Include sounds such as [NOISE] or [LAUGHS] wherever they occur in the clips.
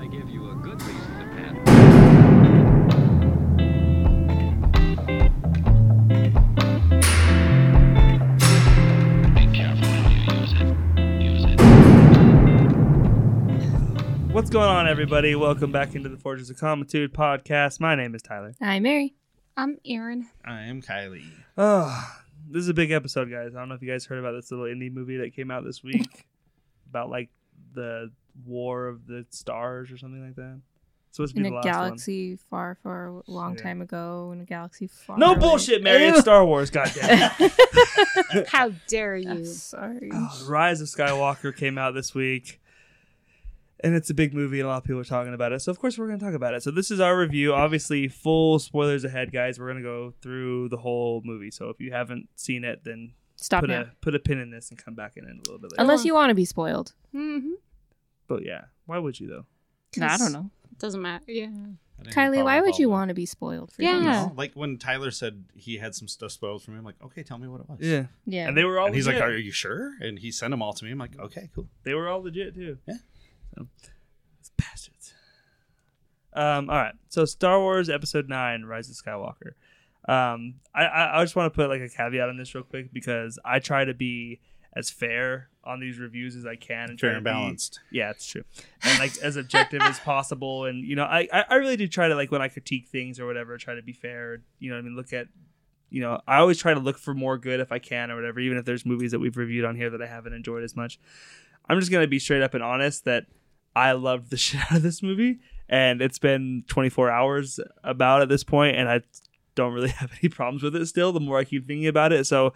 I give you a good reason to pat. Be careful how you use it. Use it. What's going on, everybody? Welcome back into the Forges of Commitude podcast. My name is Tyler. Hi, Mary. I'm Aaron. I am Kylie. Oh, this is a big episode, guys. I don't know if you guys heard about this little indie movie that came out this week [LAUGHS] about like the War of the Stars or something like that. It's supposed to In be a the last galaxy far, far, a long Yeah. time ago, in a galaxy far. No away. bullshit, Mary. It's Star Wars. Goddamn. It. [LAUGHS] [LAUGHS] How dare you? I'm sorry. Oh, Rise of Skywalker came out this week. And it's a big movie, and a lot of people are talking about it. So, of course, we're going to talk about it. So, this is our review. Obviously, full spoilers ahead, guys. We're going to go through the whole movie. So, if you haven't seen it, then Stop put now. a put a pin in this and come back in it a little bit later. Unless you want to be spoiled. Mm-hmm. But yeah, why would you though? No, I don't know. It Doesn't matter. Yeah. Kylie, why would you want to be spoiled for Yeah. things? You know, like when Tyler said he had some stuff spoiled for me, I'm like, okay, tell me what it was. Yeah, Yeah. and they were all. And he's like, legit. are you sure? And he sent them all to me. I'm like, okay, cool. they were all legit too. Yeah. So, it's bastards. Um. All right. So Star Wars Episode Nine: Rise of Skywalker. Um. I I, I just want to put like a caveat on this real quick because I try to be as fair on these reviews as I can and try Fair and be- balanced. Yeah, it's true. And like as objective as possible. And you know, I, I really do try to like when I critique things or whatever, try to be fair. You know, I mean, look at you know, I always try to look for more good if I can or whatever, even if there's movies that we've reviewed on here that I haven't enjoyed as much. I'm just gonna be straight up and honest that I loved the [LAUGHS] shit out of this movie, and it's been 24 hours about at this point, and I don't really [LAUGHS] have any problems with it still. The more I keep thinking about it, so.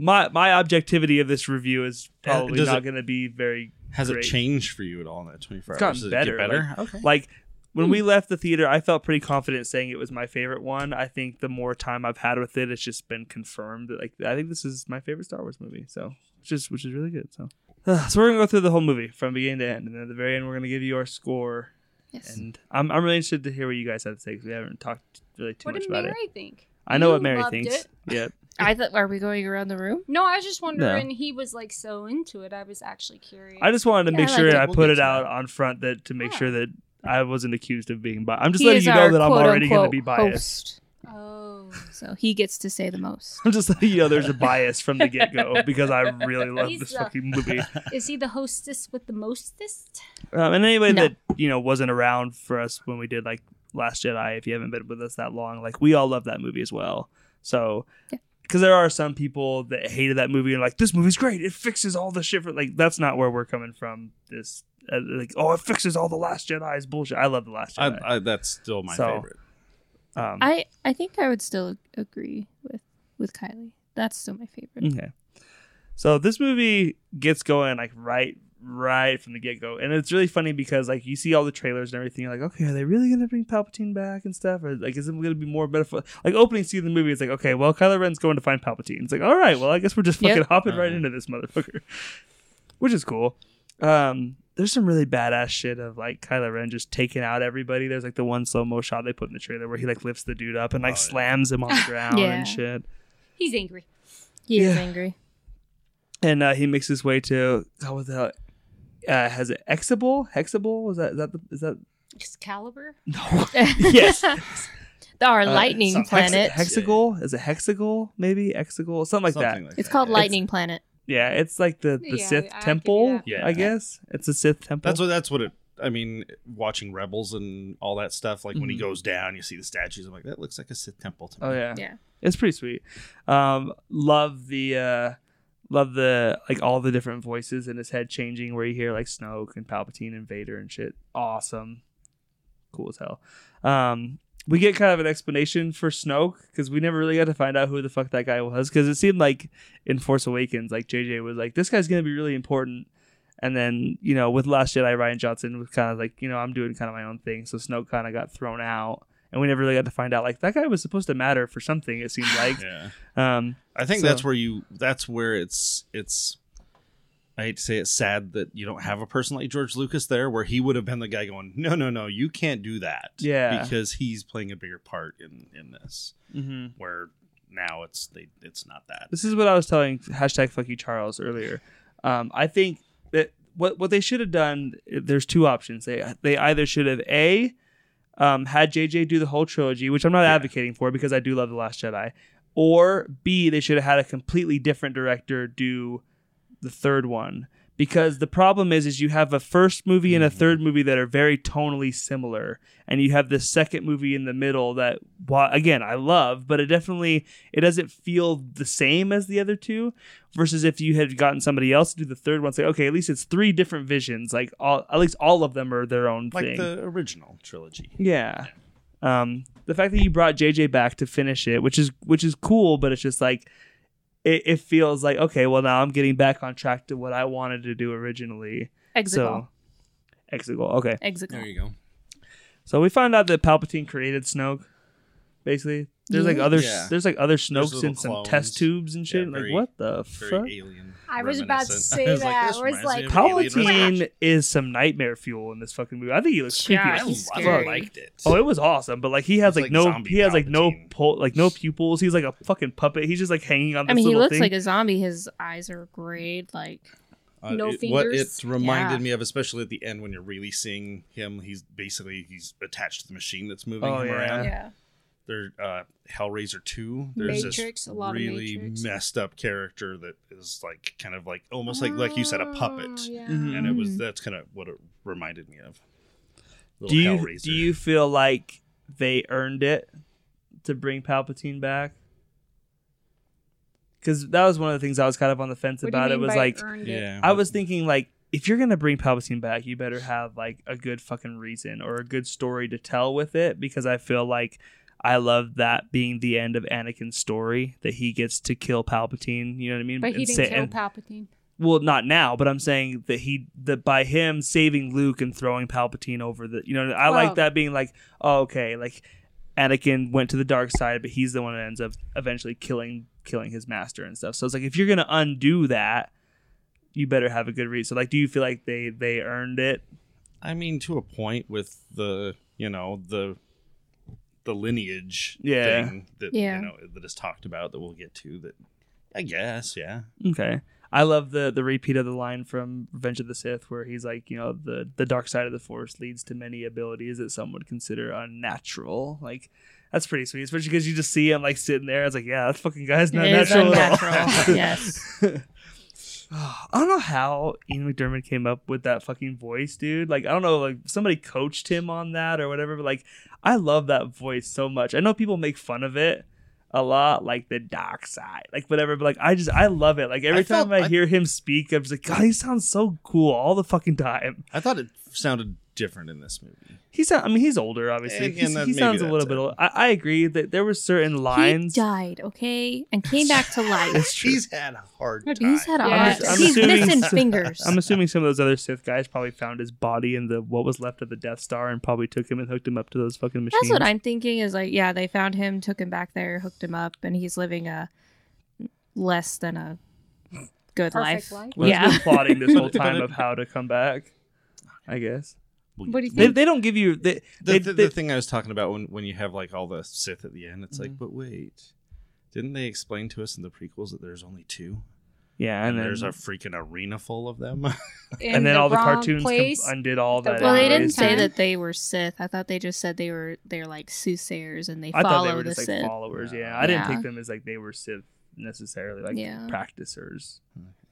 My, my objectivity of this review is eh, probably does not it- going to be very Has Great. it changed for you at all in that 24 It's hours? gotten Does it better, get better? okay. like when we hmm. left the theater i felt pretty confident saying it was my favorite one i think the more time i've had with it it's just been confirmed like i think this is my favorite star wars movie so which is which is really good so [SIGHS] so we're gonna go through the whole movie from beginning to end and then at the very end we're gonna give you our score Yes. and i'm, I'm really interested to hear what you guys have to say because we haven't talked really too What much did about Mary it think? i know You what mary loved thinks it. yeah I thought, are we going around the room? No, I was just wondering. He was like so into it. I was actually curious. i just wanted to Yeah, make I sure liked i. We'll put get it to out that. on front that to make Yeah. sure that i wasn't accused of being biased i'm just He letting is you know our that i'm quote already gonna unquote be biased host, Oh. so he gets to say the most. [LAUGHS] I'm just letting you know there's a bias from the get go [LAUGHS] because I really love He's this the- fucking movie. [LAUGHS] Is he the hostess with the mostest? Um, and anybody No. that you know wasn't around for us when we did like Last Jedi, if you haven't been with us that long, like we all love that movie as well. So. Yeah. Because there are some people that hated that movie and like this movie's great, it fixes all the shit. For, like that's not where we're coming from. This uh, like oh it fixes all the Last Jedi's bullshit. I love the Last Jedi. I, I, that's still my So- favorite. um, I, I think I would still agree with, with Kylie. That's still my favorite. Okay. So this movie gets going like right right from the get go. And it's really funny because like you see all the trailers and everything, you're like, okay, are they really gonna bring Palpatine back and stuff? Or like is it gonna be more better like opening scene of the movie, it's like, okay, well Kylo Ren's going to find Palpatine. It's like, all right, well I guess we're just Yep. fucking hopping right Uh-huh. into this motherfucker. [LAUGHS] Which is cool. Um there's some really badass shit of like Kylo Ren just taking out everybody. There's like the one slow mo shot they put in the trailer where he like lifts the dude up and like Oh, yeah. slams him on the [LAUGHS] ground Yeah. and shit. He's angry. He is angry. and uh, he makes his way to oh, what the hell? Uh, has it Exable? Hexable? Is that is that the, is that Excalibur. no? [LAUGHS] yes, Our Uh, lightning some- planet. Hex- Hexagle? Is it Hexagle? Maybe Exagle? Something like that. Like it's that, called yeah. lightning planet. Yeah, it's like the the Yeah, Sith I temple. that. Yeah. I guess it's a Sith temple. That's what that's what it. I mean, watching Rebels and all that stuff. Like when he Mhm. goes down, you see the statues. I'm like, that looks like a Sith temple to me. oh yeah, Yeah. it's pretty sweet. Um, love the uh, love the like all the different voices in his head changing, where you hear like Snoke and Palpatine and Vader and shit. Awesome, cool as hell. Um, we get kind of an explanation for Snoke because we never really got to find out who the fuck that guy was because it seemed like in Force Awakens, like JJ was like, this guy's gonna be really important. And then, you know, with Last Jedi, Rian Johnson was kind of like, you know, I'm doing kind of my own thing. So Snoke kind of got thrown out. And we never really got to find out, like, that guy was supposed to matter for something, it seemed like. [SIGHS] Yeah. Um, I think So- that's where you. That's where it's. It's. I hate to say it's sad that you don't have a person like George Lucas there, where he would have been the guy going, "No, no, no, you can't do that." Yeah. because he's playing a bigger part in in this. mhm. Where now it's they it's not that. This is what I was telling hashtag fuck you Charles earlier. Um, I think that what what they should have done. There's two options. They they either should have a um, had JJ do the whole trilogy, which I'm not advocating for because I do love the Last Jedi, or b they should have had a completely different director do the third one because the problem is is you have a first movie and a third movie that are very tonally similar and you have this second movie in the middle that while again I love but it definitely it doesn't feel the same as the other two versus if you had gotten somebody else to do the third one say okay at least it's three different visions like all at least all of them are their own like thing the original trilogy. yeah. Um, the fact that you brought JJ back to finish it, which is which is cool, but it's just like it, it feels like okay, well now I'm getting back on track to what I wanted to do originally. Exegol. So Exegol. Okay. Exegol. There you go. So we found out that Palpatine created Snoke. Basically, there's like other Yeah. there's like other Snokes little in some clones. test tubes and shit. Yeah, like very- what the Very fuck? alien. I was about to reminiscent. say [LAUGHS] I was like, that. this Where it's reminds me like Alien Palpatine is some nightmare fuel in this fucking movie. I think he looks creepy Yeah, as I, he's fuck. I scary. liked it. Oh, it was awesome, but like he has He's like, like no, zombie he has like no, Palpatine. pul- like no pupils. He's like a fucking puppet. He's just like hanging on. This I mean, he little looks thing. like a zombie. His eyes are grayed. Like, Uh, No it, What it reminded Yeah. me of, especially at the end when you're really seeing him, he's basically he's attached to the machine that's moving Oh, him yeah. around. yeah. There, uh, Hellraiser two. There's Matrix, a this lot really Matrix. messed up character that is like kind of like almost like like you said a puppet, Oh, yeah. Mhm. and it was Mm. that's kind of what it reminded me of. do you Hellraiser. do you feel like they earned it to bring Palpatine back? Because that was one of the things I was kind of on the fence What about. It was like? Yeah, I was thinking like if you're gonna bring Palpatine back, you better have like a good fucking reason or a good story to tell with it. Because I feel like I love that being the end of Anakin's story that he gets to kill Palpatine. You know what I mean? But he And didn't say- kill and- Palpatine. well, not now, but I'm saying that he that by him saving Luke and throwing Palpatine over the you know I Well- like that being like oh, okay like Anakin went to the dark side, but he's the one that ends up eventually killing killing his master and stuff. So it's like if you're gonna undo that, you better have a good reason. So like, do you feel like they they earned it? I mean, to a point with the you know the the lineage Yeah. thing that Yeah. you know that is talked about that we'll get to. That I guess, yeah. Okay. I love the the repeat of the line from Revenge of the Sith where he's like, you know, the the dark side of the Force leads to many abilities that some would consider unnatural. Like that's pretty sweet, especially because you just see him like sitting there. It's like, yeah, that fucking guy's not It is natural at all. [LAUGHS] yes. [LAUGHS] [SIGHS] I don't know how Ian McDermott came up with that fucking voice, dude. Like, I don't know, like somebody coached him on that or whatever. But like, I love that voice so much. I know people make fun of it a lot, like the dark side, like whatever. But like, I just I love it. Like every I felt- time I, I- hear him speak, I'm just like, God, he sounds so cool all the fucking time. I thought it sounded different in this movie. He's I mean, he's older, obviously. And- and that- he sounds a that's little bit old. I, I agree that there were certain lines. He died, okay, and came back to [LAUGHS] life. It's true. He's had a hard time. He's had a Yeah, hard time. He's assuming- missing fingers. I'm assuming some of those other Sith guys probably found his body in the what was left of the Death Star and probably took him and hooked him up to those fucking machines. That's what I'm thinking. Is like, yeah, they found him, took him back there, hooked him up, and he's living a less than a good Perfect life. life. Well, yeah. yeah. been plotting this [LAUGHS] whole time of how to come back. I guess Well, What do you they, think? they don't give you they, the, they, the, they- the thing I was talking about when, when you have like all the Sith at the end, it's like, Mhm. but wait, didn't they explain to us in the prequels that there's only two, yeah, and, and, then there's a freaking arena full of them? [LAUGHS] And then all the wrong cartoons com- undid all the that. Well, they didn't anyways. say that they were Sith. I thought they just said they were they're like soothsayers and they I follow thought they were the just like Sith. followers. Yeah, I didn't Yeah. take them as like they were Sith necessarily, like Yeah. practicers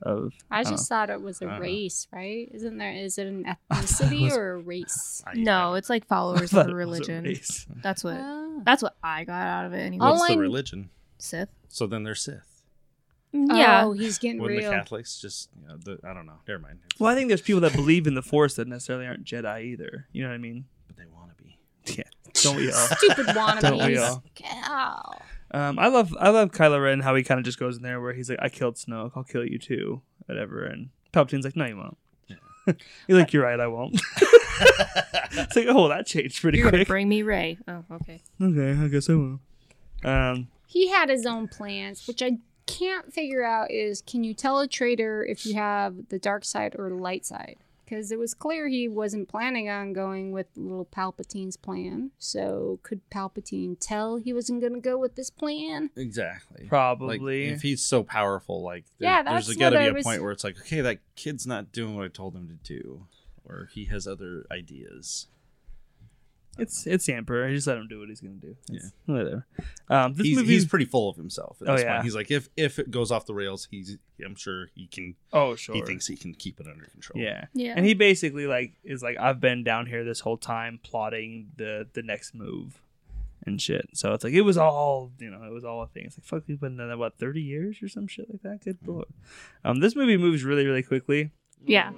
of. I don't just thought it was a Uh-huh. race, right? Isn't there? Is it an [LAUGHS] ethnicity was- or a race? I- No, it's like followers of a it was a religion. That's what Ah. that's what I got out of it anyway. All what's I- the religion? Sith. So then they're Sith. Yeah. Oh, he's getting Wouldn't real. the Catholics just? You know, the, I don't know. Never mind. Well, I think there's people that believe in the Force that necessarily aren't Jedi either. You know what I mean? but they want to be. [LAUGHS] Yeah. Don't we all? Stupid wannabes. [LAUGHS] Don't we all? Ow. Um, I love I love Kylo Ren how he kind of just goes in there where he's like, I killed Snoke, I'll kill you too, whatever. And Palpatine's like, No, you won't. You're [LAUGHS] like, You're right, I won't. [LAUGHS] it's like, oh, that changed pretty You're gonna quick. bring me Rey. Oh, okay. Okay, I guess I will. Um, He had his own plans, which I can't figure out is can you tell a traitor if you have the dark side or the light side? Because it was clear he wasn't planning on going with little Palpatine's plan. So could Palpatine tell he wasn't going to go with this plan? Exactly. Like, Probably. if he's so powerful, like there- Yeah, there's that's got to be a was- point where it's like, okay, that kid's not doing what I told him to do, or he has other ideas. It's it's the Emperor. Just let him do what he's gonna do. Yeah. It's- whatever. Um, this he's, movie. he's pretty full of himself. At Oh, yeah. point. he's like, if if it goes off the rails, he's I'm sure he can. oh sure. He thinks he can keep it under control. Yeah. Yeah. And he basically like is like I've been down here this whole time plotting the the next move and shit. So it's like it was all you know it was all a thing. It's like fuck we've been doing that what thirty years or some shit like that. Good lord. Um, this movie moves really really quickly. yeah.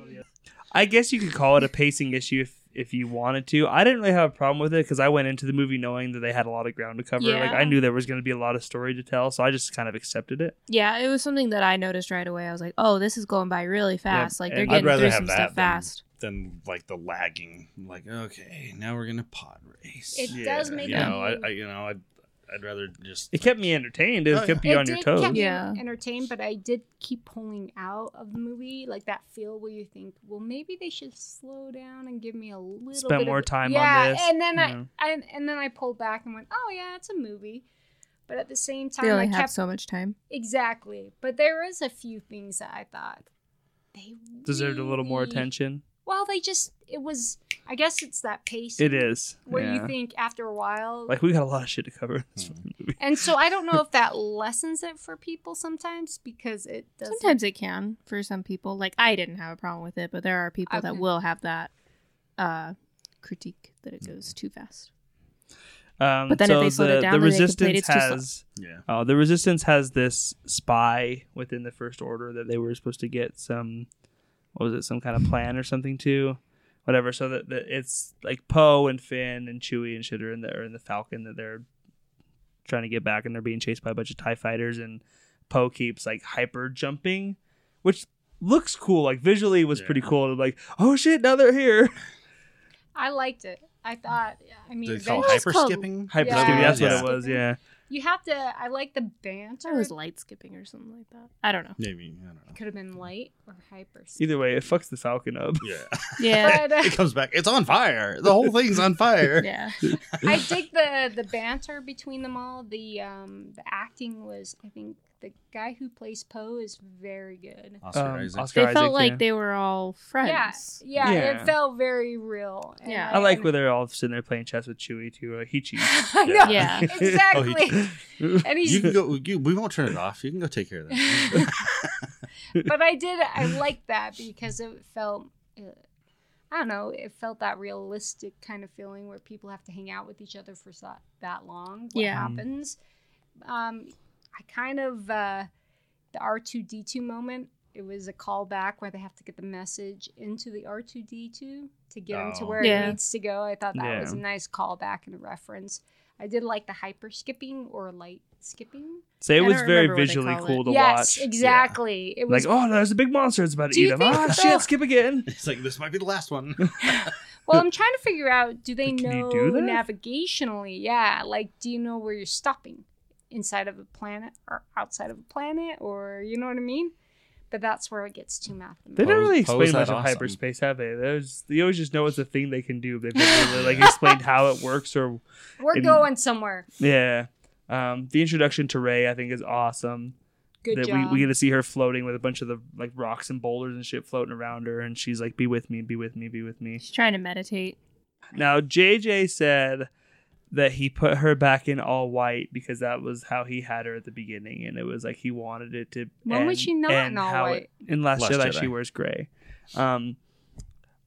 I guess you could call it a pacing issue if if you wanted to. I didn't really have a problem with it because I went into the movie knowing that they had a lot of ground to cover. Like I knew there was going to be a lot of story to tell, so I just kind of accepted it. Yeah, it was something that I noticed right away. I was like, "Oh, this is going by really fast. like they're getting through have some that stuff than- fast." Than like the lagging. Like, okay, now we're gonna pod race. It Yeah, does make you me. know, I, I you know, I'd I'd rather just. It kept me entertained. It Oh, yeah. kept you it on your did toes. keep me Yeah. entertained, but I did keep pulling out of the movie, like that feel where you think, well, maybe they should slow down and give me a little Spend bit more of, time on yeah, this. and then I, I and then I pulled back and went, oh yeah, it's a movie, but at the same time, They only I have kept so much time. exactly. But there is a few things that I thought they Deserved a little more attention. Well, they just it was. I guess it's that pace. It is. where yeah. you think after a while, like we got a lot of shit to cover in this Mhm. movie. and so I don't know [LAUGHS] if that lessens it for people sometimes because it does. Sometimes it can for some people. Like I didn't have a problem with it, but there are people that will have that uh critique that it goes too fast. Um, But then if they slowed the, it down, the then they complained resistance it's too slow. has Yeah. uh, the resistance has this spy within the first order that they were supposed to get some what was it some kind of plan or something too whatever so that, that it's like Poe and Finn and Chewie and shit are in the are in the Falcon that they're trying to get back and they're being chased by a bunch of Tie fighters and Poe keeps like hyper jumping, which looks cool. Like visually was pretty Yeah. cool. Like oh shit now they're here. [LAUGHS] I liked it. I thought. I mean, Do they call it eventually- hyper skipping? Hyper Yeah. skipping, that's what it was. Yeah. You have to. I like the banter. It was light skipping or something like that. I don't know. Maybe I don't know. It Could have been light or hyper. Either way, it fucks the Falcon up. Yeah. [LAUGHS] Yeah. But, uh, it comes back. It's on fire. The whole thing's on fire. [LAUGHS] yeah. I dig the the banter between them all. The um the acting was. I think the guy who plays Poe is very good. Oscar Um, Isaac. Oscar They Isaac, felt like yeah. they were all friends. yeah, Yeah. it felt very real. and Yeah. I like and- where they're all sitting there playing chess with Chewie too. Like he cheats. [LAUGHS] I know, Yeah. [LAUGHS] exactly. Oh, [LAUGHS] and You can go. You, we won't turn it off. You can go take care of that. but I did. I liked that because it felt. Uh, I don't know. It felt that realistic kind of feeling where people have to hang out with each other for so, that long. What Yeah. happens? Um, I kind of uh, the R two D two moment. It was a callback where they have to get the message into the R two D two to get him to Oh. where Yeah. it needs to go. I thought that was a nice callback and a reference. I did like the hyper skipping or light skipping. Say it I was very remember what they visually cool it. to yes, watch. exactly. It was Like, oh, there's a big monster. It's about to eat you him. think Ah, that shit, they'll- skip again. [LAUGHS] it's like this might be the last one. [LAUGHS] Well, I'm trying to figure out do they But can know do navigationally? Yeah, like do you know where you're stopping? Inside of a planet or outside of a planet or you know what I mean? But that's where it gets too math. They mathematical. didn't really explain that much of hyperspace, have they? There's, they always just know it's a thing they can do. They've never really like [LAUGHS] explained how it works or We're and- going somewhere. yeah. Um, the introduction to Rey, I think, is awesome. Good that job. we, we get to see her floating with a bunch of the like rocks and boulders and shit floating around her, and she's like, "Be with me, be with me, be with me." She's trying to meditate. Now, JJ said that he put her back in all white because that was how he had her at the beginning, and it was like he wanted it to. When was she not in all how it- white? in Last, Last Jedi, Jedi. she wears gray. Um,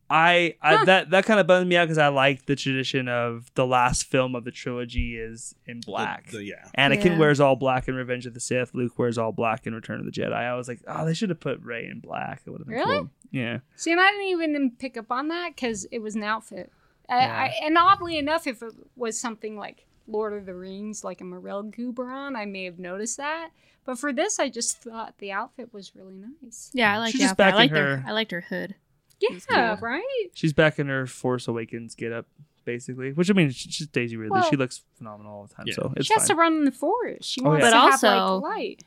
I, I Huh. that that kind of bummed me out because I like the tradition of the last film of the trilogy is in black. The- the- yeah. Anakin Yeah. wears all black in Revenge of the Sith. Luke wears all black in Return of the Jedi. I was like, oh, they should have put Rey in black. It would have been Really? cool. Yeah. See, and I didn't even pick up on that because it was an outfit. I, Yeah. I, and oddly enough, if it was something like Lord of the Rings, like a Morel Guberon, I may have noticed that. But for this, I just thought the outfit was really nice. Yeah, I like She's the just outfit. I back in liked her- her. I liked her hood. Yeah, cool. right? She's back in her Force Awakens get up, basically. Which I mean, she's just Daisy Ridley. Well- she looks phenomenal all the time. Yeah. So it's she has fine. to run in the forest. She Oh, wants yeah. to But have also- like light.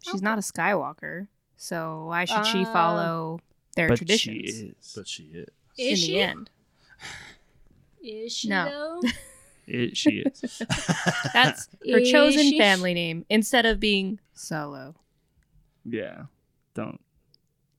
She's not a Skywalker, so why should she Uh. follow their but traditions she is. But she is. in Is the end. [SIGHS] [SIGHS] [SIGHS] Is she No. though? [LAUGHS] It, she is. [LAUGHS] That's her Is chosen she? family name instead of being Solo. yeah. Don't.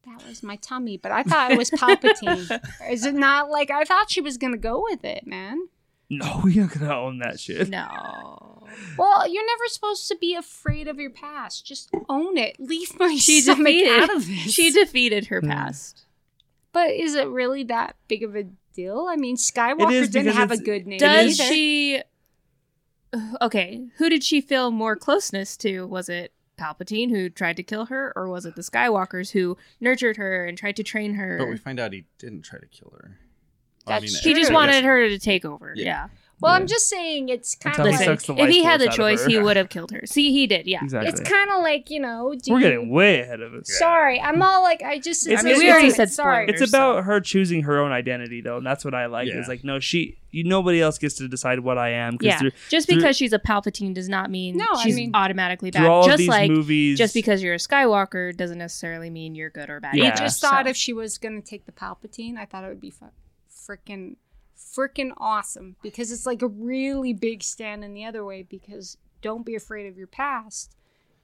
That was my tummy, but I thought it was Palpatine. [LAUGHS] Is it not like I thought she was gonna go with it, man? No, you're not gonna own that shit. No. Well, you're never supposed to be afraid of your past. Just own it. Leave my She stomach defeated. out of this. She defeated her Hmm. past. but is it really that big of a deal? I mean, Skywalker didn't have a good name. Does either. she? [SIGHS] Okay, who did she feel more closeness to? Was it Palpatine who tried to kill her, or was it the Skywalkers who nurtured her and tried to train her? But we find out he didn't try to kill her. That's he true. just wanted her to take over. Yeah. Yeah. Well, Yeah. I'm just saying it's kind of he Listen, like sucks the if he had the force out of choice, her. he would have killed her. See, he did. Yeah. Exactly. it's kind of like you know. Do We're you- getting way ahead of it. Sorry, I'm all like I just. It's- I mean, it's- we already it's- said sorry. It's about her choosing her own identity, though, and that's what I like. Yeah. Is like, no, she, you, nobody else gets to decide what I am. 'cause Yeah. through, Just through- because she's a Palpatine does not mean No, I she's mean- automatically through bad. all of Just these like movies, just because you're a Skywalker doesn't necessarily mean you're good or bad. Yeah. I just thought So- if she was gonna take the Palpatine, I thought it would be fu- freaking, freaking awesome because it's like a really big stand in the other way. Because don't be afraid of your past.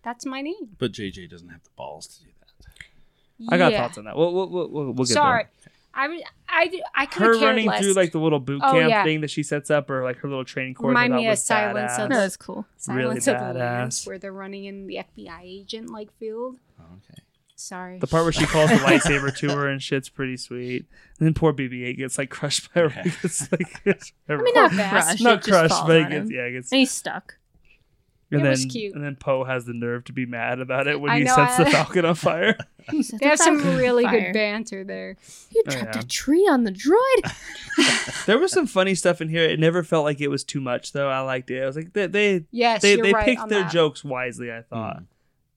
That's my name. But JJ doesn't have the balls to do that. I got thoughts on that. We'll, we'll, we'll, we'll get Sorry, there. I was I I could Her have cared running less. through like the little boot Oh, camp yeah. thing that she sets up, or like her little training course. Remind me of was Silence of badass. No, that's cool. really Silence of the Lambs, where they're running in the FBI agent like field. Oh, okay. Sorry. The part where she calls the [LAUGHS] lightsaber to her and shit's pretty sweet. And then poor BB-8 gets like crushed by her. It's [LAUGHS] like it's, I mean, not crushed. not crushed, falls but it gets yeah, it gets. And he's stuck. And It then was cute. and then Poe has the nerve to be mad about it when I he know, sets the Falcon on fire. [LAUGHS] He They have some really fire. good banter there. You Oh, dropped yeah. a tree on the droid. there was some funny stuff in here. It never felt like it was too much though. I liked it. I was like they they Yes, they, they right picked their that. jokes wisely. I thought. Mm.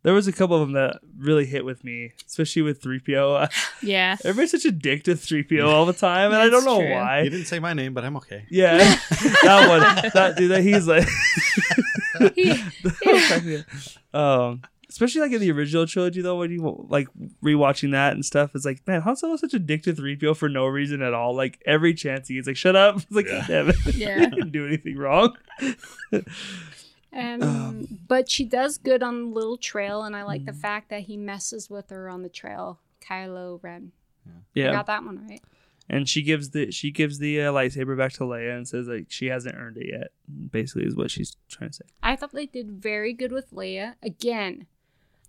There was a couple of them that really hit with me, especially with 3PO. [LAUGHS] yeah. [LAUGHS] Everybody's such a dick to 3PO all the time, and I don't know true. why. He didn't say my name, but I'm okay. Yeah, [LAUGHS] that one, that dude, that he's like, um, especially like in the original trilogy though, when you like rewatching that and stuff, it's like, man, Han Solo's such a dick to 3PO for no reason at all. Like every chance he gets, like, shut up. It's like, Yeah. damn it, Yeah. I didn't do anything wrong. And Um, but she does good on the little trail, and I like Mm. the fact that he messes with her on the trail. Kylo Ren. I Yeah, got that one right. and she gives the she gives the uh, lightsaber back to Leia and says like she hasn't earned it yet. Basically, is what she's trying to say. I thought they did very good with Leia. Again,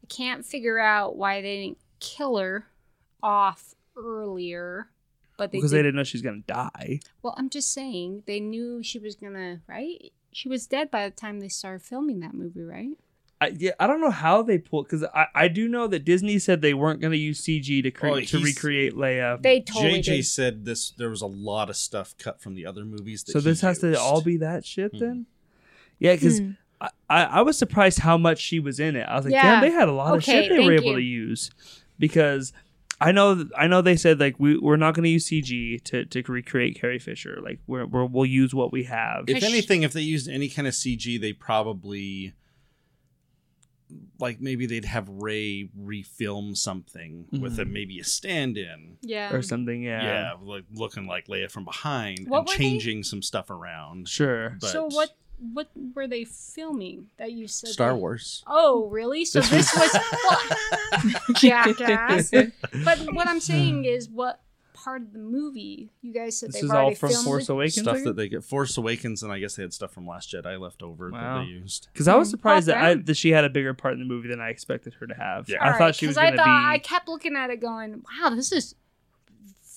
I can't figure out why they didn't kill her off earlier, but they because did. they didn't know she's gonna die. Well, I'm just saying they knew she was gonna right. She was dead by the time they started filming that movie, right? I, yeah, I don't know how they pulled because I, I do know that Disney said they weren't going to use CG to cre- Oh, to he's- recreate Leia. They totally JJ did. said this. There was a lot of stuff cut from the other movies. That so this he has to all be that shit then. Yeah, because Hmm. I, I, I was surprised how much she was in it. I was like, Yeah. damn, they had a lot of Okay, shit they were thank able you. to use because. I know, I know. They said like we we're not going to use CG to, to recreate Carrie Fisher. Like we're, we're we'll use what we have. If anything, if they used any kind of CG, they probably like maybe they'd have Rey refilm something with a Mhm. maybe a stand-in. Yeah. or something. Yeah, Yeah, like looking like Leia from behind What and were they- changing some stuff around. sure. But so what what were they filming that you said? Star they- Wars. Oh, really? So [LAUGHS] this was well, [LAUGHS] jackass. But what I'm saying [LAUGHS] is, what part of the movie you guys said This they've is already all from filmed? Force? Awakens. Stuff that they get Force Awakens, and I guess they had stuff from Last Jedi left over Wow. that they used. Because I was Mm, surprised that, I, that she had a bigger part in the movie than I expected her to have. Yeah. I All right, thought she was 'cause going I to thought be. I kept looking at it, going, "Wow, this is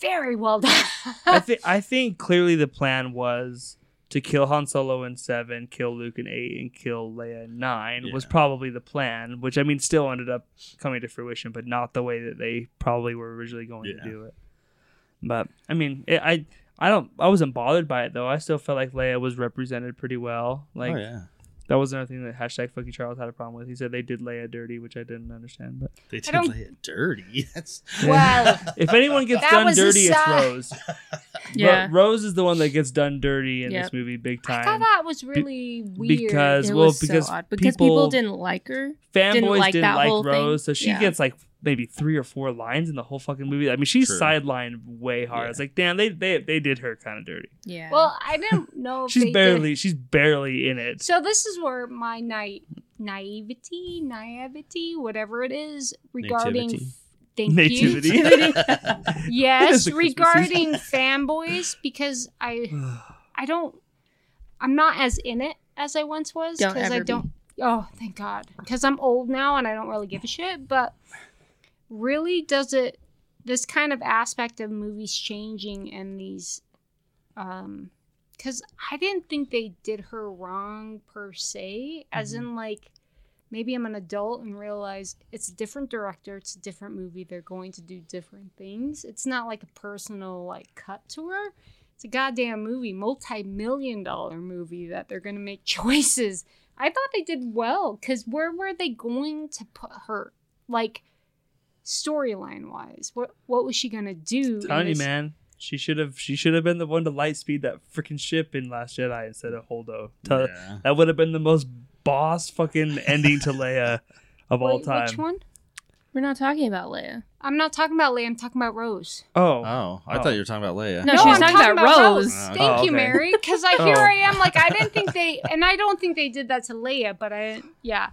very well done." I think I think clearly the plan was to kill Han Solo in seven, kill Luke in eight, and kill Leia in nine was probably the plan. Which I mean, still ended up coming to fruition, but not the way that they probably were originally going Yeah. to do it. But I mean, it, I I don't I wasn't bothered by it though. I still felt like Leia was represented pretty well. Like oh yeah, that was another thing that hashtag Fucky Charles had a problem with. He said they did Leia dirty, which I didn't understand. But they did don't- lay it dirty. [LAUGHS] That's well, [LAUGHS] if anyone gets done dirty, it's. Rose. [LAUGHS] Yeah. Ro- Rose is the one that gets done dirty in Yep. this movie big time. I thought time. that was really weird. because- It well, was because so odd because people, people- didn't like her. Fanboys didn't didn't like like, that whole thing. Rose, so she Yeah. gets like maybe three or four lines in the whole fucking movie. I mean, she's True. sidelined way hard. Yeah. It's like, damn, they they they did her kind of dirty. Yeah. Well, I didn't [LAUGHS] know. If She's they did- barely she's barely in it. So this is where my na- naivety, naivety, whatever it is, regarding. Nativity. Thank Nativity. [LAUGHS] [LAUGHS] you. Yes, regarding fanboys, because I [SIGHS] I don't I'm not as in it as I once was because I don't. Oh, thank God, because I'm old now and I don't really give a shit. But really, does it? This kind of aspect of movies changing and these, um, because I didn't think they did her wrong per se, as in like. Maybe I'm an adult and realize it's a different director, it's a different movie. They're going to do different things. It's not like a personal like cut to her it's a goddamn movie, multi-million dollar movie that they're gonna make [LAUGHS] choices. I thought they did well because where were they going to put her? Like storyline wise, what what was she gonna do? in telling you, this- man. She should have. She should have been the one to light speed that freaking ship in Last Jedi instead of Holdo. Tell- Yeah. That would have been the most boss fucking ending to Leia of all time. Which one? We're not talking about Leia. I'm not talking about Leia. I'm talking about Rose. Oh, Oh, I Oh. thought you were talking about Leia. No, she was I'm talking about Rose. Oh, Thank okay. you, Mary. Because I [LAUGHS] here Oh. I am, like I didn't think they, and I don't think they did that to Leia, but I, yeah.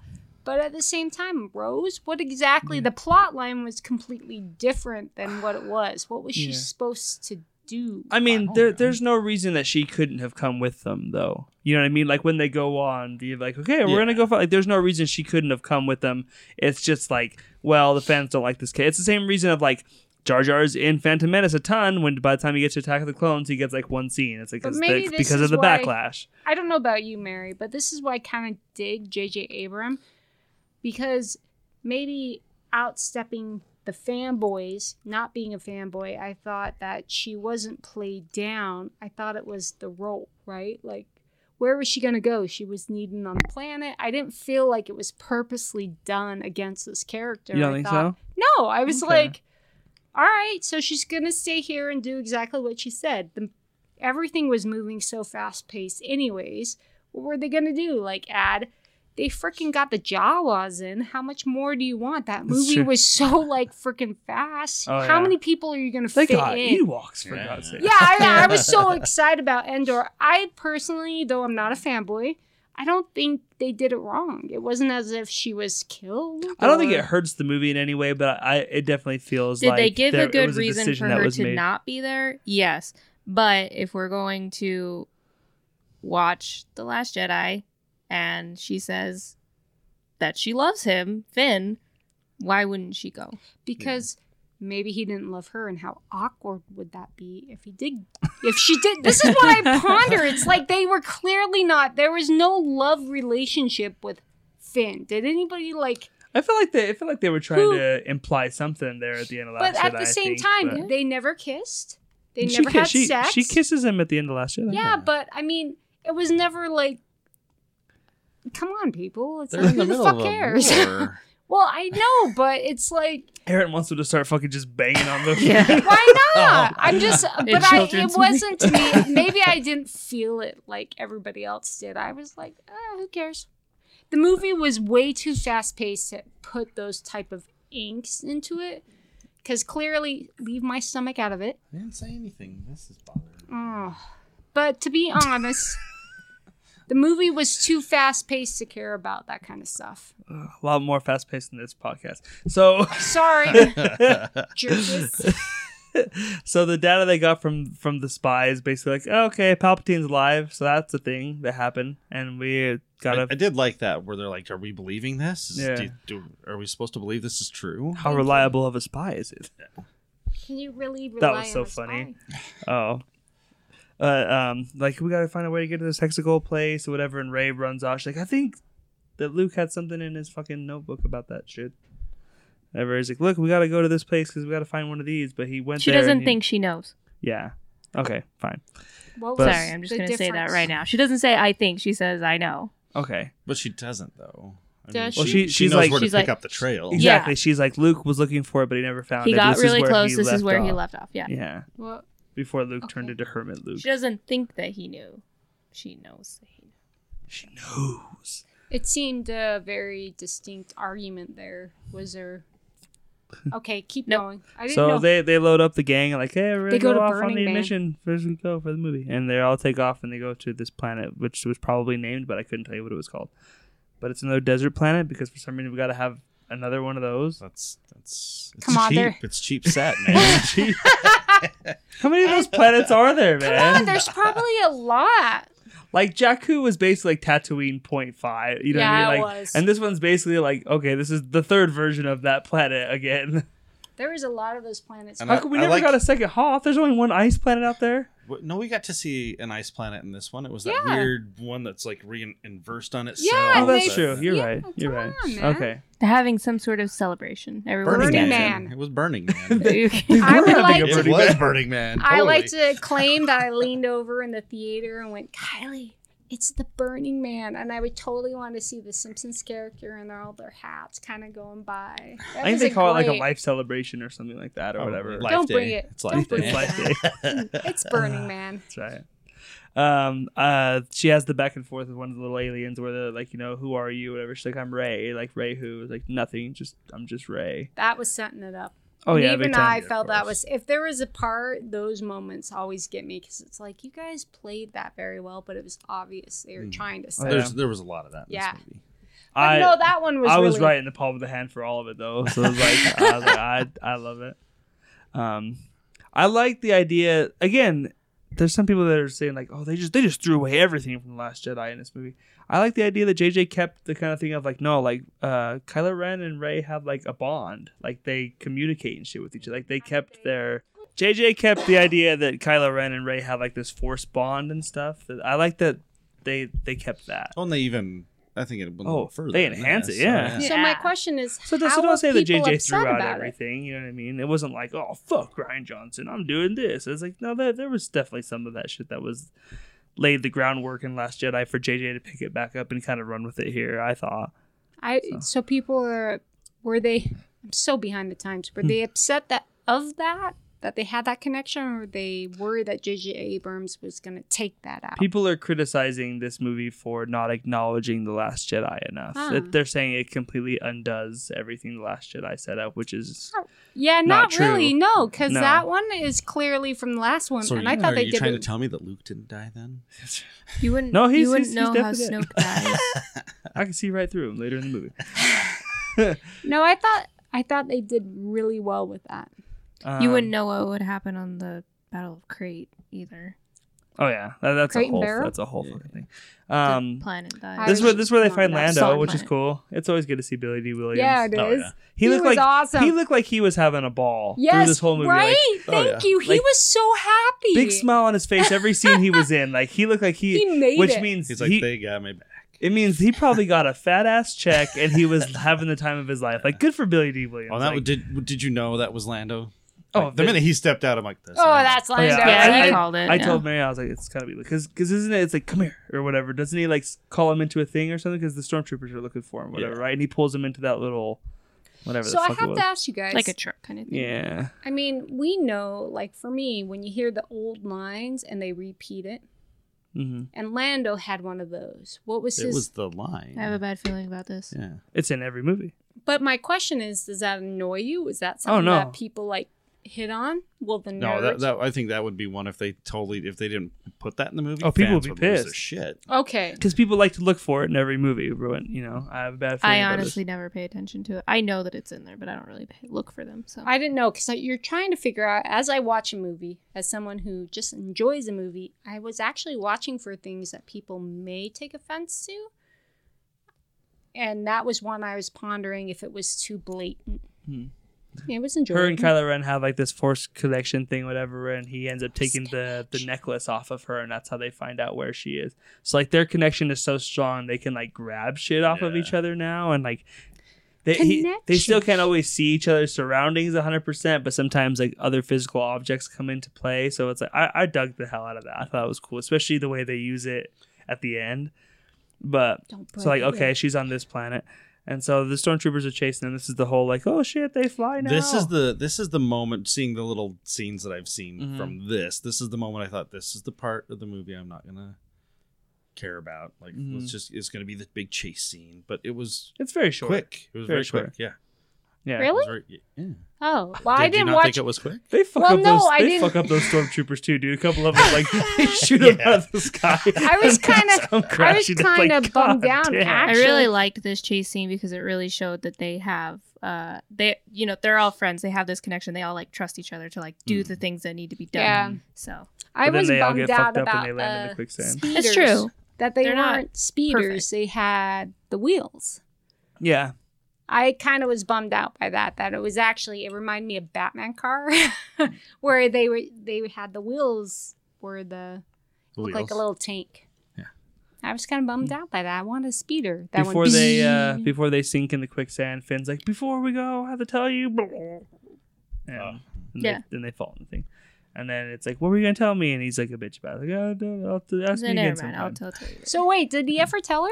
But at the same time, Rose, what exactly? Mm. The plot line was completely different than what it was. What was she Yeah. supposed to do? I mean, I there, know. there's no reason that she couldn't have come with them, though. You know what I mean? Like when they go on, the like, okay, we're Yeah. gonna go. Fight. Like, there's no reason she couldn't have come with them. It's just like, well, the fans don't like this kid. It's the same reason of like. Jar Jar's in Phantom Menace a ton. When by the time he gets to Attack of the Clones, he gets like one scene. It's like it's maybe the- because of the why- backlash. I don't know about you, Mary, but this is why I kind of dig J.J. Abram because maybe outstepping the fanboys, not being a fanboy, I thought that she wasn't played down. I thought it was the role, right? Like, where was she going to go? She was needed on the planet. I didn't feel like it was purposely done against this character. You don't I think thought, so? No, I was Okay. like, all right, so she's going to stay here and do exactly what she said. The everything was moving so fast paced anyways what were they gonna do like add they freaking got the jawas in how much more do you want that movie was so [LAUGHS] like freaking fast Oh, how yeah. many people are you gonna They fit got in Ewoks for Yeah. God's sake. yeah I, I was so [LAUGHS] excited about endor i personally though i'm not a fanboy i don't think they did it wrong it wasn't as if she was killed I don't think it hurts the movie in any way, but I it definitely feels Did like they give there- a good was reason decision for her to made. not be there? Yes. But if we're going to watch The Last Jedi and she says that she loves him, Finn, why wouldn't she go? because maybe he didn't love her and how awkward would that be if he did if she did? [LAUGHS] This is what i ponder. It's like they were clearly not there was no love relationship with finn. Did anybody like I feel like they I feel like they were trying Who- to imply something there at the end of Last but at Jedi, the I same think, time but- they never kissed. They she never ki- had she, sex. She kisses him at the end of Last Jedi. yeah but i mean it was never like come on people it's They're like in the who the middle fuck of a cares [LAUGHS] war. well i know but it's like [LAUGHS] Aaron wants them to start fucking just banging on the. [LAUGHS] Yeah. Why not? I'm just, but I, it children's wasn't to me. Maybe I didn't feel it like everybody else did. I was like, ah, who cares? The movie was way too fast paced to put those type of inks into it. Because clearly, leave my stomach out of it. I didn't say anything. This is bothering. me. Oh. But to be honest, the movie was too fast paced to care about that kind of stuff. a lot more fast paced than this podcast. So, [LAUGHS] Sorry, [LAUGHS] jerks. [LAUGHS] so the data they got from from the spies basically like, oh, okay, Palpatine's alive, so that's a thing that happened, and we I, gotta. I did like that where they're like, "Are we believing this? Is, Yeah. do, do, are we supposed to believe this is true?" how reliable of a spy is it? Can you really rely That was on so a spy? funny. Oh. Uh, um, like we gotta find a way to get to this hexagon place or whatever, and Rey runs off. She's like, I think that Luke had something in his fucking notebook about that shit. Ever he's like, look, we gotta go to this place because we gotta find one of these. But he went there. She there. doesn't he- think she knows. Yeah. Okay. Fine. What But- Sorry, I'm just going to say that right now. She doesn't say I think. She says I know. Okay. But she doesn't though. I Does Well, she? she, she she's knows like, where to she's pick like- up the trail. exactly. She's like, Luke was looking for it, but he never found He it. He got This is really where close. he This is left where he left off. Yeah. Yeah. Well, Before Luke turned into Hermit Luke. She doesn't think that he knew. She knows that he knew. She knows. It seemed a very distinct argument there. Was there [LAUGHS] Okay, keep Nope. going. I didn't So know. they they load up the gang and like, hey, we're They gonna go go, to off on Burning the Man. mission. First we go for the movie, and they all take off and they go to this planet, which was probably named, but I couldn't tell you what it was called. But it's another desert planet because for some reason we got to have another one of those. That's that's it's Come on, cheap. there- It's cheap set, [LAUGHS] man. [LAUGHS] How many of those planets are there, Come man? on, there's probably a lot. Like Jakku was basically like Tatooine point five. You know Yeah, what I it mean? Like, was. and this one's basically like, okay, this is the third version of that planet again. There was a lot of those planets. And How I- come we I never like- got a second Hoth? There's only one ice planet out there. What- no, we got to see an ice planet in this one. It was that Yeah. weird one that's like re inversed on itself. Yeah, Oh, that's they- true. You're yeah, right. You're come right. on, man. Okay. Having some sort of celebration. Everyone's Burning, Burning Man. Man. It was Burning Man. [LAUGHS] I We're would having like it Burning was Man. Burning Man. I like totally. [LAUGHS] to claim that I leaned over in the theater and went, Kylie, it's the Burning Man. And I would totally want to see the Simpsons character and all their hats kind of going by. That I think they call it like a life celebration or something like that or Oh, whatever. Life Don't Day. bring it. It's Don't Life bring Day. It's Life Day. [LAUGHS] It's Burning [LAUGHS] Man. That's right. Um, uh, she has the back and forth with one of the little aliens where they're like, you know, who are you? Whatever. She's like, I'm Rey. Like Rey, who? Like nothing. Just I'm just Rey. That was setting it up. Oh yeah, even big time. I felt that was if there was a part, those moments always get me because it's like you guys played that very well, but it was obvious they were Mm. trying to Oh, yeah. There's, there was a lot of that in Yeah. this movie. But I know that one was. I was really- right in the palm of the hand for all of it though. So it was like I was like I I love it. Um, I like the idea again. There's some people that are saying like, oh, they just they just threw away everything from the Last Jedi in this movie. I like the idea that JJ kept the kind of thing of like, no, like uh, Kylo Ren and Rey have like a bond, like they communicate and shit with each other. Like they kept their JJ kept the idea that Kylo Ren and Rey have like this force bond and stuff. I like that they they kept that. Oh, and they even, I think it went a Oh, little further. they enhance that, it, yeah. So my question is, So, how so don't say that JJ threw out about it? everything. You know what I mean? It wasn't like, oh fuck Rian Johnson, I'm doing this. It's like no, there, there was definitely some of that shit that was laid the groundwork in Last Jedi for JJ to pick it back up and kind of run with it here. I thought. I so people are were they? I'm so behind the times. Hmm. Were they upset that of that that they had that connection, or were they worried that J.J. Abrams was going to take that out? People are criticizing this movie for not acknowledging the Last Jedi enough. Huh. It- they're saying it completely undoes everything the Last Jedi set up, uh, which is yeah, not not, true. really. No, because No. that one is clearly from the last one, So and you, I thought are they you did trying to tell me that Luke didn't die then? [LAUGHS] You wouldn't. No, he's- you wouldn't he's- know he's how definitely Snoke dies. [LAUGHS] [LAUGHS] I can see right through him later in the movie. no, I thought I thought they did really well with that. You Um, wouldn't know what would happen on the Battle of Crait either. Oh yeah, that, that's Crait a whole that's a whole fucking thing. The Um, planet dies. This is where this is where they find Lando, Salt which is cool. It's always good to see Billy Dee Williams. Yeah, it is. Oh, yeah. He, He looked was like awesome. he looked like he was having a ball Yes, through this whole movie. right. Like, Oh, Thank yeah. you. He Like, was so happy. big smile on his face every scene he was in. Like he looked like he, [LAUGHS] He made which it. means He's like, he, they got me back. it means he probably got a fat ass check and he was [LAUGHS] having the time of his life. Like good for Billy Dee Williams. Oh, that Like, did did you know that was Lando? Oh, Like, the minute he stepped out, I'm like, that's Oh, Lando. that's Oh, Lando. yeah, Yeah, I, he I- called it, I yeah. told Mary I was like, it's gotta be because because isn't it? It's like come here or whatever. Doesn't he like call him into a thing or something? Because the stormtroopers are looking for him, whatever, Yeah. right? And he pulls him into that little whatever. So the I fuck it have was. to ask you guys. like a truck kind of thing. Yeah. I mean, we know, like for me, when you hear the old lines and they repeat it, hmm and Lando had one of those. What was It his? was the line. I have a bad feeling about this. yeah. It's in every movie. But my question is, does that annoy you? Is that Oh, something no. that people like hit on? Well, the nerds. No, that, that I think that would be one if they totally if they didn't put that in the movie. Oh, people fans would be lose their pissed. Shit. okay. Because people like to look for it in every movie. Ruin, you know, I have a bad feeling. I about honestly never pay attention to it. I know that it's in there, but I don't really pay, look for them. So I didn't know because you're trying to figure out as I watch a movie, as someone who just enjoys a movie, I was actually watching for things that people may take offense to. And that was one I was pondering if it was too blatant. Hmm. It was enjoyable. Her and Kylo Ren have like this force connection thing, whatever, and he ends up taking the the necklace off of her, and that's how they find out where she is. So like their connection is so strong, they can like grab shit off of each other now, and like. They, he, they still can't always see each other's surroundings 100% but sometimes like other physical objects come into play so it's like I, I dug the hell out of that i thought it was cool especially the way they use it at the end but So like, break it. okay, she's on this planet, and so the stormtroopers are chasing them. This is the whole like, oh shit, they fly now. This is the this is the moment seeing the little scenes that I've seen Mhm. from this. This is the moment I thought this is the part of the movie I'm not gonna care about. Like Mhm. it's just it's gonna be the big chase scene, but it was It's very short. quick. It was Very very, short. quick. Yeah. Yeah, Really? very- yeah. Oh, well, Did I didn't not watch. think it was quick? They fuck Well, up no, those. I they didn't- fuck up those stormtroopers too, dude. A couple of them, like [LAUGHS] they shoot them out of the sky. [LAUGHS] I was [LAUGHS] kinda- I was crashing. It's like, kinda bummed God down. I really liked this chase scene because it really showed that they have uh they you know they're all friends they have this connection they all like trust each other to like do Mm. the things that need to be done Yeah. so I But then was they all bummed get out fucked up and about they the uh, quicksand. It's true. that they They're not weren't speeders. perfect. They had the wheels. Yeah, I kind of was bummed out by that. That it was actually it reminded me of Batman car, [LAUGHS] where they were they had the wheels were the looked like a little tank. Yeah. I was kind of bummed out by that. I wanted a speeder. That before went they uh, before they sink in the quicksand, Finn's like, "Before we go, I have to tell you." blah, blah." And, Oh. and Yeah. they, then they fall in the thing, and then it's like, "What were you gonna tell me?" And he's like a bitch about it. Like, "Oh, no, I'll have to ask so me again never mind I'll sometime." tell, tell you So wait, did he ever tell her?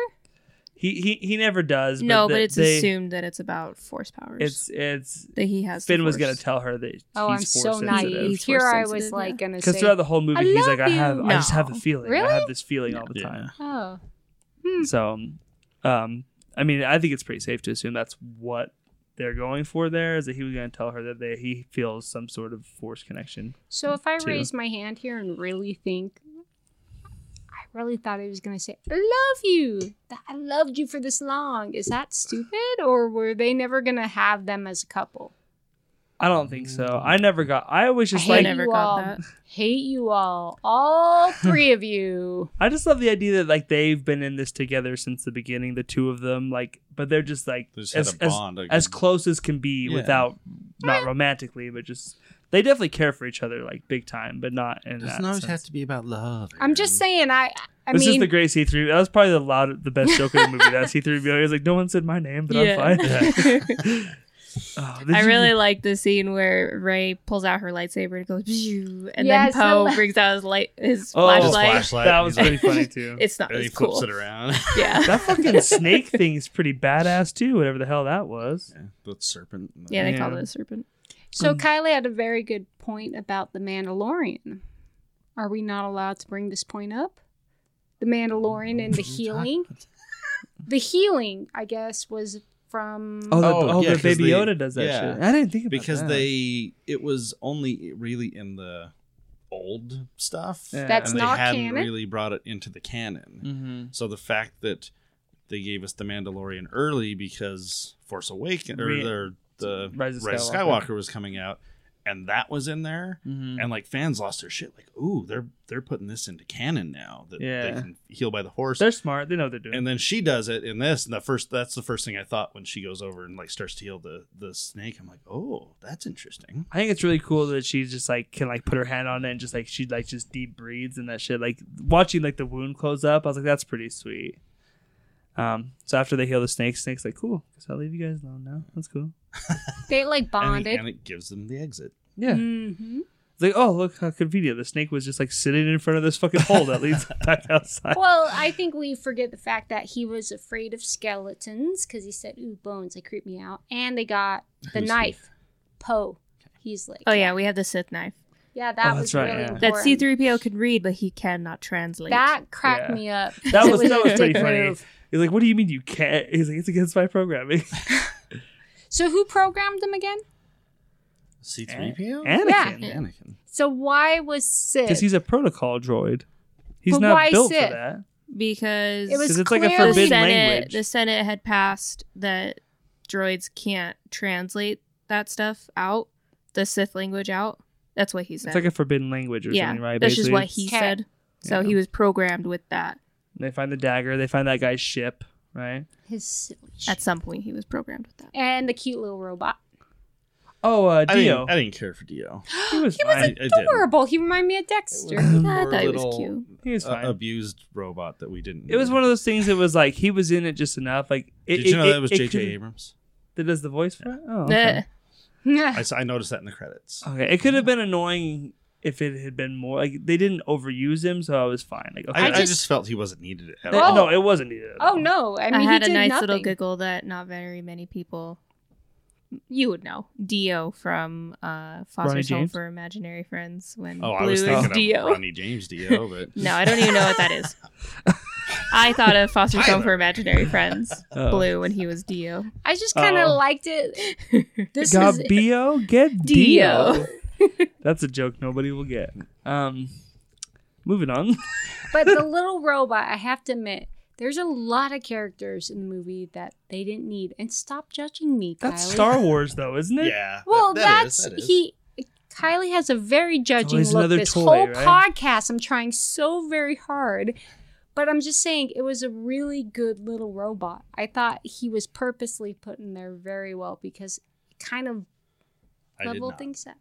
He he he never does. no the- but it's they- assumed that it's about force powers It's it's that he has the Finn was gonna tell her that Oh, I'm he's so force sensitive. naive. He's Here I was like yeah. gonna Because throughout the whole movie, he's like, love I have, you. I just have a feeling. Really? I have this feeling all the Yeah. time. oh, So, um, I mean, I think it's pretty safe to assume that's what they're going for. There is that he was going to tell her that they, he feels some sort of force connection. So if I Two. raise my hand here and really think, I really thought he was gonna say, "I love you. That I loved you for this long." Is that stupid, or were they never gonna have them as a couple? I don't think so. I never got. I always just I like. hate never you got all. that. Hate you all, all [LAUGHS] three of you. I just love the idea that like they've been in this together since the beginning, the two of them. Like, but they're just like They just as, had a as, bond. a as close as can be Yeah. without not romantically, but just they definitely care for each other like big time, but not in doesn't that always sense. have to be about love. I'm just saying. I. I this is the great C three. That was probably the loud, the best joke in the movie. That C three PO. He was like, "No one said my name, but Yeah. I'm fine." [LAUGHS] [LAUGHS] Oh, did I you- really like the scene where Rey pulls out her lightsaber and goes, and Yes, then Poe the- brings out his light, his Oh, His flashlight. flashlight. That was pretty funny [LAUGHS] too. It's not And he as flips cool. it around. Yeah, that fucking snake thing is pretty badass too. Whatever the hell that was. yeah, the serpent. yeah, they Yeah. called it a serpent. So Mm. Kylie had a very good point about the Mandalorian. Are we not allowed to bring this point up? The Mandalorian and the [LAUGHS] healing. [LAUGHS] The healing, I guess, was from. Oh, the, Oh, oh, yeah, the 'cause baby they- Yoda does that yeah. shit. I didn't think about because that. they it was only really in the old stuff. Yeah. That's and they not hadn't canon? really brought it into the canon. Mm-hmm. So the fact that they gave us the Mandalorian early because Force Awakens or Re- the, Rise Rise of of Skywalker. Skywalker was coming out, and that was in there, Mm-hmm. and like fans lost their shit. Like, ooh, they're they're putting this into canon now that Yeah. they can heal by the horse. They're smart. They know what they're doing. and then she does it in this, and the first that's the first thing I thought when she goes over and like starts to heal the the snake. I'm like, oh, that's interesting. I think it's really cool that she just like can like put her hand on it and just like she like just deep breathes and that shit. Like watching like the wound close up, I was like, that's pretty sweet. Um, so after they heal the snake, snake's like, cool. Guess I'll leave you guys alone now. That's cool. [LAUGHS] They like And, bonded. and it gives them the exit. Yeah. hmm It's like, oh look how convenient. The snake was just like sitting in front of this fucking hole that leads [LAUGHS] back outside. Well, I think we forget the fact that he was afraid of skeletons because he said, "Ooh, bones, they creep me out." And they got the Who's knife, Poe. He's like, Oh yeah, we have the Sith knife yeah, that Oh, was that's right, really yeah. important. that C-3PO can read, but he cannot translate. That cracked Yeah. me up. That It [LAUGHS] was- that was pretty funny. move. He's like, what do you mean you can't? He's like, it's against my programming. [LAUGHS] So who programmed them again? C3PO? Anakin. Anakin. So why was Sid? Because he's a protocol droid. He's But not why built Sith? for that. because It was it's like a clearly- the forbidden Senate language. the Senate had passed that droids can't translate that stuff out, the Sith language out. That's what he said. It's like a forbidden language or yeah, something, right? that's just what he Okay. said. So Yeah. he was programmed with that. They find the dagger. They find that guy's ship, right? his silly ship. At some point, he was programmed with that. and the cute little robot. Oh, uh, I Dio. didn't, I didn't care for Dio. [GASPS] he was He was fine. I, I. Adorable. He reminded me of Dexter. It was a [LAUGHS] I poor thought he was little, cute. He was uh, abused robot that we didn't. it was one of those things that was like he was in it just enough. Like, it, Did you know it- that was J.J. Abrams? That does the voice for it. Oh, okay. I, s- I noticed that in the credits. okay. It could have been annoying if it had been more like they didn't overuse him, so I was fine. Like, okay, I, I I just- just felt he wasn't needed at all. no, it wasn't needed. At oh all. no! I mean, I, had he a did nice nothing. little giggle that not very many people. You would know Dio from uh, Foster's Home James? for Imaginary Friends when Oh, Bloo I was is thinking Dio. of Ronnie James Dio, [LAUGHS] but No, I don't even know what that is. [LAUGHS] I thought of Foster's Home for Imaginary Friends, [LAUGHS] Oh. Bloo, when he was Dio. I just kind of Oh. liked it. This Got is Bio, get Dio. Dio. [LAUGHS] That's a joke nobody will get. Um, moving on. [LAUGHS] but the little robot, I have to admit, there's a lot of characters in the movie that they didn't need. And stop judging me, That's Kylie. Star Wars, though, isn't it? Yeah. Well, that- that is- that's that is. he. Kylie has a very judging always look. This toy, whole right? podcast, I'm trying so very hard, but I'm just saying it was a really good little robot. I thought he was purposely put in there very well because it kind of I did leveled things up.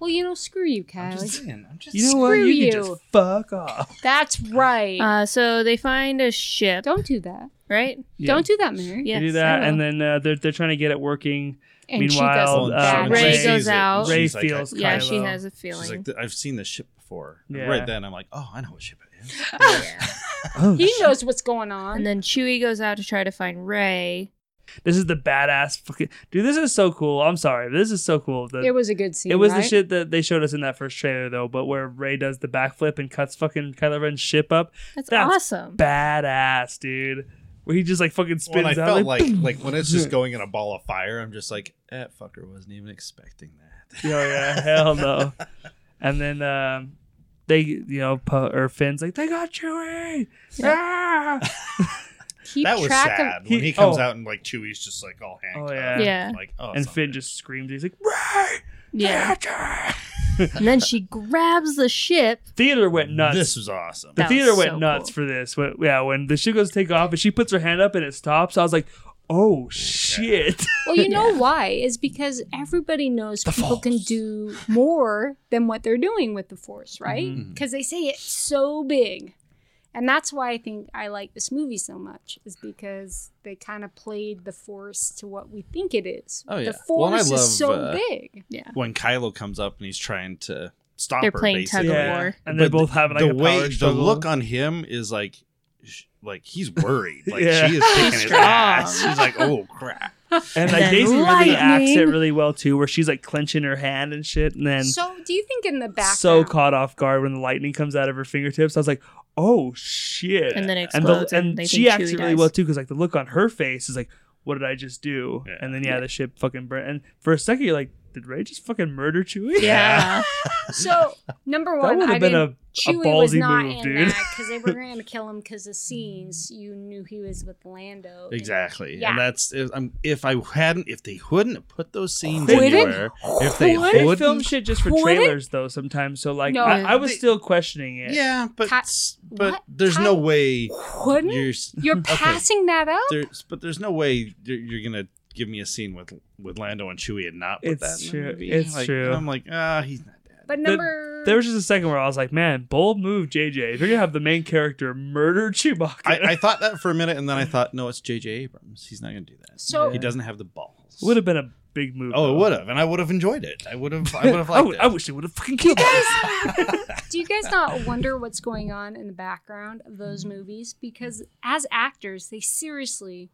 Well, you know, screw you, I'm just Kylie. saying. I'm just You know what? Screw You, you. can just fuck off. [LAUGHS] That's right. Uh, so they find a ship, Don't do that. right? Yeah. Don't do that, Mary. Yes, They do I that, will. and then uh, they're they're trying to get it working. And Meanwhile, she does uh, bad Rey shit. goes out. Rey she's like, I- feels Yeah, she has a She's feeling. like, I've seen this ship before. Yeah. Right then, I'm like, oh, I know what ship it is. [LAUGHS] Oh, He knows what's going on. and then Chewie goes out to try to find Rey. This is the badass fucking dude. This is so cool. I'm sorry, but this is so cool. The, it was a good scene. It was right? the shit that they showed us in that first trailer, though. But where Rey does the backflip and cuts fucking Kylo Ren's ship up, That's, That's awesome. badass, dude. Where he just like fucking spins When I out. felt like, like like when it's just [LAUGHS] going in a ball of fire, I'm just like, that fucker wasn't even expecting that. oh yeah, hell no. And then um, they, you know, Pu- or Finn's like, they got Chewie. Ah! [LAUGHS] Keep that was track sad of when he comes oh. out and like Chewie's just like all handcuffed. yeah. Yeah. Like oh, and Finn just screams. He's like, Rey, Yeah. yeah. [LAUGHS] and then she grabs the ship. Theater went nuts. This was awesome. the That theater went so nuts cool. for this. When, yeah, when the ship goes to take off and she puts her hand up and it stops, I was like, oh shit. [LAUGHS] Well, you [LAUGHS] know why? Is because everybody knows The people can do more than what they're doing with the force, right? Mm-hmm. Because they say it's so big. And that's why I think I like this movie so much, is because they kind of played the force to what we think it is. Oh, yeah. The Well, I force love, is so uh, big. Yeah. when Kylo comes up and he's trying to stop They're her. playing tug basically. of yeah. war. And they're both have like the a way power the look on him is like sh- like he's worried like Yeah. she is [LAUGHS] kicking his ass he's like oh crap and And like then Daisy really acts it really well too, where she's like clenching her hand and shit, and then So, do you think in the back so caught off guard when the lightning comes out of her fingertips. I was like, oh shit! And then it and, the, explodes and and she think acts it really dies. well too, because like the look on her face is like, what did I just do? Yeah. And then yeah, the ship fucking burnt. And for a second, you're like, did Rey just fucking murder Chewie? Yeah. [LAUGHS] So, number that one, would I have been didn't. a, a Chewie was ballsy not move, in dude. that because they were [LAUGHS] going to kill him because of scenes. You knew he was with Lando. and- exactly Yeah. and that's if, um, if I hadn't if they wouldn't have put those scenes Wouldn't? anywhere if they They would film shit just for Wouldn't? trailers though sometimes. So like, No. I, I was They- still questioning it. yeah but Ka- but what? there's Ka- no way Wouldn't you're you're [LAUGHS] okay. passing that up? there's but there's no way you're, you're gonna give me a scene with with Lando and Chewie and not put It's that in true. the movie. It's Like, true. I'm like ah he's not dead But The- number There was just a second where I was like, man, bold move, JJ. If you're gonna have the main character murder [LAUGHS] Chewbacca, I, I thought that for a minute and then I thought no it's J.J. Abrams he's not gonna do that So- he doesn't have the balls would have been a big move. Oh, it would have, and I would have enjoyed it. I would have. I would have [LAUGHS] liked would- it. I wish they would have fucking killed us. [LAUGHS] Do you guys not wonder what's going on in the background of those movies? Because as actors, they seriously,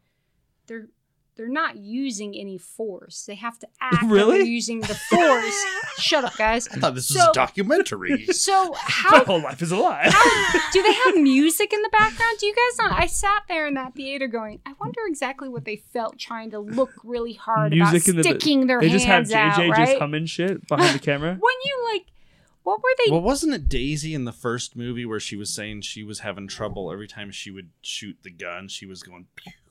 they're they're not using any force. They have to [LAUGHS] act Really? they're using the force. [LAUGHS] Shut up, guys. I thought this was a documentary. [LAUGHS] So My how whole life is a lie. how do they have music in the background? Do you guys not? I sat there in that theater going, I wonder exactly what they felt trying to look really hard Music in about the- sticking their they just have hands out, JJ right? just humming shit behind the camera. when you like, what were they? well, wasn't it Daisy in the first movie where she was saying she was having trouble every time she would shoot the gun? She was going. Pew, pew. And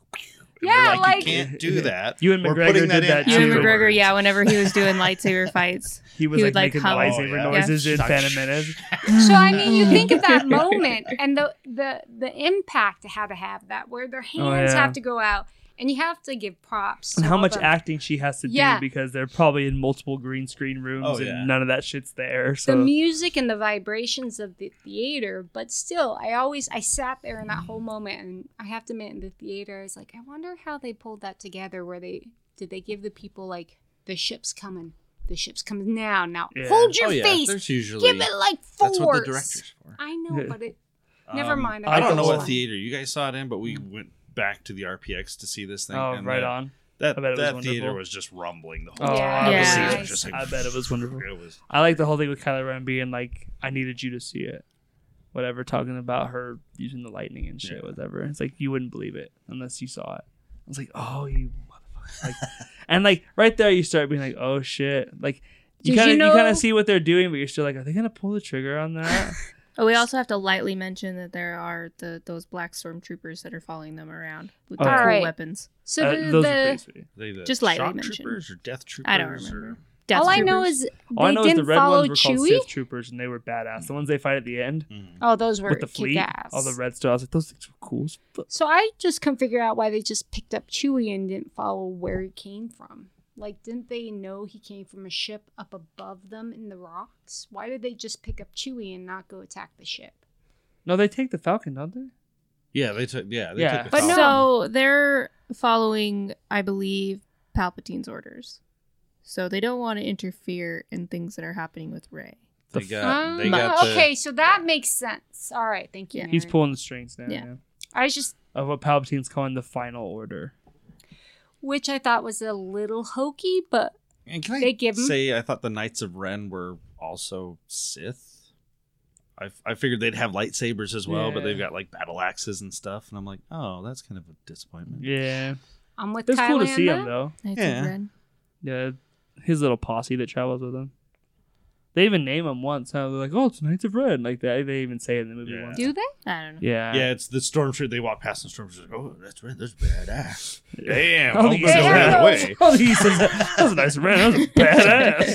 Yeah, like, like- you can't do [LAUGHS] that. Ewan We're McGregor did in that Ewan too. afterwards. McGregor, yeah, whenever he was doing lightsaber fights. [LAUGHS] He was He like, would, like, making hum. lightsaber Oh, yeah. noises in Like, Phantom Menace. [LAUGHS] So I mean, you think of that moment and the the the impact to had to have that, where their oh, hands Oh, yeah. have to go out, and you have to give props. To And how much them. acting she has to Yeah. do because they're probably in multiple green screen rooms Oh, and yeah. none of that shit's there. the music and the vibrations of the theater, but still, I always I sat there in that whole moment, and I have to admit, in the theater, I was like, I wonder how they pulled that together. Where they did they give the people like the ship's coming, the ship's coming now, now Yeah. hold oh, your oh yeah, face, there's usually give it like force. that's what the director's for. I know, but it. [LAUGHS] Never um, mind, I I, don't know what theater you guys saw it in, but we mm. went back to the RPX to see this thing. oh, and right that, on. That I bet it was that wonderful. theater was just rumbling the whole Oh, Yeah. time. I, The Yeah. seats bet were just like, I bet it was wonderful. It was. I like the whole thing with Kylo Ren being like, "I needed you to see it." whatever, talking about her using the lightning and shit, Yeah. whatever. It's like you wouldn't believe it unless you saw it. I was like, oh, you motherfucker! Like, [LAUGHS] and like right there, you start being like, oh shit! Like you Did kind of you, know- kind of see what they're doing, but you're still like, are they gonna pull the trigger on that? [LAUGHS] Oh, we also have to lightly mention that there are the those black stormtroopers that are following them around with Oh, their cool Alright. weapons. So Uh, the, those are the pretty sweet. They the Just lightly shock mentioned. troopers or death troopers? I don't or- remember. Death all I know troopers. is All I know is didn't the red follow ones were called Chewie. Sith troopers, and they were badass. The ones they fight at the end Mm. Oh, those were with the fleet, kick-ass. all the red stuff. I was like, those things were cool. So I just couldn't figure out why they just picked up Chewie and didn't follow where he came from. Like, didn't they know he came from a ship up above them in the rocks? Why did they just pick up Chewie and not go attack the ship? No, they take the Falcon, don't they? Yeah, they took. Yeah, they Yeah. took the But Falcon. So they're following, I believe, Palpatine's orders. So they don't want to interfere in things that are happening with Rey. they the got. They got mm, the, okay, so that makes sense. All right, thank you. Yeah. He's pulling the strings now. Yeah. Yeah. I was just, Of what Palpatine's calling the final order. Which I thought was a little hokey, but And can I They give 'em- say I thought the Knights of Ren were also Sith? I, I figured they'd have lightsabers as well, but they've got like battle axes and stuff, and I'm like, oh, that's kind of a disappointment. Yeah. I'm with It's cool to see that. him though. Knights Yeah. of Ren. Yeah. His little posse that travels with him. They even name him once. How they're like, "Oh, it's Knights of Red," like that. They even say it in the movie Yeah. once. Do they? I don't know. Yeah. Yeah, it's the stormtrooper. They walk past the stormtroopers. Like, oh, that's right. That's badass. Damn, [LAUGHS] Oh, I'm he gonna go that. that away. [LAUGHS] Oh, he says that. That was a nice red. That was [LAUGHS]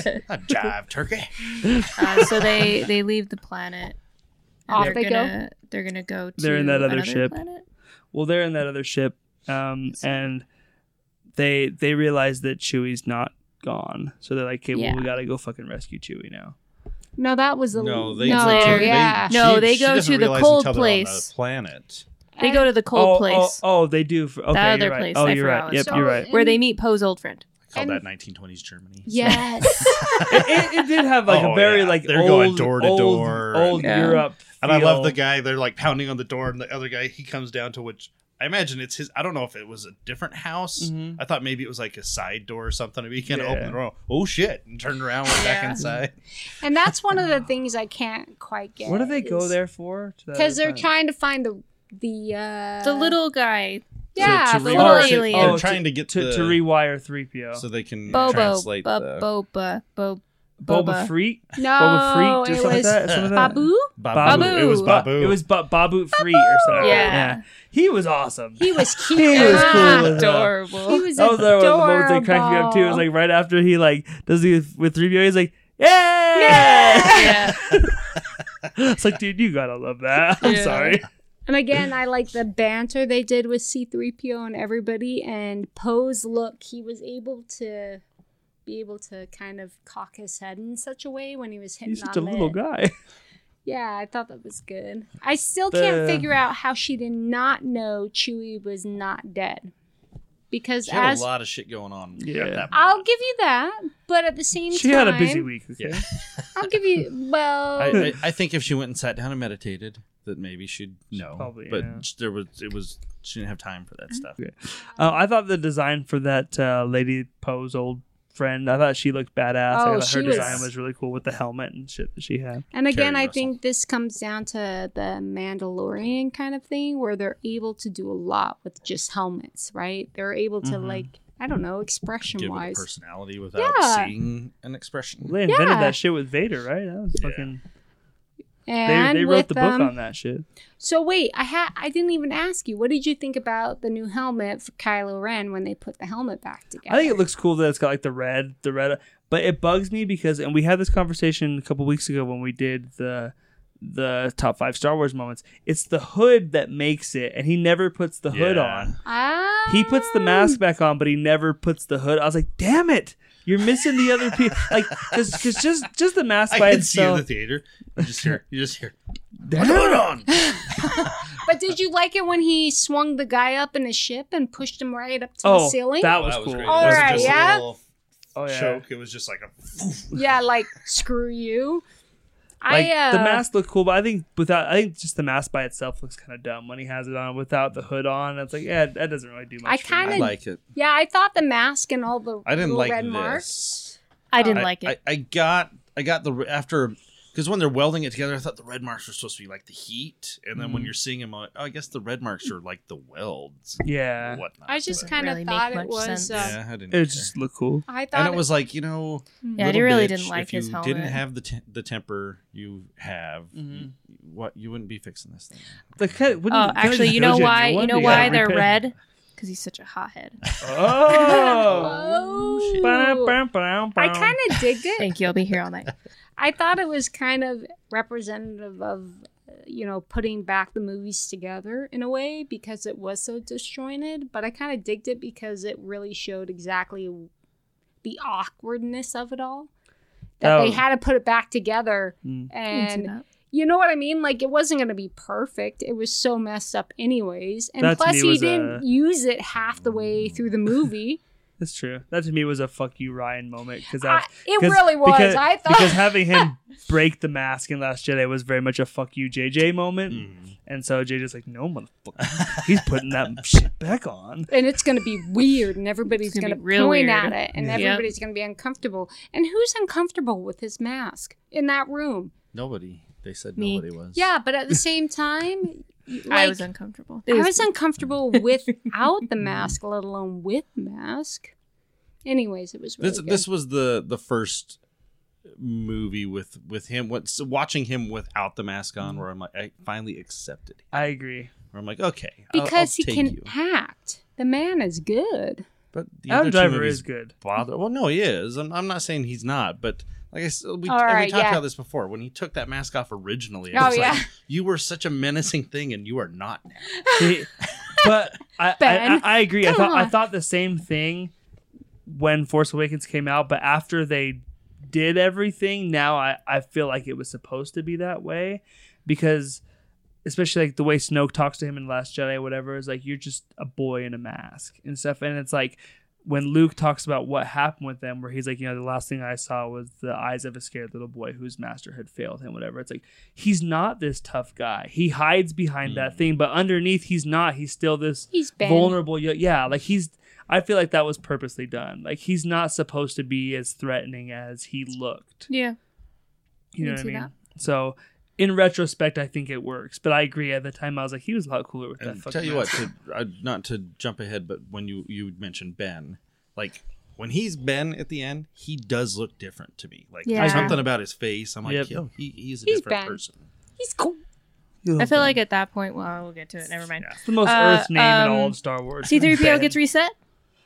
badass. A jive turkey. uh, so they they leave the planet. and Off they're they go? gonna, They're gonna go. To They're in that other another ship. Planet? Well, they're in that other ship, um, and they they realize that Chewie's not gone. So they're like, "Okay, well, Yeah. we gotta go fucking rescue Chewie now." No, that was a No, they no, later. yeah. No, they go doesn't to the realize cold until they're on place. the planet. They go to the cold oh, oh place Oh, oh, they do. For, okay, other you're right. place, Oh, I you're forgot right. what Yep, it's you're right. where they meet Poe's old friend. I call And- that 1920s Germany. Yes. [LAUGHS] it, it, it did have like Oh, a very yeah. like They're old, going door to old, door old and- Europe. And I love the guy. They're like pounding on the door, and the other guy he comes down to which I imagine it's his. I don't know if it was a different house. Mhm. I thought maybe it was like a side door or something. And he kind of Yeah. opened the door. Oh shit! And turned around, went back inside. [LAUGHS] and that's one of the [LAUGHS] things I can't quite get. What do they go there for? Because they're other planet? trying to find the the uh the little guy, yeah to, the to little rewire- alien. They're Oh, trying to, get to, the, to rewire three PO. so they can Bobo, translate bu- the Boba, Boba Boba. Freak, no Boba Freak, or it something like was that. Something like that. Babu. Babu. Babu. It was Ba- Babu. it was ba- Babu Frik or something. Yeah. he was awesome. He was [LAUGHS] cute. He was ah, cool as adorable. He was That was the one of the moments that cracked me up too. It was like right after he like does he with three PO, he's like, yeah. [LAUGHS] yeah. it's like, dude, you gotta love that. I'm Yeah. sorry. And again, I like the banter they did with C3PO and everybody and Poe's look. He was able to be able to kind of cock his head in such a way when he was hitting He's such on a little it. guy. Yeah, I thought that was good. I still can't The- figure out how she did not know Chewie was not dead. Because She had as a lot of shit going on. at Yeah. that I'll give you that, but at the same She time, she had a busy week. Okay? Yeah. [LAUGHS] I'll give you well. I, I, I think if she went and sat down and meditated, that maybe she'd know. probably, but yeah. there was it was she didn't have time for that stuff. Uh, I thought the design for that uh, Lady Poe's old friend, I thought she looked badass. I Oh, thought she her was- design was really cool with the helmet and shit that she had. And again, Keri I Russell. think this comes down to the Mandalorian kind of thing where they're able to do a lot with just helmets, right? They're able to Mhm. like I don't know, expression Give it a wise. personality without Yeah. seeing an expression. Well, they invented Yeah. that shit with Vader, right? That was Yeah. fucking. They, And they with wrote the book um, on that shit. So wait, I had I didn't even ask you. What did you think about the new helmet for Kylo Ren when they put the helmet back together? I think it looks cool that it's got like the red, the red, but it bugs me because, and we had this conversation a couple weeks ago when we did the the top five Star Wars moments. It's the hood that makes it, and he never puts the hood Yeah. on. Ah, He puts the mask back on, but he never puts the hood. I was like, damn it, you're missing the other people, [LAUGHS] Like, because just just the mask I by can see you in the itself. theater. You just hear you just hear Damn Put the it. hood on. [LAUGHS] But did you like it when he swung the guy up in his ship and pushed him right up to the Oh, ceiling? that was cool. great. All it wasn't right, just yeah? little Oh yeah. choke. It was just like a [LAUGHS] yeah, like screw you. Like I uh, the mask looked cool, but I think without, I think just the mask by itself looks kind of dumb when he has it on without the hood on. It's like, yeah, that doesn't really do much. I kinda- like it. Yeah, I thought the mask and all the I didn't like red this. marks. I didn't I, like it. I, I got I got the after Because when they're welding it together, I thought the red marks were supposed to be like the heat, and then when Mhm. you're seeing them, I'm like, oh, I guess the red marks are like the welds, Yeah. whatnot. I just kind of really thought it was. sense. Uh, yeah, I didn't. It just looked cool. I thought and it was like you know, Yeah, I really bitch, didn't like if his you helmet. didn't have the te- the temper you have, Mhm. what you wouldn't be fixing this thing. The cut, Oh, actually, you know why? You know why they're red? Because he's such a hothead. [LAUGHS] Oh. Oh. I kind of digged it. Thank you. I'll be here all night. I thought it was kind of representative of, uh, you know, putting back the movies together in a way because it was so disjointed. But I kind of digged it because it really showed exactly the awkwardness of it all. That Oh. they had to put it back together. Mm. I can And that. You know what I mean? Like it wasn't going to be perfect. It was so messed up, anyways. And That plus, he didn't a- use it half the way through the [LAUGHS] movie. That's true. That to me was a fuck you Ryan moment because I, it 'cause- really was. because, I thought because having him [LAUGHS] break the mask in Last Jedi was very much a fuck you JJ moment, Mm. and so JJ's like, no motherfucker, [LAUGHS] he's putting that shit back on. and it's going to be weird, and everybody's It's gonna going to be real point weird. at it, and Yeah. everybody's going to be uncomfortable. And who's uncomfortable with his mask in that room? Nobody. They said Me. nobody was. Yeah, but at the [LAUGHS] same time, like, [LAUGHS] I was uncomfortable. It I was uncomfortable without the mask, let alone with mask. Anyways, it was really This good. this was the the first movie with with him. What's watching him without the mask on, Mm-hmm. where I'm like, I finally accepted. It. I agree. Where I'm like, okay, I'll- because I'll he take can you. act. The man is good. But the Adam other Driver is good. bother. Well, no, he is. I'm, I'm not saying he's not, but like I s- we, All and we talked yeah. about this before. When he took that mask off originally, I Oh, was yeah. like, [LAUGHS] you were such a menacing thing, and you are not now. But I, I, Ben, I, I agree. I come thought I thought the same thing when Force Awakens came out, but after they did everything, now I, I feel like it was supposed to be that way because especially like the way Snoke talks to him in Last Jedi or whatever is like you're just a boy in a mask and stuff and it's like when Luke talks about what happened with them where he's like you know the last thing I saw was the eyes of a scared little boy whose master had failed him whatever it's like he's not this tough guy he hides behind that Mm. thing but underneath he's not he's still this He's vulnerable yeah like he's I feel like that was purposely done like he's not supposed to be as threatening as he looked Yeah. you know what I mean? that. So in retrospect, I think it works. But I agree. At the time, I was like, he was a lot cooler with that. And fucking tell you what, to, uh, not to jump ahead, but when you you mentioned Ben, like when he's Ben at the end, he does look different to me. Like Yeah. something about his face. I'm like, Yep. yo, he, he's a He's different Ben. person. He's cool. I feel like at that point, well, we'll get to it. Never mind. it's the most Uh, Earth name in all um, of Star Wars. C3PO Ben. gets reset,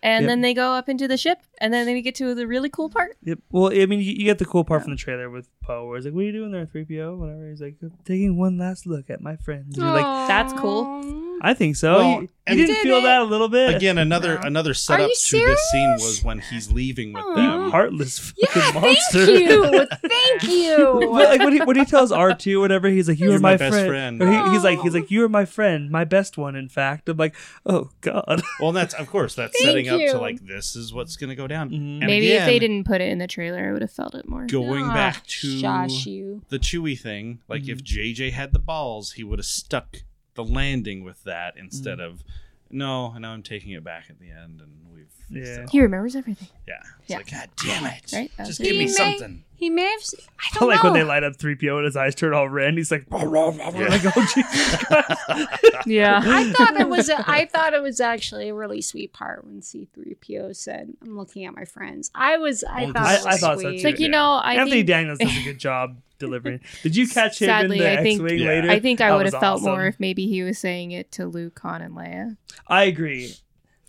and Yep. then they go up into the ship, and then they get to the really cool part. Yep. Well, I mean, you, you get the cool part from the trailer with Poe, where he's like, "What are you doing there, three PO?" Whatever. He's like, "Taking one last look at my friends." You're like, That's cool. I think so. Well, you, you didn't Did feel it? that a little bit Again, another No. another setup you to this scene was when he's leaving with Aw. them. heartless fucking Yeah, fucking thank monster. you. [LAUGHS] Thank you. [LAUGHS] But like when he when he tells R two whatever, he's like, "You You're are my, my best friend." friend. He, he's like, "He's like, you are my friend, my best one." In fact, I'm like, "Oh God." [LAUGHS] Well, that's of course that's Thank setting up to like this is what's going to go down. Mhm. And Maybe if they didn't put it in the trailer, I would have felt it more. going Ah, back to Josh, you. the Chewie thing, like Mm-hmm. if JJ had the balls, he would have stuck the landing with that instead Mm. of no. Now I'm taking it back at the end, and we've Yeah. it. He remembers everything. Yeah. It's Yeah. like, God damn it. Right? Just give me something. He may have. s- I I don't like know. when they light up 3PO and his eyes turn all red and he's like, "Rah, rah, rah, rah," Yeah. like, oh, Jesus [LAUGHS] Christ. Yeah. I thought it was. A, I thought it was actually a really sweet part when C-3PO said, "I'm looking at my friends." I was. I Oh, thought I- it was I thought so, sweet. too. It's like you Yeah. know, I Anthony think Daniels does a [LAUGHS] good job delivering. Did you catch him Sadly, in the I think- X-wing Yeah. later? I think I That would have felt awesome. more if maybe he was saying it to Luke, Han, and Leia. I agree.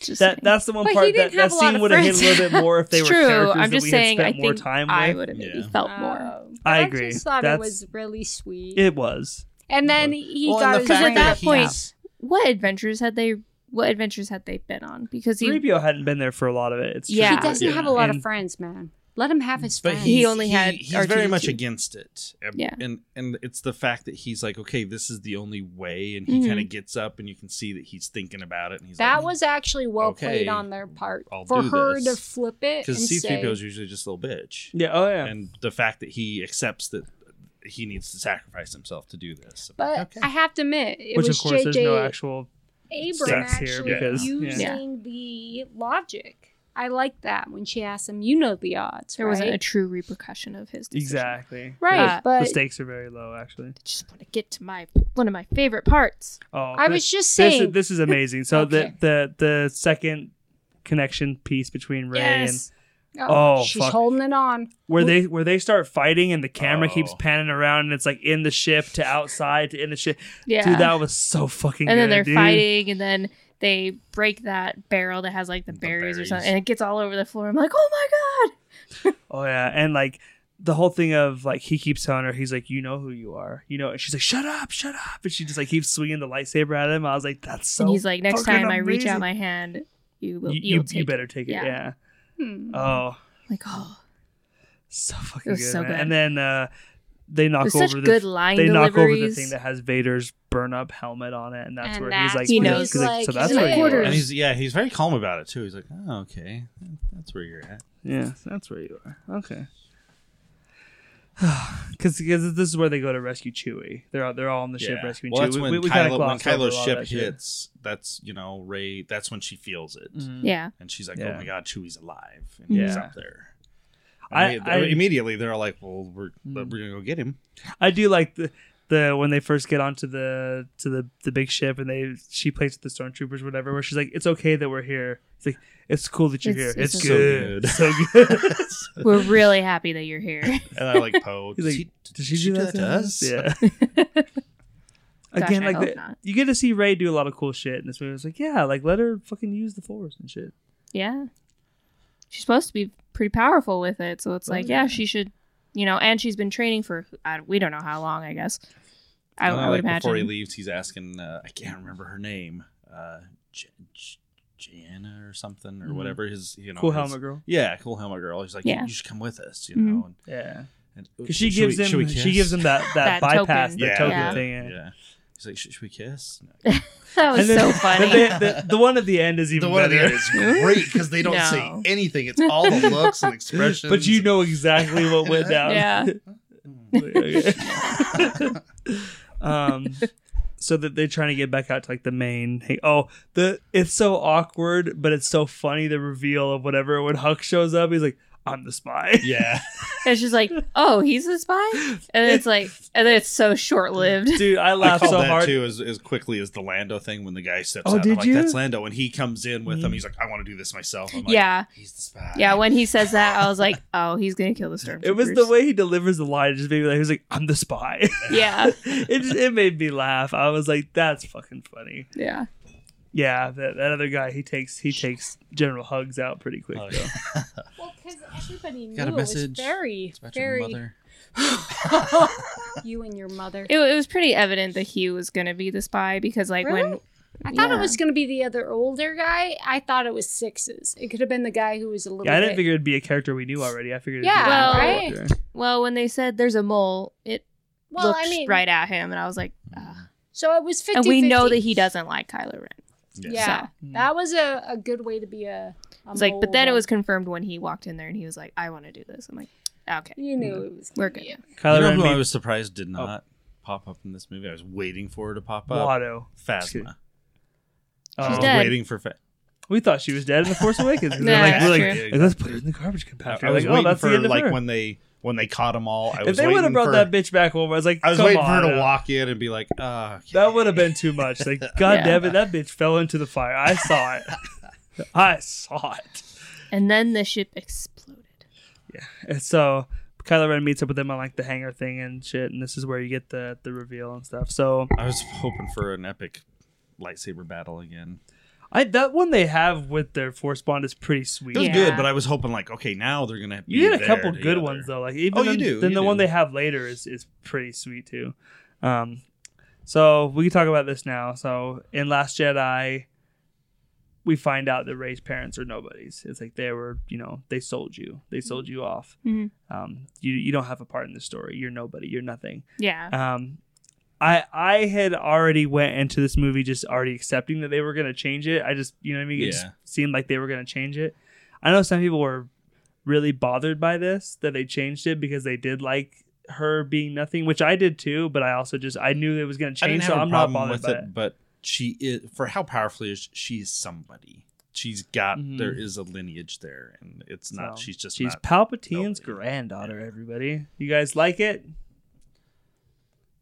Just That saying. that's the one But part that, that have a lot scene would have hit a little bit more if [LAUGHS] they it's were true. characters I'm that just we saying. had I spent more time I with. would have maybe Yeah. felt more. Oh, I but agree. just thought That's- it was really sweet. It was. and then Well, he well, got the his at that he- point- What adventures had they? What adventures had they been on? Because he 3PO hadn't been there for a lot of it. It's true. Yeah. He doesn't Yeah. have a lot And- of friends, man. Let him have his friends. But. He he's, only had he's very much R2D2. against it. And- Yeah. And and it's the fact that he's like, okay, this is the only way, and he Mhm. kind of gets up, and you can see that he's thinking about it, and he's that like, was actually well Okay, played on their part I'll for her this. to flip it because say, C-3PO is usually just a little bitch, Yeah. Oh yeah. and the fact that he accepts that he needs to sacrifice himself to do this. I'm But like, okay. I have to admit, it Which was of course JJ there's no actual Abrams stakes here actually because- using yeah. the logic I like that when she asked him, "You know the odds, There right?" wasn't a true repercussion of his decision. Exactly. right, Uh, The stakes are very low, actually. I just want to get to my one of my favorite parts. Oh, I thi- was just this, saying. is, this is amazing. So Okay. the the the second connection piece between Rey and Yes. Oh, she's fuck. holding it on. where they where they start fighting and the camera keeps Oh. panning around and it's like in the ship to outside to in the ship. Yeah. Dude, that was so fucking. and then they're dude. fighting, and then they break that barrel that has like the, The berries, or something, and it gets all over the floor. I'm like, oh my god! [LAUGHS] Oh yeah, and like the whole thing of like he keeps telling her he's like you know who you are, you know, and she's like shut up, shut up, and she just like keeps swinging the lightsaber at him. I was like that's so. and he's like, next time I reach out my hand, you will. you, you, take you better take it. Yeah. Yeah. Hmm. Oh, Like, oh, so fucking was good. so good. And then uh, they knock there's over such the good line they knock over the thing that has Vader's burn up helmet on it, and that's And where that's he's like, He when knows. he's 'cause, like, so that's "Hey." where you Quarters. are. And he's yeah, he's very calm about it too. He's like, oh, okay, that's where you're at. Yeah, that's where you are. Okay. [SIGHS] Because because this is where they go to rescue Chewie. They're all, they're all on the ship rescuing well, Chewie. that's We- when, we, we kinda Kylo, when Kylo's ship that shit. hits. That's you know Rey. That's when she feels it, Mhm. yeah, and she's like, Yeah. oh my god, Chewie's alive, and he's up there. I- And they- I- immediately they're like, well, we're Mm. we're gonna go get him. I do like the the when they first get onto the to the the big ship and they she plays with the stormtroopers whatever where she's like it's okay that we're here. It's like it's cool that you're It's- here. It's, it's good. so So good. [LAUGHS] [LAUGHS] [LAUGHS] we're really happy that you're here. And I like Poe. He's Does like, he- Did she do that to us? Yeah. Gosh, Again, I like hope the, not. you get to see Rey do a lot of cool shit in this movie. It's like, yeah, like let her fucking use the force and shit. Yeah. She's supposed to be pretty powerful with it, so it's Oh, like, yeah. yeah, she should, you know, and she's been training for I, we don't know how long, I guess. I, And I would like imagine. before he leaves, he's asking. Uh, I can't remember her name. Uh, J- J- Jana or something or Mhm. whatever. His you know cool his- helmet girl. Yeah, cool helmet girl. He's like, Yeah. you should come with us, you Mhm. know. And, Yeah. Because she should gives we- him she gives him that [LAUGHS] that, That bypass, token. the yeah, token Yeah. thing. yeah. Yeah. He's like, should, should we kiss? [LAUGHS] that was then- so funny. the, the, the one at the end is even The one at the better. end is great because they don't No. say anything. It's all the looks and [LAUGHS] expressions. but you know exactly what went down. [LAUGHS] Yeah. Um, so that they're trying to get back out to like the main. Hey, oh, the it's so awkward, but it's so funny. The reveal of whatever when Hux shows up, he's like, "I'm the spy." [LAUGHS] Yeah. it's just like, oh, he's the spy, and it's like, and then it's so short lived. Dude, I I laughed called so that hard. too as, as quickly as the Lando thing when the guy steps Oh, out. did I'm like, you? that's Lando. And he comes in with him. Mhm. He's like, I want to do this myself. I'm like, Yeah, He's the spy. yeah. When he says that, I was like, oh, he's gonna kill the [LAUGHS] stormtroopers. It was the way he delivers the line. It just made me like, he was like, "I'm the spy." Yeah, [LAUGHS] it just, it made me laugh. I was like, "That's fucking funny." yeah. Yeah, that, that other guy, he takes he takes General Hux out pretty quick. Oh, though. yeah. [LAUGHS] Well, because everybody knew Got a it was message. very, It's about your very mother. [LAUGHS] you and your mother. It, it was pretty evident that he was gonna be the spy because, like, when Really? I thought it Yeah. was going to be the other older guy. I thought it was sixes. It could have been the guy who was a little. Yeah, I didn't bit- figure it'd be a character we knew already. I figured. Yeah, it'd be Well- a right? character. well, when they said there's a mole, it Well, looked I mean, right at him, and I was like, ah. So it was 50 and we know that he doesn't like Kylo Ren. Yeah, So- mm. that was a, a good way to be a. a It's like, but then it was confirmed when he walked in there, and he was like, I want to do this. I'm like, okay, You knew mm-hmm. it was. we're gonna good. be Kylo you know Ren who I was surprised did oh. not pop up in this movie? I was waiting for her to pop up. Watto. Excuse- Phasma. Oh. I She's was dead. waiting for Fa- We thought she was dead in the Force [LAUGHS] Awakens. 'cause Nah, they're like, that's we're like, true. like, let's put her in the garbage compactor. I was like, oh, waiting that's for the end of like her. when they when they caught them all. I if they would have brought for, that bitch back over, I was like, I was come waiting for her to uh, walk in and be like, uh, That would have been too much. Like, [LAUGHS] god Yeah. damn it, that bitch fell into the fire. I saw it. [LAUGHS] I saw it. And then the ship exploded. Yeah, and so Kylo Ren meets up with them on like the hangar thing and shit, and this is where you get the the reveal and stuff. So I was hoping for an epic lightsaber battle again. I that one they have with their Force Bond is pretty sweet. It was Yeah. good, but I was hoping like, okay, now they're gonna. You get a be couple there good together. ones though. Like even Oh, you then, do, then you the one do. they have later is is pretty sweet too. Um, so we can talk about this now. So in Last Jedi, we find out that Rey's parents are nobodies. It's like they were, you know, they sold you. They sold you off. Mhm. Um, you you don't have a part in the story. You're nobody. You're nothing. Yeah. Um, I I had already went into this movie just already accepting that they were gonna change it. I just you know what I mean. It just seemed like they were gonna change it. I know some people were really bothered by this that they changed it because they did like her being nothing, which I did too. But I also just I knew it was gonna change, so I'm not bothered with by it, it. but she is for how powerful is she is somebody. she's got Mhm. there is a lineage there, and it's not. So, she's just she's. Palpatine's nobody. granddaughter. Everybody, you guys like it?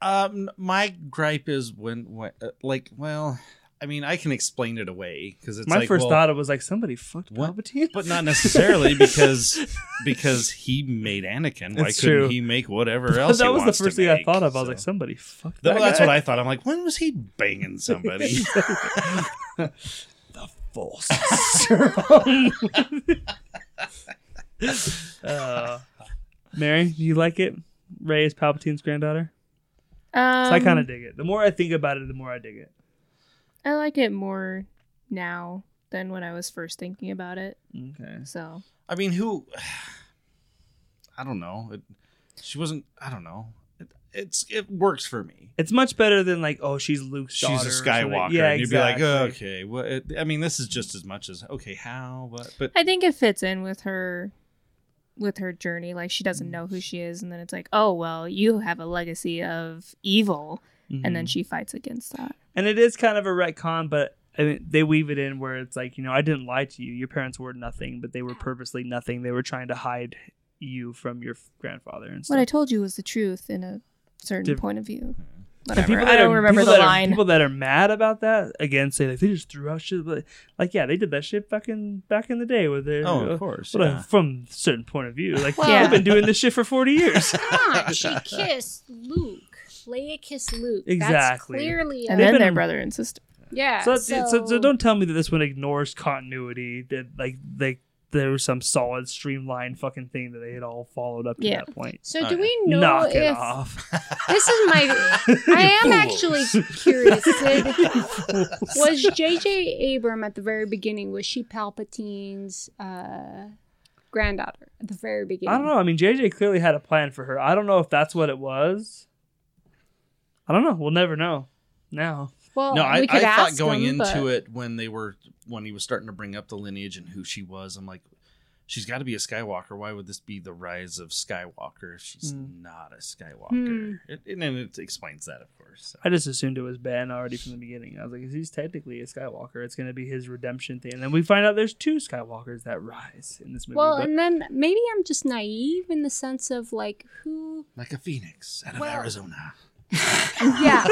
Um, my gripe is when, when uh, like, well, I mean, I can explain it away because it's My like, first well, thought it was like somebody fucked What? Palpatine, but not necessarily because [LAUGHS] because he made Anakin. Why It's couldn't true. he make whatever else? that was the first thing I thought of. I was like, somebody fucked Th- that that's guy. what I thought. I'm like, when was he banging somebody? [LAUGHS] the false [LAUGHS] uh, Mary, do you like it? Rey is Palpatine's granddaughter. Um, So I kind of dig it. The more I think about it, the more I dig it. I like it more now than when I was first thinking about it. Okay. So I mean, who? [SIGHS] I don't know. It, she wasn't. I don't know. It, it's it works for me. It's much better than like, oh, she's Luke's She's daughter. a. Skywalker, Yeah, and you'd exactly. be like, oh, okay. Well, it, I mean, this is just as much as okay. How? But but I think it fits in with her with her journey. Like she doesn't know who she is, and then it's like, oh well, you have a legacy of evil, and then Mhm. she fights against that. and it is kind of a retcon, but I mean, they weave it in where it's like, you know, I didn't lie to you. Your parents were nothing, but they were purposely nothing. They were trying to hide you from your grandfather and stuff. What I told you was the truth in a certain Diff- point of view. And Whatever. people I don't are- remember people the that are- line. people that are mad about that again say like they just threw out shit. But like, yeah, they did that shit back in back in the day with their oh, uh, of course. well, Yeah. from a certain point of view. Like, Well- yeah, I've been doing this shit for forty [LAUGHS] years. Come on, she [LAUGHS] kissed Luke. Leia kissed Luke. That's Exactly. clearly. and a- then been- their brother and sister. yeah. so, So, so, so, don't tell me that this one ignores continuity. That like they there was some solid streamlined fucking thing that they had all followed up to Yeah. that point. So do yeah. we know Knock it if off. this is my? [LAUGHS] I am actually curious. [LAUGHS] Did, was J.J. Abram at the very beginning? Was she Palpatine's uh, granddaughter at the very beginning? I don't know. I mean, JJ clearly had a plan for her. I don't know if that's what it was. I don't know. We'll never know. Now, Well, no, we I, I could thought going him, into but- it when they were when he was starting to bring up the lineage and who she was, I'm like, she's got to be a Skywalker. Why would this be the rise of Skywalker if she's Hmm. not a Skywalker? Hmm. It, and then it explains that, of course. So. I just assumed it was Ben already from the beginning. I was like, he's technically a Skywalker. It's going to be his redemption thing. And then we find out there's two Skywalkers that rise in this movie. Well, but and then maybe I'm just naive in the sense of like who like a phoenix out of Well- Arizona. Yeah.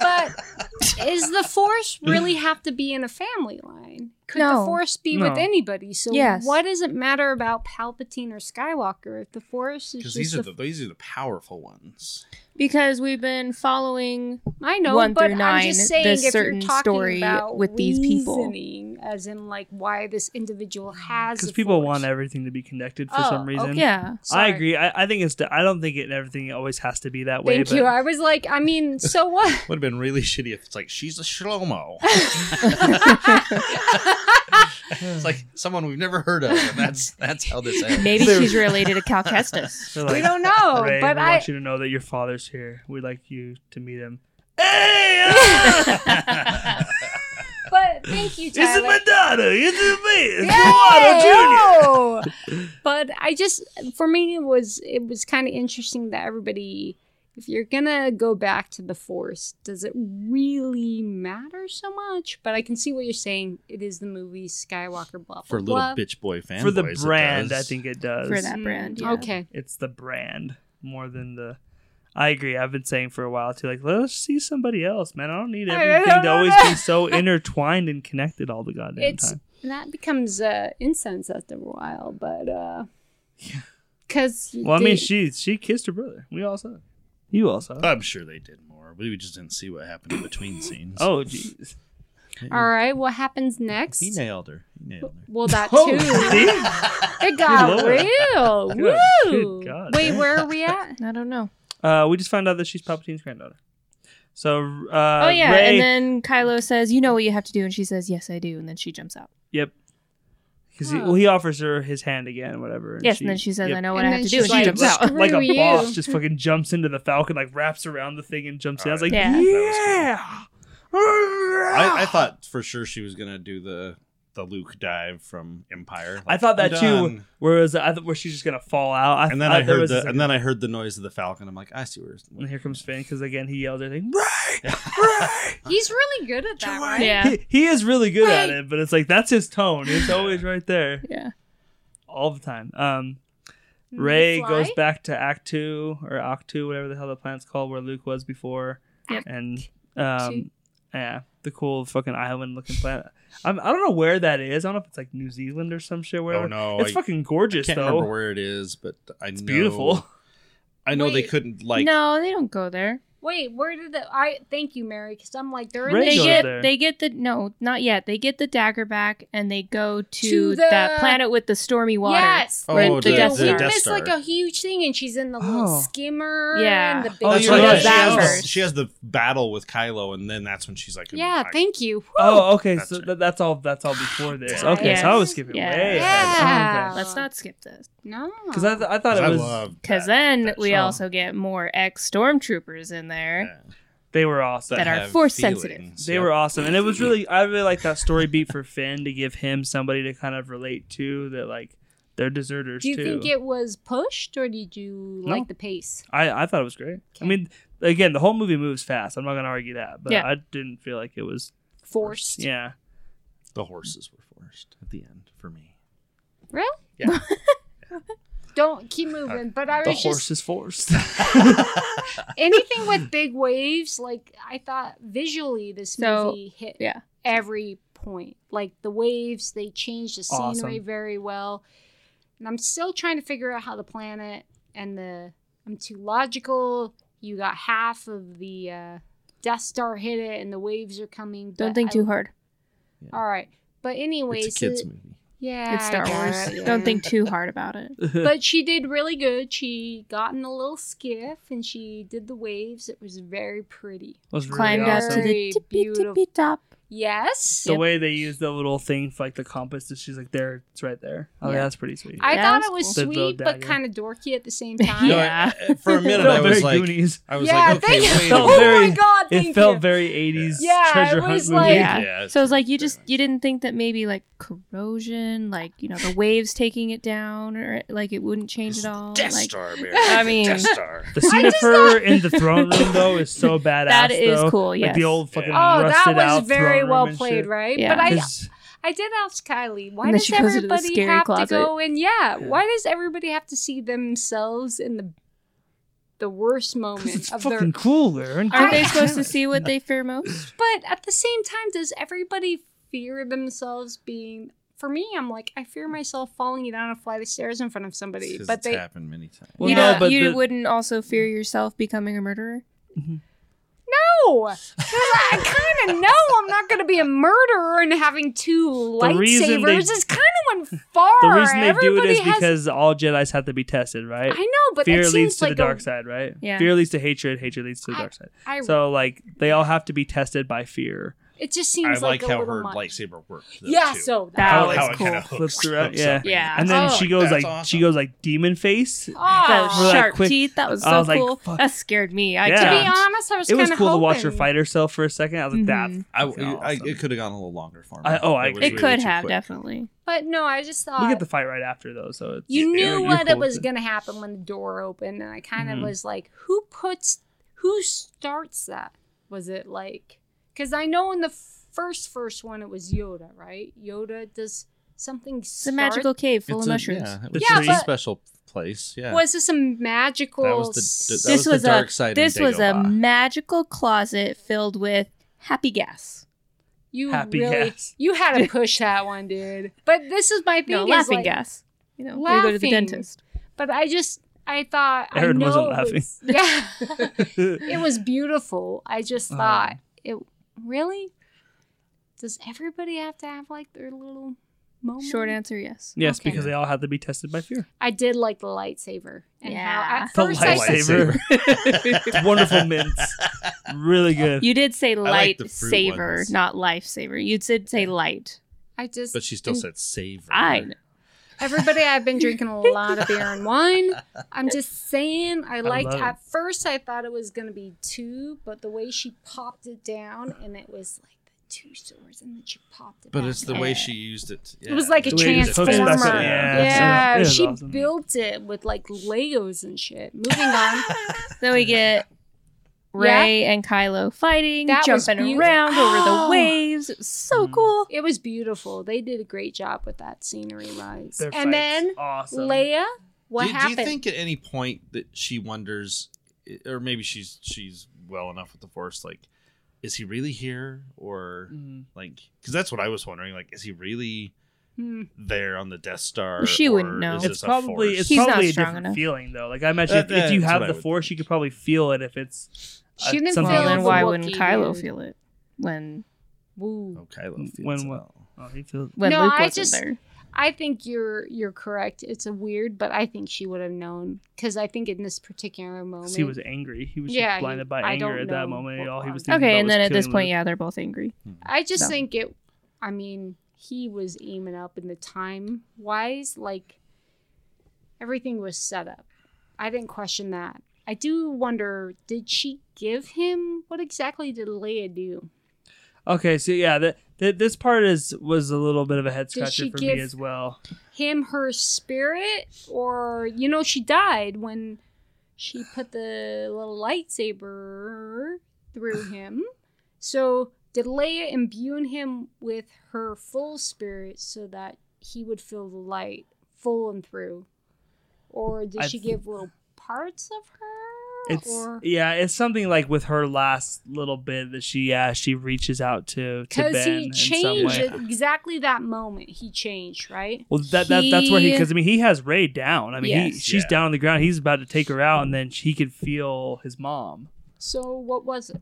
but is the force really have to be in a family line? Could No. the force be No. with anybody? So Yes. what does it matter about Palpatine or Skywalker if the force is Because just these are the, the these are the powerful ones. Because we've been following I know, one but through I'm nine, just saying this if you're certain talking story about with these people. reasoning, as in like why this individual has because people force. want everything to be connected for Oh, some reason. okay. yeah. I agree. I, I think it's. I don't think it everything always has to be that way. Thank but you. I was like, I mean, so what? [LAUGHS] Would have been really shitty if it's like she's a shlomo. [LAUGHS] [LAUGHS] it's like someone we've never heard of, and that's that's how this ends. Maybe she's related to Cal Kestis. [LAUGHS] They're we don't know, Rey, but we I. want you to know that your father's here. We'd like you to meet him. Hey, ah! [LAUGHS] But thank you, this is my daughter. This is me. It's Yay! Jr. Oh! [LAUGHS] but I just, for me, it was it was kind of interesting that everybody, if you're gonna go back to the Force, does it really matter so much? But I can see what you're saying. It is the movie Skywalker, blah blah For little blah. bitch boy fanboys. For the it brand, I think it does. For that Mm, brand, yeah. Okay. It's the brand more than the. I agree. I've been saying for a while too. Like, let's see somebody else, man. I don't need everything to always be [LAUGHS] so intertwined and connected all the goddamn It's time. that becomes uh, incense after a while, but uh, because Well, I mean, she she kissed her brother. We all saw it. You also. I'm sure they did more. We just didn't see what happened in between [COUGHS] scenes. oh, jeez. all right. What happens next? he nailed her. He nailed her. Well, that [LAUGHS] Oh, too. see? It got real. Good- Woo! good God. Wait, where are we at? [LAUGHS] I don't know. Uh, we just found out that she's Palpatine's granddaughter. So, uh, oh yeah, Rey, and then Kylo says, "You know what you have to do," and she says, "Yes, I do," and then she jumps out. yep. Because he, well, he offers her his hand again, whatever. yes, and then she says, yep. "I know what And I have to do," and she jumps just out. Like a you." boss, just fucking jumps into the Falcon, like wraps around the thing and jumps in. I was like, Yeah. yeah. I, I thought for sure she was gonna do the the Luke dive from Empire. I thought that too. done. Whereas I thought where she's just gonna fall out. I, And then I, there heard the and then I heard the noise of the Falcon. I'm like, I see where. and here comes Finn because again he yelled at him, Rey, He's really good at that, right? Yeah. He, he is really good at it, but it's like that's his tone. It's always right there, [LAUGHS] Yeah. all the time. Um, Rey fly? goes back to Ahch-To or Ahch-To, whatever the hell the planet's called, where Luke was before, Yep. and Two. um, yeah, the cool fucking island-looking planet. I'm, I don't know where that is. I don't know if it's like New Zealand or some shit. Where Oh no, it's I fucking gorgeous I can't though. remember where it is, but I it's know beautiful. I know they couldn't like. no, they don't go there. Wait, where did the I? Thank you, Mary, because I'm like they're in Rey the They goes get there. they get the no, not yet. They get the dagger back and they go to, To the- that planet with the stormy water. Yes. Oh, Where the the Death we Star. Death missed like a huge thing, and she's in the little Oh. skimmer. Yeah. And the oh, big Oh, That's you're right. right. she, has the, first. she has the battle with Kylo, and then that's when she's like, Yeah, I- thank you. Oh, okay. That's So right. th- that's all. That's all before this. Yes. Okay, so I was skipping Yeah. way ahead. Yeah. Oh, Let's not skip this. No, Because I, th- I thought it I was love Because that- then we also get more ex stormtroopers in there. Yeah. they were awesome. That are have force sensitive. They Yep. were awesome, and it was [LAUGHS] really. I really like that story beat for Finn to give him somebody to kind of relate to that like they're deserters do you too. think it was pushed, or did you No. like the pace? I I thought it was great. I mean, again, the whole movie moves fast. I'm not gonna argue that, but Yeah. I didn't feel like it was Forced. Yeah, The horses were forced at the end for me. Really? Yeah. [LAUGHS] Don't keep moving. But I the was horse just is forced. [LAUGHS] anything with [LAUGHS] big waves. Like I thought visually, this So, movie hit yeah. every point. Like the waves, they changed the scenery Awesome. very well. And I'm still trying to figure out how the planet and the I'm too logical. You got half of the uh, Death Star hit it, and the waves are coming. Don't think I- too hard. All right, but anyways, it's a kids it- movie. Yeah, It's Star Wars. it, Don't think too hard about it. [LAUGHS] but she did really good. She got in a little skiff and she did the waves. It was very pretty. was really Climbed up to the tippy tippy top. Yes. the Yep. way they use the little thing for like the compass. that She's like, there, it's right there. Oh, yeah, Yeah. that's pretty sweet. I Yeah, thought that's it was cool. The little sweet, but dagger. kind of dorky at the same [LAUGHS] time. No, Yeah. I- for a minute, Felt [LAUGHS] I was like, Goonies. I was yeah, like, okay, thank you. wait. a felt oh minute. very- my god, It felt you. very 80s Yeah, treasure it hunt was movie. like- Yeah. it's So it's like you very just much. you didn't think that maybe like corrosion, like you know the waves taking it down, or like it wouldn't change at all. Death like Star, Mary. [LAUGHS] I mean- Death Star. The scene of her in the throne room though is so badass. That is though. cool, Like the old fucking Oh, that rusted was out very throne well played, shit. right? Yeah. But I I did ask Kylie, why does she goes into the everybody scary have closet. to go and yeah, why does everybody have to see themselves in the the worst moment it's of fucking their cool, Aaron. aren't they I- supposed to see what they fear most? But at the same time, does everybody fear themselves being? For me, I'm like, I fear myself falling down a flight of stairs in front of somebody. But it's they, happened many times. Well, you no, know, but you the- wouldn't also fear yourself becoming a murderer. Mm-hmm. No, I kind of know I'm not going to be a murderer and having two they- lightsabers. It's kind of went [LAUGHS] far. the reason they do it is has- because all Jedi's have to be tested, right? I know, but Fear leads to like the a- dark side, right? Yeah. Fear leads to hatred. Hatred leads to the I- dark side. I, So like they all have to be tested by fear. It just I seems like, like, a how little her much. lightsaber worked. though, Yeah, too. so That how, was how it cool. kind of Flips hooks, around, yeah. Yeah. And then Oh, she goes like awesome. she goes like demon face. Oh, For that sharp quick- teeth. That was I so was like, cool. fuck. That scared me. I Yeah. to be honest, I was It was kinda cool to watch her fight herself for a second. I was like, Mhm. that. I, fucking I, it could have gone a little longer for me. I- oh, I was agree. It really could have quick. definitely. But no, I just thought we get the fight right after though, so it's, you knew what it was going to happen when the door opened, and I kind of Mhm. was like, who puts, who starts that? Was it like, because I know in the first first one it was Yoda, right? Yoda does something. It's a magical cave full It's of a- mushrooms. Yeah, it The was Yeah, a but- special place. Yeah. Was this a magical? That was the- that this was was, the dark a side this was a magical closet filled with happy gas. you Happy really, gas. [LAUGHS] you had to [LAUGHS] push that one, dude. But this is my thing. No, is laughing like- gas. You know, when you go to the dentist. But I just, I thought, Aaron I know wasn't it laughing. was- [LAUGHS] yeah, it was beautiful. I just Um, thought it really. Does everybody have to have like their little moment? Short answer, yes. yes, Okay. because they all have to be tested by fear. I did like the lightsaber. And how Yeah. at The first I lightsaber. [LAUGHS] it's wonderful mints. Really good. You did say like light the fruit saver, ones. not lifesaver. You did say light. I just But she still and said save. I know. Everybody I've been drinking a [LAUGHS] lot of beer and wine. I'm just saying I liked love it. at first I thought it was gonna be two, but the way she popped it down and it was like the two swords and then she popped it But back it's the down. way she used it. It was like a The way it hooks transformer. back up, Yeah, yeah. She awesome. built it with like Legos and shit. Moving on. [LAUGHS] Then we get Rey and Kylo fighting, That jumping beau- around over the [GASPS] waves. It was so Mm. cool. It was beautiful. They did a great job with that scenery wise. Their And then awesome. Leia, what do, do you think at any point that she wonders, or maybe she's she's well enough with the Force, like, is he really here, or Mhm. like, because that's what I was wondering, like, is he really Hmm. there on the Death Star? She wouldn't know. It's probably Force? it's He's probably a strong different enough. feeling though. Like I imagine if, if you have the force, you could probably feel it if it's uh, She didn't something feel Well, then why wouldn't Wookiee, Kylo dude. feel it when Woo. Oh, Kylo feels when it. what? Oh, he feels. when No, Luke I just- there? I think you're you're correct. It's a weird, but I think she would have known because I think in this particular moment He was angry. He was Yeah, just blinded by I anger at that moment. what All he was thinking Okay, about and then at this point, Luke. yeah, they're both angry. Hmm. I just So. think it. I mean, he was aiming up in the time wise, like everything was set up. I didn't question that. I do wonder, did she give him what exactly did Leia do? Okay, so yeah, that that this part is was a little bit of a head scratcher for me as well. Him, her spirit, or you know, she died when she put the little lightsaber through [SIGHS] him. So did Leia imbue him with her full spirit so that he would feel the light full and through, or did I she th- give little parts of her? It's or yeah, it's something like with her last little bit that she yeah she reaches out to to because Ben he in some changed way. exactly that moment. He changed, right? Well, that, that that's where he He- because I mean he has Rey down. I mean he, she's Yeah. down on the ground. He's about to take her out, and then he could feel his mom. So what was it?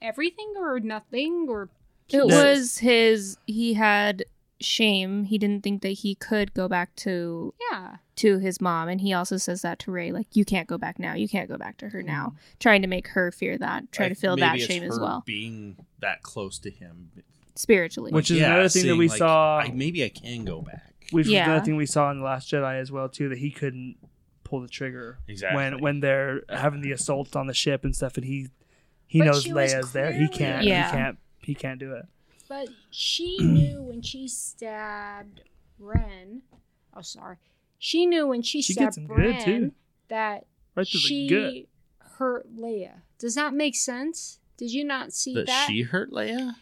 Everything or nothing or It was his. He had shame. He didn't think that he could go back to yeah. to his mom, and he also says that to Rey, like you can't go back now. You can't go back to her hmm. now. Trying to make her fear that, try I- to feel that shame as well, Being that close to him, spiritually. Which is Yeah, another thing that we like, saw. I, maybe I can go back. Which was Yeah. another thing we saw in the Last Jedi as well too that he couldn't pull the trigger Exactly. when when they're having the assault on the ship and stuff, and he he But knows she was Leia's there. He can't. Yeah. He can't. He can't do it. But she knew when she stabbed Ren. Oh, sorry. She knew when she, She stabbed him good, Ren too. that Right to the she hurt Leia. Does that make sense? Did you not see that, that? she hurt Leia.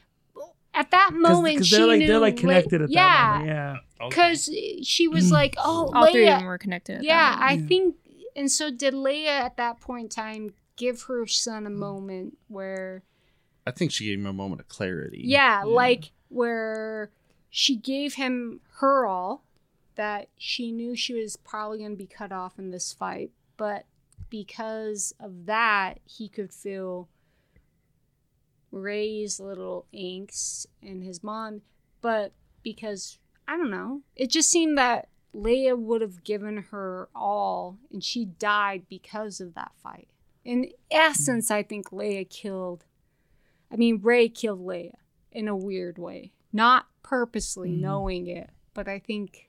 At that moment, Because she they're like knew they're like Le- connected at yeah, that moment. Yeah. because she was mm. like, "Oh, All three of them were connected. at Yeah, moment. I Yeah. think. And so, did Leia at that point in time give her son a moment where I think she gave him a moment of clarity. Yeah, like where she gave him her all, that she knew she was probably going to be cut off in this fight, but because of that, he could feel Rey's little angst and his mom, but because I don't know, it just seemed that Leia would have given her all and she died because of that fight. In essence, I think Leia killed I mean, Rey killed Leia in a weird way, not purposely Mhm. knowing it, but I think.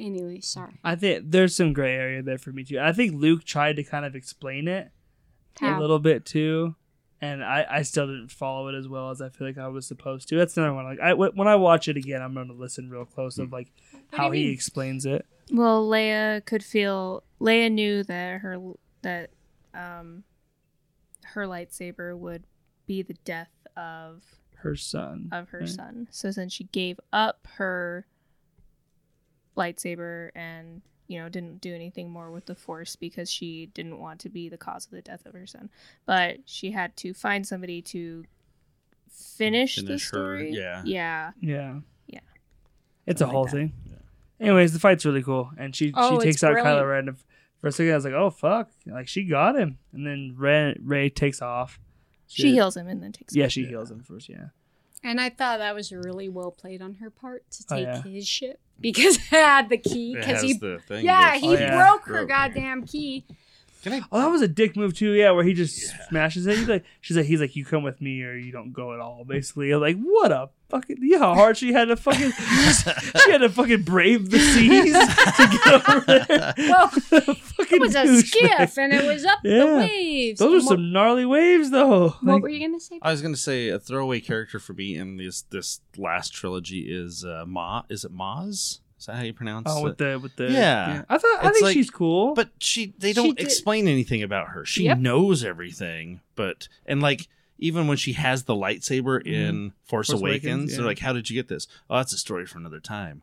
Anyway, sorry. I think there's some gray area there for me too. I think Luke tried to kind of explain it a little bit too, and I, I still didn't follow it as well as I feel like I was supposed to. That's another one. Like I when I watch it again, I'm gonna listen real close of like do how he mean? explains it. Well, Leia could feel. Leia knew that her that um her lightsaber would be the death of Her son. of her right? son. So then she gave up her lightsaber and you know didn't do anything more with the force because she didn't want to be the cause of the death of her son. But she had to find somebody to finish, the Finish her, story. yeah. Yeah. Yeah. Yeah. It's Something a whole like that. thing. Anyways, the fight's really cool, and she Oh, she takes out Kylo brilliant. Ren. And For a second, I was like, "Oh fuck!" Like she got him, and then Rey Rey takes off. She heals him and then takes Yeah, him. she heals him first. Yeah. And I thought that was really well played on her part to Oh, take yeah. his ship because [LAUGHS] it had the key. Because he, the thing. yeah, he Oh, yeah. broke her Broke. goddamn key. Can I? Oh, that was a dick move too. Yeah, where he just Yeah. smashes it. He's like, she's like, he's like, you come with me or you don't go at all. Basically, I'm like, what a fucking. You know how hard she had to fucking. [LAUGHS] she had to fucking brave the seas to get over there. [LAUGHS] Well, [LAUGHS] fucking It was a douchebag. skiff and it was up the waves. Those are what- some gnarly waves, though. What Like, were you gonna say? I was gonna say a throwaway character for me in this this last trilogy is uh, Ma. Is it Maz? Is that how you pronounce Oh, it? with the with the Yeah. I thought I It's think like- she's cool. But she they don't did- explain anything about her. She Yep. knows everything, but and like even when she has the lightsaber in Force, Mm-hmm. Force Awakens, Awakens, they're like, "How did you get this?" Oh, that's a story for another time.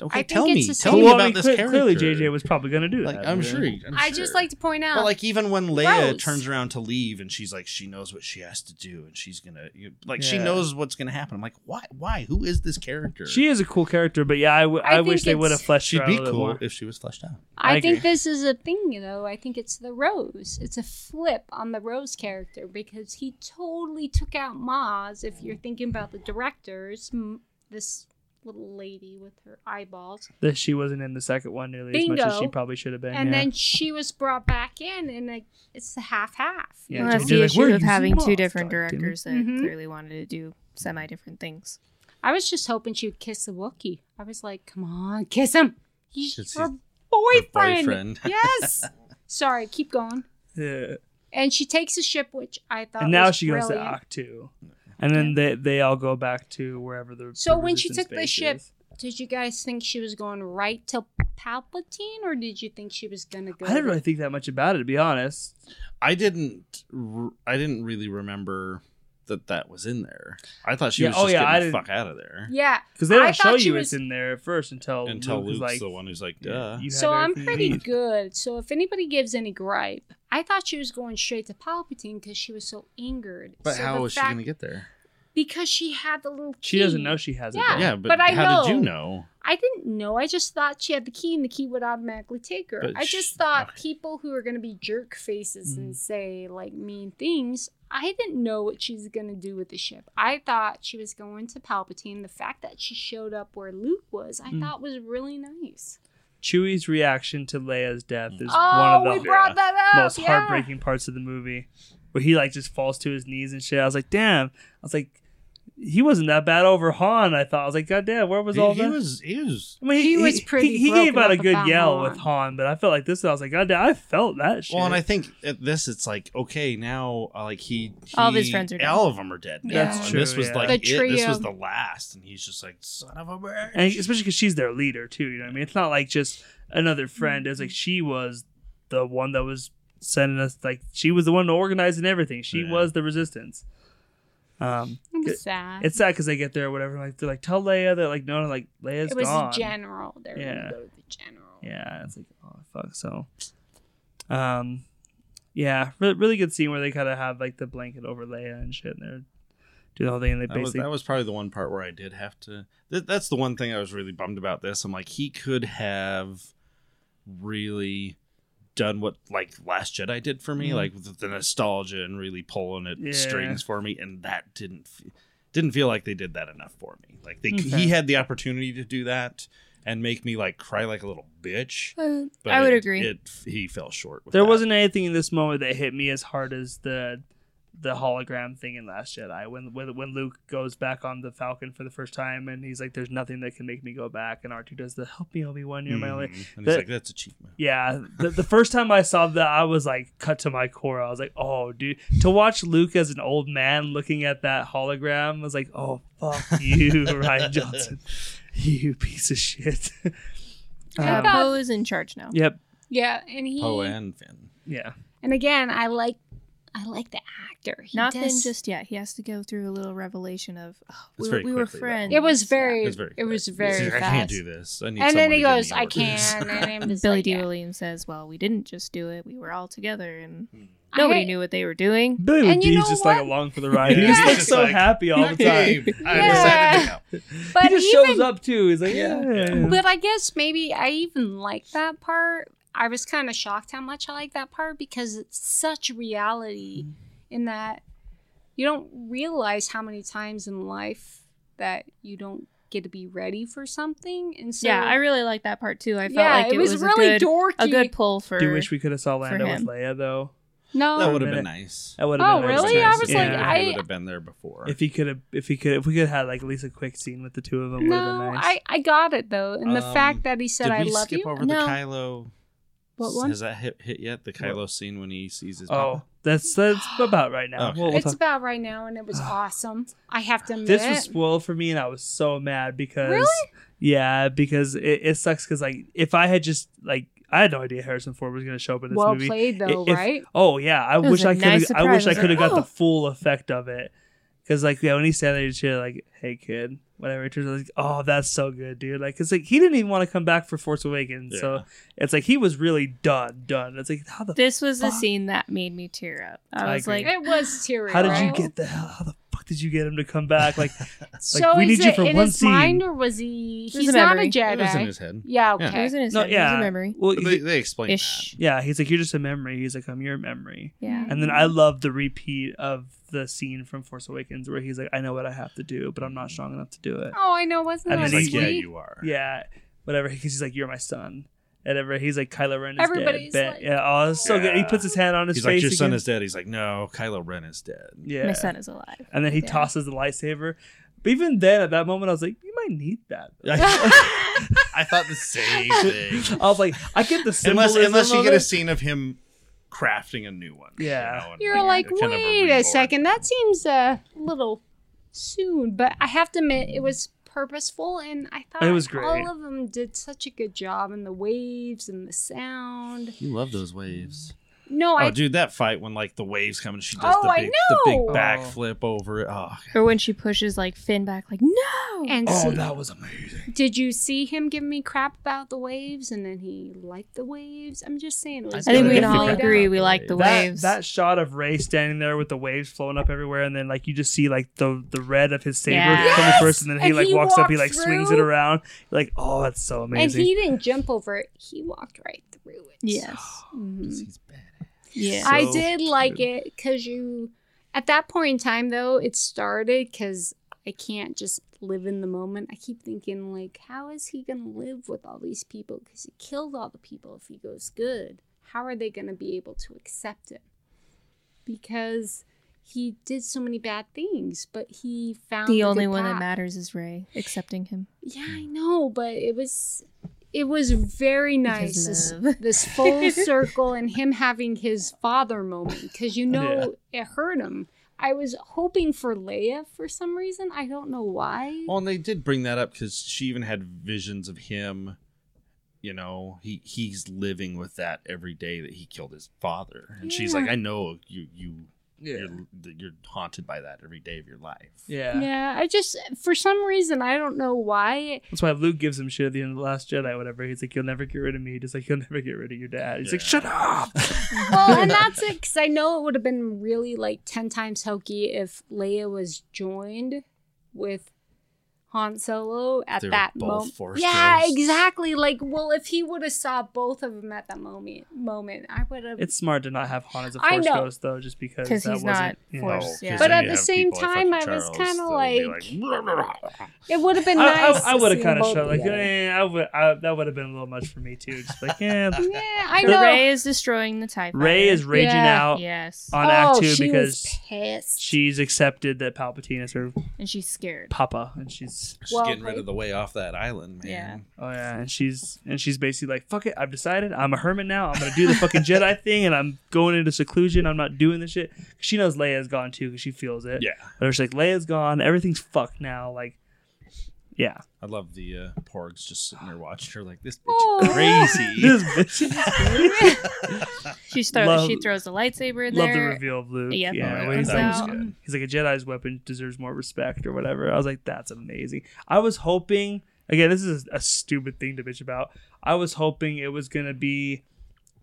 Okay, I think tell it's me, the tell same- me Well, I about mean, this cle- character. Clearly, JJ was probably gonna do like, that. I'm yeah. sure. I'm I sure. just like to point out. But like even when Leia Rose. turns around to leave and she's like she knows what she has to do and she's gonna you- like she Yeah. knows what's gonna happen. I'm like why why who is this character? She is a cool character, but yeah, I, w- I I wish think they would have it's- fleshed she'd her out be a little cool more. if she was fleshed out. I, I think agree. this is a thing, though. I think it's the Rose. It's a flip on the Rose character because he totally took out Maz. If you're thinking about the directors, m- this little lady with her eyeballs, That she wasn't in the second one nearly as much as she probably should have been. and yeah. then she was brought back in, and like, it's the half half. Yeah, well, that's the like, issue "We're of having two different God directors that Mhm. clearly wanted to do semi different things. I was just hoping she would kiss the Wookiee. I was like, come on, kiss him. He's Kiss her his- boyfriend. boyfriend. [LAUGHS] yes. Sorry, keep going. yeah. And she takes a ship, which I thought. and now was she goes to brilliant. Ahch-To, and then they they all go back to wherever the. So the when she took the ship, is. Did you guys think she was going right to Palpatine, or did you think she was gonna go? I didn't really think that much about it to be honest. I didn't. r- I didn't really remember that that was in there. I thought she Yeah, was oh, just yeah, I the didn't- fuck out of there Yeah. Because they don't I show thought she you was- it's in there at first until until Luke Luke's like, the one who's like, "Duh." you have So I'm pretty good. So if anybody gives any gripe, I thought she was going straight to Palpatine because she was so angered. But so how the was she gonna get there? Because she had the little. She doesn't know she has Yeah. it. Yeah, but, but I how did you know. know? I didn't know. I just thought she had the key, and the key would automatically take her. But I sh- just thought okay. people who are going to be jerk faces Mm. and say like mean things. I didn't know what she's going to do with the ship. I thought she was going to Palpatine. The fact that she showed up where Luke was, I Mm. thought was really nice. Chewie's reaction to Leia's death is oh, one of the brought most yeah. heartbreaking parts of the movie, where he like just falls to his knees and shit. I was like, damn. I was like, he wasn't that bad over Han. I thought I was like, god damn, where was He, all he that? was. He was. I mean, He was pretty He, gave out a good yell Han. with Han, but I felt like this. I was like, God damn, I felt that shit. Well, and I think at this, it's like okay, now uh, like he, he All of his friends are dead. All of them are dead. Now. That's and true, This was yeah. like The it. This was the last, and he's just like son of a bitch. and especially because she's their leader too. You know what I mean? It's not like just another friend. It's like she was the one that was sending us. Like she was the one organizing everything. She Yeah. was the resistance. Um, It was it- sad. it's sad because they get there, or whatever. Like they're like, tell Leia that like no, no, like Leia's it was gone. general. They were Yeah. going to go to the general. Yeah, it's like oh fuck. So, um, yeah, really, really good scene where they kind of have like the blanket over Leia and shit, and they're doing the whole thing. And they That was, that was probably the one part where I did have to. Th- that's the one thing I was really bummed about this. I'm like, he could have really done what like Last Jedi did for me, Mhm. like with the nostalgia and really pulling at Yeah. strings for me, and that didn't f- didn't feel like they did that enough for me. Like they, Okay. he had the opportunity to do that and make me like cry like a little bitch. Uh, But I would it- agree. It he fell short. With there that. wasn't anything in this moment that hit me as hard as the the hologram thing in Last Jedi when when when Luke goes back on the Falcon for the first time and he's like, "There's nothing that can make me go back," and R two does the "Help me, Obi Wan, you're my only." Mhm. And he's that- like, "That's achievement." Yeah, the, the first time I saw that, I was like cut to my core. I was like, "Oh, dude!" To watch Luke as an old man looking at that hologram I was like, "Oh, fuck [LAUGHS] you, Rian Johnson, you piece of shit." Um, Poe is in charge now. yep. Yeah, and he Poe and Finn. Yeah. and again, I like I like the actor. He Not Finn does- just yet. He has to go through a little revelation of oh, we, very were, we were quickly, though. friends. It was very It was very. it was very He's fast. I can't do this. I need And then he to goes, "I can," and [LAUGHS] Billy like, Dee. yeah. Williams says, "Well, we didn't just do it. We were all together, and Hmm. nobody I- knew what they were doing." Billy And you Dee's know just like along for the ride. [LAUGHS] He Yeah. just He's looks just so like, happy all the Hey, time. I Yeah. decided to. But he just even, shows up too. He's like, yeah. Yeah. But I guess maybe I even like that part. I was kind of shocked how much I like that part because it's such reality in that you don't realize how many times in life that you don't get to be ready for something. And so yeah, I really like that part too. I felt yeah, like it, was, a really good, dorky. a good pull for. Do you wish we could have saw Lando with. Leia though? no, That would have been nice. That would have Oh, been nice. really? Nice I was if like, he I- would have been there before. If he could have, if he could, if we could have had like at least a quick scene with the two of them, would have no, been nice. I I got it though, and the Um, fact that he said Did I we love skip you. over No. the Kylo? What one? Has that hit, hit yet? The Kylo scene when he sees his oh, papa? That's that's [GASPS] about right now. Okay. We'll, we'll it's talk. about right now, and it was [SIGHS] awesome. I have to admit. This was spoiled for me, and I was so mad because Really? yeah, because it, it sucks. Because like, if I had just like, I had no idea Harrison Ford was going to show up in this well movie. played though, If- right? Oh yeah, I wish I, could. nice I wish surprise. I I could have got the full effect of it. Because like yeah, when he said that, he's like, "Hey kid," whatever. It turns out like, "Oh, that's so good, dude." Like, cause like he didn't even want to come back for Force Awakens, so it's like he was really done, done. It's like how the This was the scene that made me tear up. I I was agree. like, It was teary. how did you get the hell? How the fuck did you get him to come back? Like, [LAUGHS] So we is need you for in one his scene. mind, or was he? was He's a not a memory. Jedi. It was in his head. Yeah. Yeah. it was in his no, head. It was yeah, a memory. Well, But they, he- they explained Ish. yeah, he's like, you're just a memory. He's like, I'm your memory. Yeah. And then I love the repeat of the scene from Force Awakens where he's like, I know what I have to do, but I'm not strong enough to do it. Oh, I know. Wasn't And that then that. he- Like, yeah, you are. Yeah, whatever. Because he's like, you're my son. And ever he's like, Kylo Ren is Everybody's dead. like- Ben- yeah, oh, it's so good. He puts his hand on his He's face. He's like, your son again. is dead. He's like, no, Kylo Ren is dead. Yeah. My son is alive. And then he Yeah. tosses the lightsaber. But even then, at that moment, I was like, you might need that. [LAUGHS] I [LAUGHS] thought the same thing. I was like, I get the unless symbolism unless you of get a scene of him crafting a new one. you Yeah. know, You're like, kind of wait a reborn. second. That seems a little soon, but I have to admit, it was purposeful, and I thought It was great. all of them did such a good job, and the waves and the sound. You love those waves. No, Oh, I dude, that fight when like the waves come and she does Oh, the I big, the big know. backflip over it. Oh, Or when she pushes like Finn back, like no. and Oh, see- that was amazing. did you see him give me crap about the waves, and then he liked the waves? I'm just saying. It was I think we can all laid agree we like the that, waves. That shot of Rey standing there with the waves flowing up everywhere, and then like you just see like the the red of his saber Yeah. coming Yes! first, and then he And like he walks up, he walked like swings it through. around. Like, oh, that's so amazing. And he didn't jump over it; he walked right through it. yes. Mhm. he's bad. Yeah. I did like good. it because you, at that point in time, though, it started because I can't just live in the moment. I keep thinking, like, how is he going to live with all these people? Because he killed all the people if he goes good. How are they going to be able to accept him? Because he did so many bad things, but he found the the only good one that matters is Rey accepting him. Yeah, I know, but it was it was very nice this, this full [LAUGHS] circle and him having his father moment because you know it hurt him. I was hoping for Leia for some reason. I don't know why. Well, and they did bring that up because she even had visions of him. You know, he he's living with that every day that he killed his father, and she's like, "I know you you yeah. you're you're haunted by that every day of your life." yeah, Yeah, I just for some reason I don't know why. That's why Luke gives him shit at the end of the Last Jedi, whatever. He's like, "You'll never get rid of me," just like you'll never get rid of your dad. He's like, "Shut up." [LAUGHS] Well, and that's it because I know it would have been really like ten times hokey if Leia was joined with Han Solo at They were that moment. Yeah, ghosts. exactly. Like, well, if he would have saw both of them at that moment, moment, I would have. It's smart to not have Han as a I Force ghost though, just because Because that he's wasn't. not you know. Force. Oh, 'cause yeah. But at the same time, I was kinda that would be like- it would have been I, nice. I, I would have kind of showed like, eh, I would, I, that would have been a little much for me too. Just like, yeah, Yeah, I So know. Rey is destroying the Tie Rey is raging Yeah. out Yes. on oh, Ahch-To she because she's accepted that Palpatine is her And she's scared. papa, and she's She's Well getting rid of the way off that island, man. Yeah. oh yeah, and she's and she's basically like, fuck it, I've decided I'm a hermit now. I'm gonna do the fucking [LAUGHS] Jedi thing, and I'm going into seclusion. I'm not doing this shit." She knows Leia's gone too, because she feels it. Yeah. But she's like, Leia's gone. Everything's fucked now. Like, yeah. I love the uh, porgs just sitting there watching her like this bitch is crazy. [LAUGHS] this bitch. is [LAUGHS] crazy. She throws Love- she throws a lightsaber in Love the reveal of Luke. Yep. Yeah, Oh, yeah, he's that like, he's like a Jedi's weapon deserves more respect or whatever. I was like, that's amazing. I was hoping again, this is a stupid thing to bitch about. I was hoping it was gonna be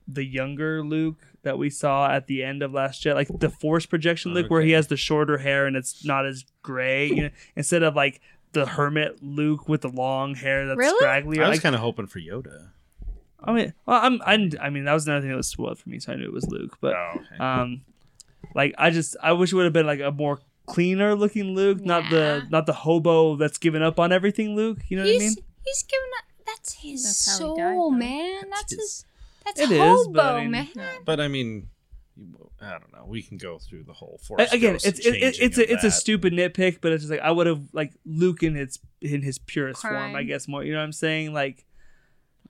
the younger Luke that we saw at the end of Last Jet, like the Force projection Luke, where he has the shorter hair and it's not as gray, you know, instead of like the hermit Luke with the long hair that's Really? scraggly. I was kind of hoping for Yoda. I mean, well, I'm, I'm, I mean, that was another thing that was spoiled for me, so I knew it was Luke. But oh, okay. um, like I just I wish it would have been like a more cleaner looking Luke, not the not the hobo that's given up on everything Luke. You know what I mean? he's giving up. That's his That's soul, died, man. That's That's his. That's It is, hobo, but I mean- man. but I mean, you- I don't know. We can go through the whole A- force. Again, ghost it's it, it, it's a it's a stupid nitpick, but it's just like I would have like Luke in his in his purest form, I guess more. You know what I'm saying? Like,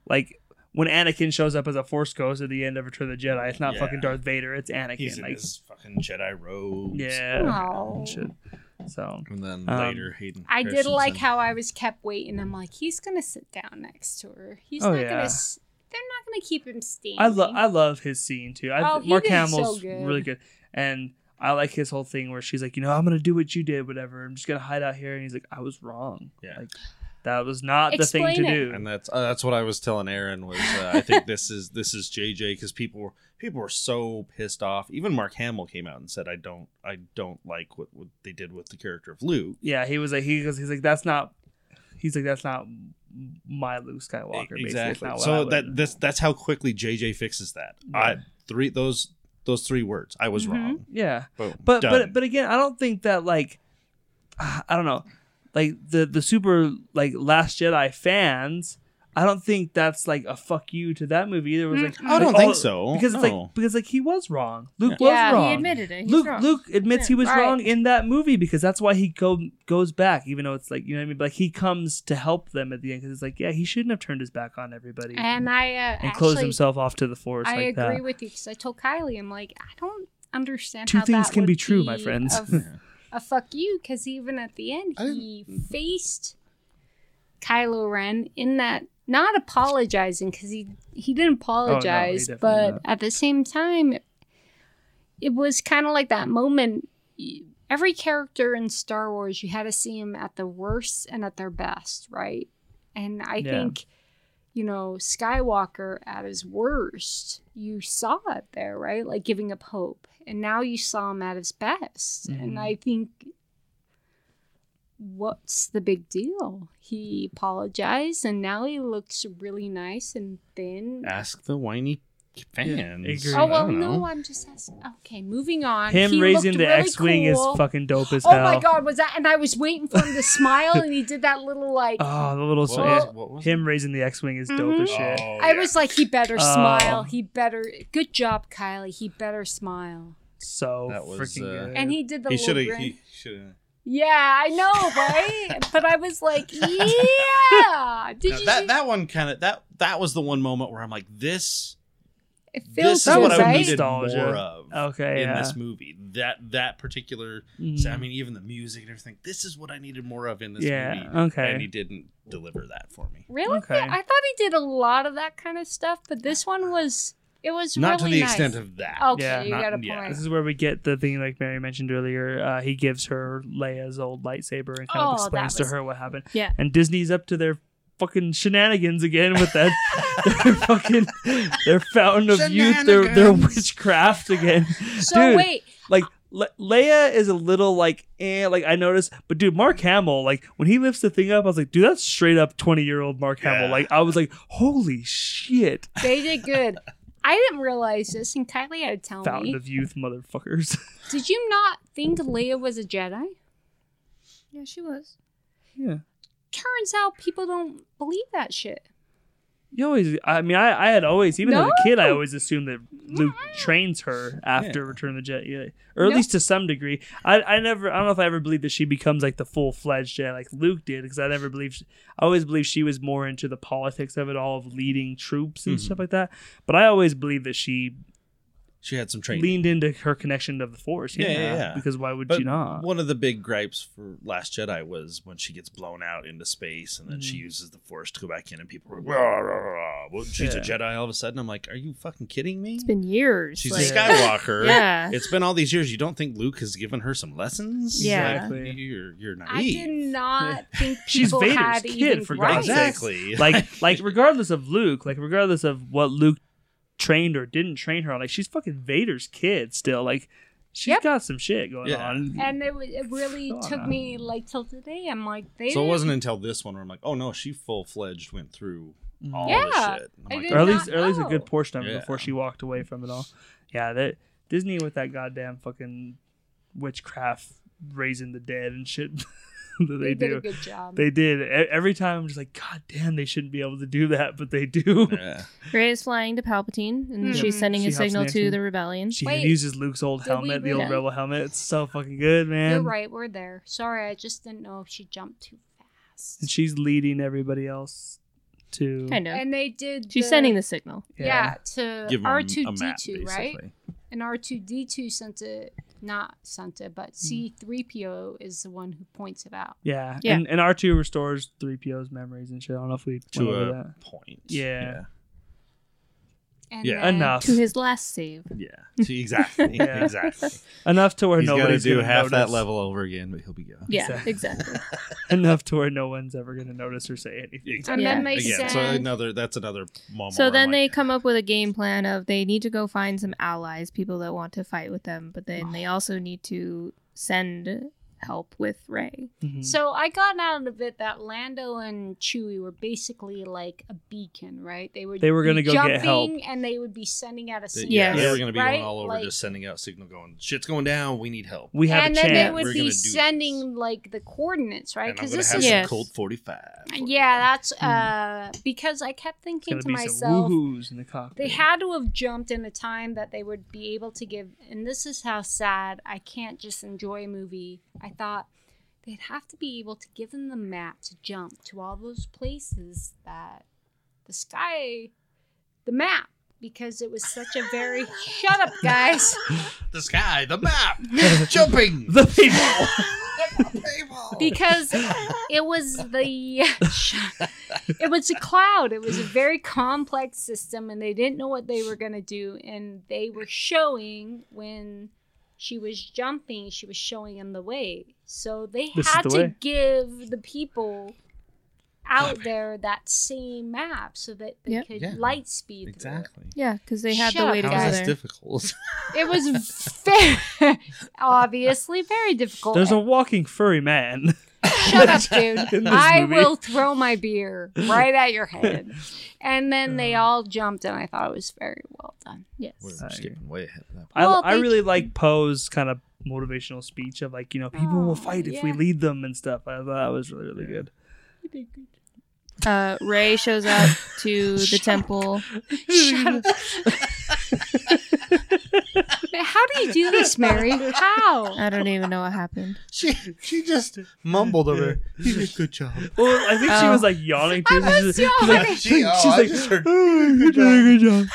like when Anakin shows up as a Force ghost at the end of Return of the Jedi, it's not Yeah. fucking Darth Vader, it's Anakin. He's in like, his fucking Jedi robes. yeah, Aw. shit. So And then Um, later, Hayden. I did like how I was kept waiting. I'm like, he's gonna sit down next to her. He's Oh, not yeah. gonna. S- they're not gonna keep him standing. I love I love his scene too. I, Oh, he Mark did so Hamill's good. really good, and I like his whole thing where she's like, you know, I'm gonna do what you did, whatever. I'm just gonna hide out here, and he's like, I was wrong. Yeah. like that was not the thing to it. do. and that's uh, that's what I was telling Aaron was uh, I think this is this is JJ because people were people were so pissed off. Even Mark Hamill came out and said I don't I don't like what, what they did with the character of Luke. yeah, he was like, he goes, he's like, that's not. He's like, that's not my Luke Skywalker. Exactly. So would- that that's that's how quickly JJ fixes that. I three those those three words. I was Mhm. wrong. yeah. Boom. but Done. but but again, I don't think that like [SIGHS] I don't know, like the the super like Last Jedi fans. I don't think that's like a fuck you to that movie either. It was like. I like, don't think so. because it's No. like because like he was wrong. Luke Yeah. was yeah, wrong. he admitted it. He's Luke wrong. Luke admits he was Right. wrong in that movie because that's why he go goes back, even though it's like you know what I mean. But like he comes to help them at the end because it's like yeah, he shouldn't have turned his back on everybody and, And I uh, closed actually, himself off to the force I like agree that. with you because I told Kylie, I'm like, I don't understand Two how things that can be would true, my friends. A, [LAUGHS] a fuck you, because even at the end, I he faced Kylo Ren in that not apologizing because he he didn't apologize, definitely but not. at the same time, it was kind of like that moment. Every character in Star Wars, you had to see him at the worst and at their best, right? And I Yeah. think, you know, Skywalker at his worst, you saw it there, right? Like giving up hope. And now you saw him at his best. Mhm. And I think, what's the big deal? He apologized and now he looks really nice and thin. ask the whiny fans. agree. Oh, well, no. I'm just asking. Okay, moving on. Him He raising the really X-wing cool. is fucking dope as Oh hell. Oh my god, was that? And I was waiting for him to smile, and he did that little like. Oh, the little What what was him raising the X-wing is dope as Mhm. shit. Oh, I yeah. was like, he better Oh. smile. He better. Good job, Kylie. He better smile. So That was, freaking uh, good. And he did the he little should have. grin. He should have. Yeah, I know, [LAUGHS] right? but I was like, [LAUGHS] yeah. Did you? that see- that one kind of that that was the one moment where I'm like, this it feels this is good, what I right? needed Nostalgia. more of Okay, in yeah. this movie. That that particular, Mhm. I mean, even the music and everything. This is what I needed more of in this Yeah, movie. okay. and he didn't deliver that for me. Really? Okay. I thought he did a lot of that kind of stuff, but this one was. It was Not really to the nice. extent of that. Okay, Yeah, you not- got a yeah. point. This is where we get the thing like Mary mentioned earlier. Uh, he gives her Leia's old lightsaber and kind Oh, of explains that to her what happened. Yeah. And Disney's up to their fucking shenanigans again with that [LAUGHS] their fucking their fountain of youth, their their witchcraft again. So Dude, wait, like Le- Leia is a little like eh, like I noticed, but dude, Mark Hamill, like when he lifts the thing up, I was like, dude, that's straight up twenty year old Mark Hamill. Like I was like, holy shit, they did good. [LAUGHS] I didn't realize this, and Kylie had to tell fountain me. of youth, motherfuckers. [LAUGHS] Did you not think Leia was a Jedi? Yeah, she was. yeah. Turns out people don't believe that shit. You always, I mean, I, I had always, even as a kid, I always assumed that Luke trains her after Yeah. Return of the Jet, yeah. or at No. least to some degree. I, I never, I don't know if I ever believed that she becomes like the full fledged Jedi like Luke did, because I never believed, I always believed she was more into the politics of it all, of leading troops and Mhm. stuff like that. But I always believed that she She had some training. leaned into her connection to the Force, Yeah, yeah, yeah, yeah. because why would But she not? one of the big gripes for Last Jedi was when she gets blown out into space and then she Mhm. uses the Force to go back in, and people are, rah, rah, rah, well, she's a Jedi all of a sudden. I'm like, are you fucking kidding me? It's been years. She's like, a Skywalker. Yeah. It's been all these years. You don't think Luke has given her some lessons? Yeah. Like, you're you're naive. I did not [LAUGHS] think She's Vader's had kid, even for. God's sake. Exactly. like [LAUGHS] like regardless of Luke, like regardless of what Luke trained or didn't train her like she's fucking Vader's kid still. Like she's Yep. got some shit going Yeah. on. And it, it really Go took on. me like till today. I'm like, they so it wasn't until this one where I'm like, oh no, she full fledged went through mm-hmm. all Yeah. this shit. And I I'm like, did or at not least or at least a good portion of it Yeah. before she walked away from it all. Yeah, that Disney with that goddamn fucking witchcraft raising the dead and shit [LAUGHS] [LAUGHS] that They, they, did a do. good job. They did. E- Every time I'm just like, God damn, they shouldn't be able to do that, but they do. yeah. [LAUGHS] Rey is flying to Palpatine, and Mhm. she's sending She a signal Nancy. to the rebellion. She Wait. uses Luke's old helmet, the old really- rebel helmet. It's so fucking good, man. You're right. We're there. Sorry, I just didn't know if she jumped too fast. And she's leading everybody else to Kind of. And they did. She's the- sending the signal. Yeah, to Give 'em R a two D map, two, right? basically. And R two D two sent it, not sent it, but hmm. C three PO is the one who points it out. yeah, Yeah. And, and R two restores three PO's memories and shit. I don't know if we went To over a that. point. Yeah. And Yeah, Enough. To his last save. Yeah. [LAUGHS] yeah. Exactly. Yeah. [LAUGHS] Exactly. Enough to where He's got to do gonna half that level over again, but he'll be good. Yeah, Exactly. exactly. [LAUGHS] Enough to where no one's ever gonna notice or say anything. And Yeah. then they Again, send. so another that's another moment. So then they like, come up with a game plan of they need to go find some allies, people that want to fight with them, but then they also need to send help with Rey. Mhm. So I got out of it that Lando and Chewie were basically like a beacon, right? They were They were gonna be go get help. and they would be sending out a signal. yeah, Yes. they were going to be right? going all over, Like- just sending out signal, going, "Shit's going down. We need help." we have and a then they chance. would We're be gonna do this. sending like the coordinates, right? Because this have is some Yes. Colt 45. yeah, that's uh because I kept thinking Gonna be myself, woohoos in the cockpit. they had to have jumped in a time that they would be able to give and this is how sad i can't just enjoy a movie i thought they'd have to be able to give them the map to jump to all those places that the sky the map because it was such a very [LAUGHS] shut up guys [LAUGHS] The sky, the map, [LAUGHS] jumping. the people. because it was the it was a cloud it was a very complex system and they didn't know what they were going to do and they were showing when she was jumping she was showing them the way so they This had the to way. give the people out there that same map so that they Yep. could Yeah. light speed through. Exactly. Yeah, because they had Shut the way up, to How go this there. difficult? [LAUGHS] it was very [LAUGHS] obviously very difficult There's a walking furry man. [LAUGHS] Shut up, [LAUGHS] dude. I movie. will throw my beer right at your head. [LAUGHS] And then they all jumped, and I thought it was very well done. Yes. We're I skipping way ahead of that. I, Well, I really like Poe's kind of motivational speech of like you know people Oh, will fight if we lead them and stuff. I thought that was really really good. [LAUGHS] Uh, Rey shows up to the temple. Shut up. How do you do this, Mary? How? I don't even know what happened. She she just mumbled over. You did a good job. Well, I think she Oh. was like yawning too. I She's was just- she's yawning. like, She- oh, she's I like, heard, "Oh, you did a good job.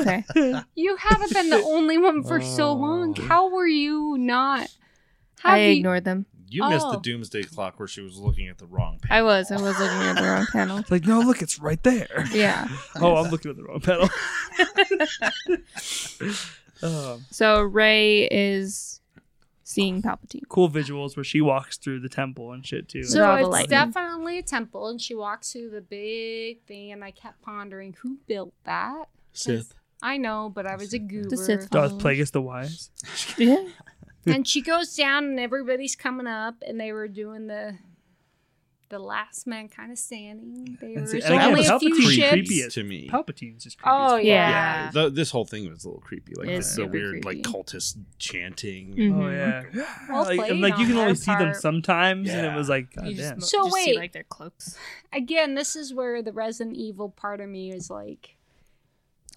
Okay. [LAUGHS] You haven't been the only one for so oh. long. How were you not? How I you- ignored them. You missed the Oh. doomsday clock where she was looking at the wrong page. I was. I was looking at the wrong panel. It's like no, look, it's right there. Yeah. Oh, I'm looking at the wrong pedal. [LAUGHS] [LAUGHS] um, So Rey is seeing Palpatine. cool visuals where she walks through the temple and shit too. So- all the So it's lightning. definitely a temple, and she walks through the big thing, and I kept pondering who built that. Sith. I know, but I was a goober. Sith Darth followers. Plagueis the Wise. Yeah. and she goes down, and everybody's coming up, and they were doing the the last man kind of standing. There And was see- again, only a few Palpatine's ships. creepy to me. Palpatine's just creepy. Oh as fuck. yeah. Th- this whole thing was a little creepy, like It's the, the super weird, like cultist chanting. Mhm. Oh yeah. Well like, played and like you can only their see them part. sometimes, and it was like, You God just, damn. So just see, wait. like their cloaks. Again, this is where the Resident Evil part of me is like,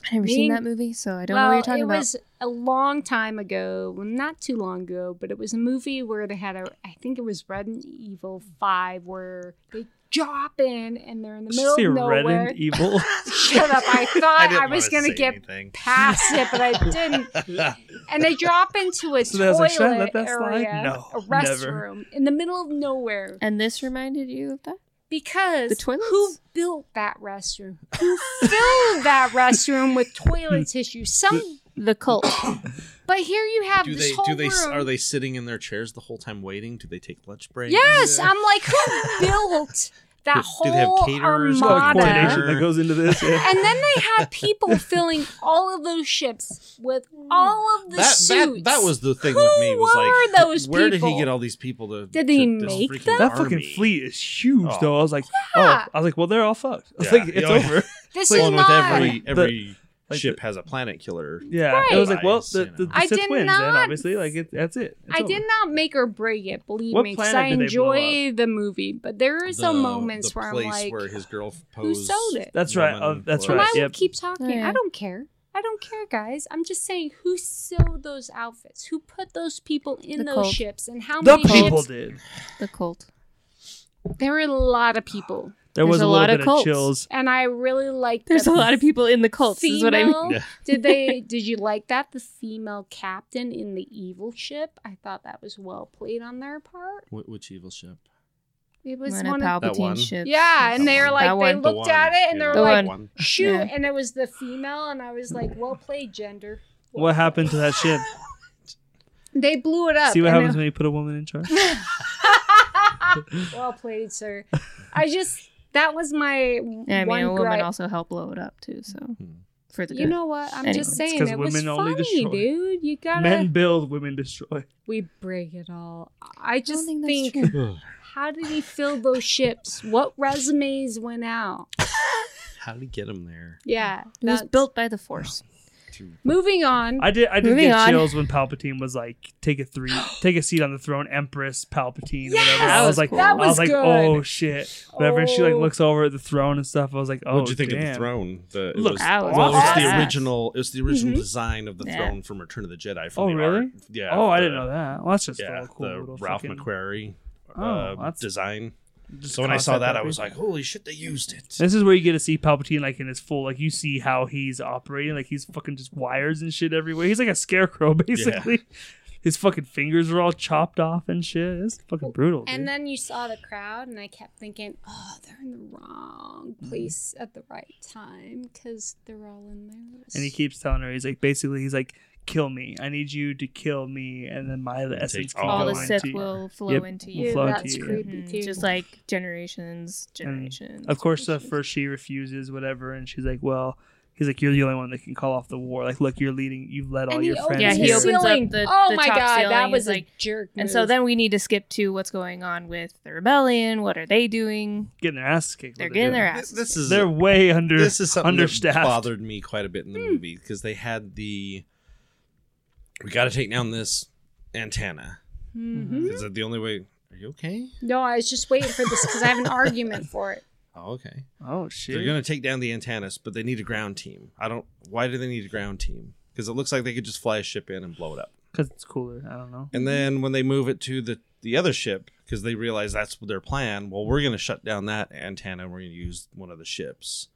I've never Being- seen that movie, so I don't know what you're talking about. it about. was a long time ago, well, not too long ago, but it was a movie where they had a, I think it was Resident Evil Five, where they drop in and they're in the Did middle you of say red nowhere. and evil? [LAUGHS] Shut up! I [LAUGHS] thought I, didn't was gonna get anything. past it, but I [LAUGHS] didn't. and they drop into a So then I was like, I toilet let that slide? area, No, a never. restroom in the middle of nowhere. and this reminded you of that? Because The toilets? who built that restroom? Who filled that restroom with toilet tissue? Some, The cult. [COUGHS] but here you have Do this they? whole Do they? room. Are they sitting in their chairs the whole time waiting? Do they take lunch breaks? Yes, I'm like, who [LAUGHS] built that Do- whole do they have caterers? Armada? Oh, coordination that goes into this. Yeah. And then they had people [LAUGHS] filling all of those ships with all of the That, suits. that that was the thing Who with me was were like, those where did he get all these people to? Did to he this make freaking them? That fucking fleet is huge, Oh. though. I was like, oh, Yeah. oh, I was like, well, they're all fucked. [LAUGHS] I was Yeah. like, it's Oh, yeah. over. This Well, is and with not. every The- every like ship the- has a planet killer. Yeah, it was like, well, the, the, the I Sith did wins, then not- obviously, like it, that's it. It's I over. did not make or break it, believe What me, because I planet did they blow enjoy the movie. But there are some moments the where I'm like, where his girl who posed sold it? That's right. Oh, that's right. Am I Yep. keep talking? Yeah. I don't care. I don't care, guys. I'm just saying who sewed those outfits? Who put those people in The those cult. ships? And how The many people ships? did. The cult. There were a lot of people. There There's was a a, lot little of bit cults. of chills. And I really liked There's the a lot of people in the cults. Is what I mean. Yeah. [LAUGHS] did they did you like that? The female captain in the evil ship? I thought that was well played on their part. Wh- which evil ship? It was One of one of That one? Ships. Yeah, and That they were like they one. The looked at it and they Yeah, were The like one. shoot Yeah. and it was the female and I was like, Well played, gender. What happened to that ship? [LAUGHS] They blew it up. See what happens it- when you put a woman in charge. [LAUGHS] well played, sir. I just that was my Yeah, I mean, one a woman gripe. also helped blow it up too. So Hmm. for the You good. know what? I'm Anyway. just It's saying 'cause it was women only funny, destroy. dude. You gotta Men build, women destroy. we break it all. I I just don't think, think that's true. how did he fill those ships? What resumes went out? How did he get him there? Yeah, It was that's- built by the Force. Moving on. I did. I did Moving get on. chills when Palpatine was like, "Take a three, [GASPS] take a seat on the throne, Empress Palpatine." Yes! whatever. That I was was like, cool. That I was was like, good. "Oh shit!" Whatever. And she like Oh. looks over at the throne and stuff. I was like, "Oh, What'd you think of the throne? The, it Look, was, that was well, it was the original. It was the original Mhm. design of the Yeah. throne from Return of the Jedi. From Oh, the really? art. Yeah. Oh, I didn't know that. Well, that's just Yeah, cool the Ralph fucking- McQuarrie Oh, uh, that's- design. Just So when I saw concept that, I was like, "Holy shit, they used it!" This is where you get to see Palpatine like in his full, like you see how he's operating, like he's fucking just wires and shit everywhere. He's like a scarecrow [LAUGHS] basically. His fucking fingers are all chopped off and shit. It's fucking brutal. and dude. then you saw the crowd, and I kept thinking, oh, they're in the wrong Mm-hmm. place at the right time because they're all in there. and he keeps telling her, he's like, basically, he's like, "Kill me. I need you to kill me, and then my essence can all All go the Sith you." will flow Yep. into you. Flow that's into you. creepy Mhm, too. Just like generations, generations. Of course, at first she refuses, whatever, and she's like, "Well." He's like, you're the only one that can call off the war. Like, look, you're leading. You've led all and your he friends. Yeah, he here. his opens up the- oh the my god, ceiling that was is a like- jerk. And so then we need to skip to what's going on with the rebellion. What are they doing? getting their ass kicked. They're what getting doing. their ass. this is They're way under. this is something that bothered me quite a bit in the Hmm. movie because they had the we got to take down this antenna. Mhm. Is that the only way? Are you okay? No, I was just waiting for this because I have an argument for it. Oh, okay. Oh shit! They're gonna take down the antennas, but they need a ground team. I don't. Why do they need a ground team? Because it looks like they could just fly a ship in and blow it up. Because it's cooler. I don't know. And then when they move it to the the other ship, because they realize that's their plan. Well, we're gonna shut down that antenna. and We're gonna use one of the ships.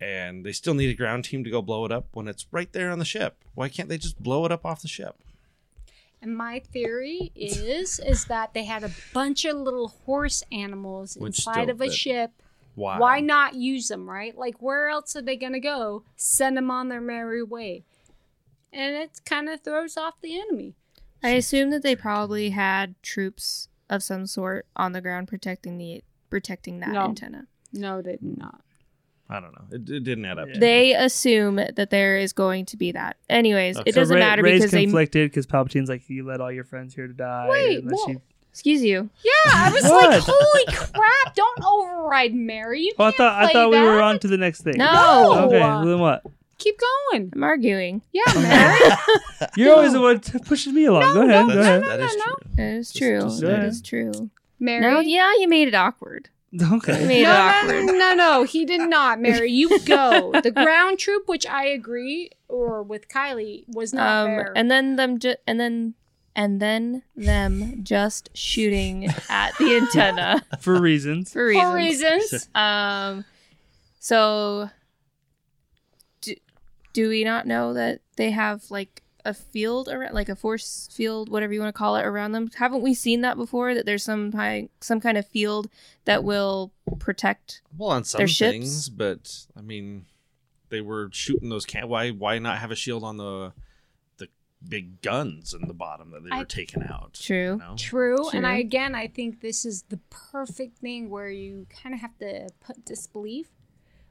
And they still need a ground team to go blow it up when it's right there on the ship. Why can't they just blow it up off the ship? And my theory is is that they had a bunch of little horse animals Which inside of a that- ship. Why? Why not use them, right? Like where else are they gonna go? Send them on their merry way. And it kind of throws off the enemy. I assume that they probably had troops of some sort on the ground protecting the protecting that No. antenna. No, they did not. I don't know. It, it didn't add up. Yeah. They assume that there is going to be that. Anyways, Okay. it doesn't So Rey- matter Rey's because they. conflicted because Palpatine's like, you let all your friends here to die. Wait, and then whoa. she- Excuse you. Yeah, I was like, holy crap! Don't override Mary. You Oh, I can't thought I play thought we were on to the next thing. No. Okay, well, then what? Keep going. I'm arguing. Yeah, Mary. [LAUGHS] You're always the one t- pushing me along. go ahead. That's, Go ahead. that is no, true. That is Just- true. just that saying. true. Mary. No, yeah, you made it awkward. You [LAUGHS] Okay. made no, no, awkward. no, no, no, he did not, [LAUGHS] Mary. You go. The ground troop, which I agree, or with Kylie, was not Um, there. and then them, ju- and then, and then them just shooting at the antenna [LAUGHS] For reasons. for reasons. For reasons. Um, so do, do we not know that they have like a field around, like a force field, whatever you want to call it, around them? Haven't we seen that before? That there's some kind, some kind of field that will protect. Well, on some Their ships? things, but I mean, they were shooting those can. Why? Why not have a shield on the the big guns in the bottom that they I- were taking out? True. You know? True. And I again I think this is the perfect thing where you kind of have to put disbelief.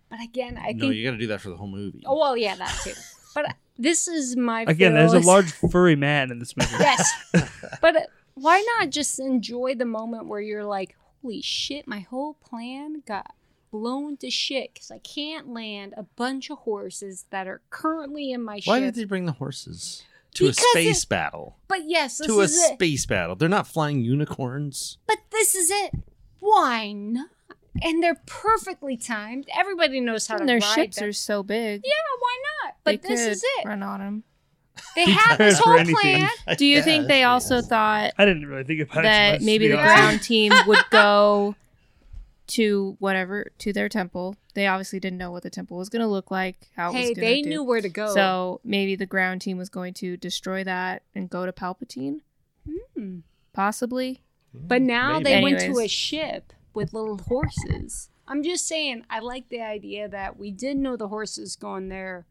But again, I no, think you got to do that for the whole movie. Oh well, yeah, that too. But this is my Again, there's a is- large furry man in this movie. Yes. [LAUGHS] but uh, why not just enjoy the moment where you're like, "Holy shit, my whole plan got blown to shit cuz I can't land a bunch of horses that are currently in my Why ship." did they bring the horses to Because a space battle? But yes, this To a is it. space battle. They're not flying unicorns. But this is it. Why not? And they're perfectly timed. Everybody knows how to And their ride ships them. are so big. Yeah, why not? But they this could is it. Run on them. They Be had this whole anything. plan. [LAUGHS] Do you think they also thought I didn't really think about it. that much, maybe the honest. ground [LAUGHS] team would go to whatever to their temple. They obviously didn't know what the temple was going to look like, how it Hey, was they to knew where to go. So maybe the ground team was going to destroy that and go to Palpatine, Hmm. possibly. But now Maybe. they went to a ship with little horses. I'm just saying, I like the idea that we did know the horses going there,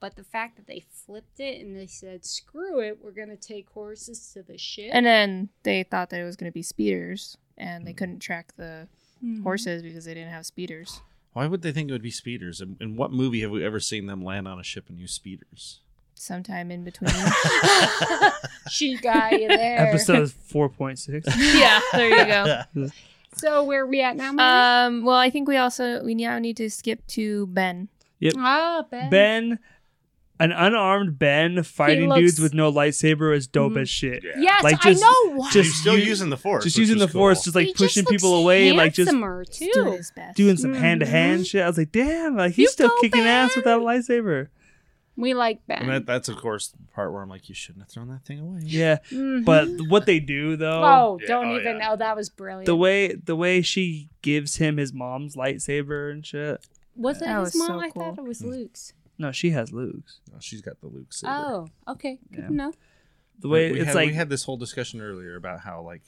but the fact that they flipped it and they said, "Screw it, we're gonna take horses to the ship." And then they thought that it was going to be speeders, and they couldn't track the Mhm. horses because they didn't have speeders. Why would they think it would be speeders? In, in what movie have we ever seen them land on a ship and use speeders? Sometime in between. [LAUGHS] she got you there. Episode four point six. [LAUGHS] yeah, there you go. [LAUGHS] So where are we at now, Mary? Um, well, I think we also we now need to skip to Ben. Yep. Ah, Ben. Ben, an unarmed Ben fighting looks- dudes with no lightsaber is dope Mhm. as shit. Yes, Like, just- I know. Why. just He's still you- using the force. Just which using is the force, just like He pushing just people away, like just handsomer, He's doing too. his best. doing some hand to hand shit. I was like, damn, like he's You still go, kicking ass Ben. without a lightsaber. We like Ben. And that, that's of course the part where I'm like, you shouldn't have thrown that thing away. Yeah, Mhm. but what they do though, oh, Yeah, don't oh, even. yeah. Oh, that was brilliant. the way the way she gives him his mom's lightsaber and shit. was it That his was mom? so I thought it was Luke's. No, she has Luke's. Oh, she's got the Luke's. Oh, okay. Good Yeah. to know. The way we it's had, like we had this whole discussion earlier about how like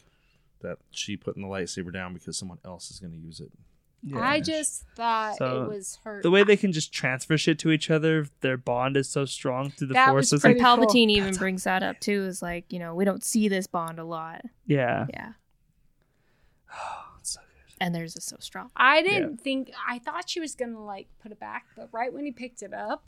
that she putting the lightsaber down because someone else is going to use it. Yeah. I just thought So, it was her. the way they can just transfer shit to each other. Their bond is so strong through the That force. was It's like, And Pretty cool. Palpatine even brings that up too. Is like you know we don't see this bond a lot. yeah, Yeah, Oh, [SIGHS] It's so good. and theirs is so strong. I didn't think. I thought she was gonna like put it back, but right when he picked it up,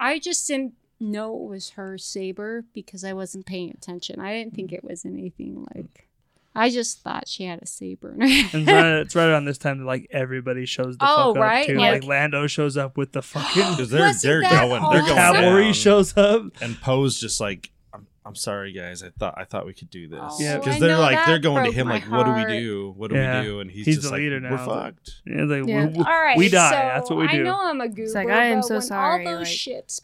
I just didn't know it was her saber because I wasn't paying attention. I didn't think mm. it was anything like. I just thought she had a saber. in And it's right, [LAUGHS] it's right around this time that like everybody shows the Oh, fuck right? up too. Like- Like, Lando shows up with the fucking [GASPS] Because they're they're that going, they're going cavalry down. shows up. and Poe's just like, I'm, I'm sorry guys, I thought I thought we could do this. Oh, Yeah. because they're like they're going to him my like, what do we do? What do Yeah. we do? And he's, He's just the like, leader now. we're fucked. Yeah, like, Yeah. we- we- All right, we die. so That's what we do I know I'm a goober, like, I am but so when sorry, All those like- ships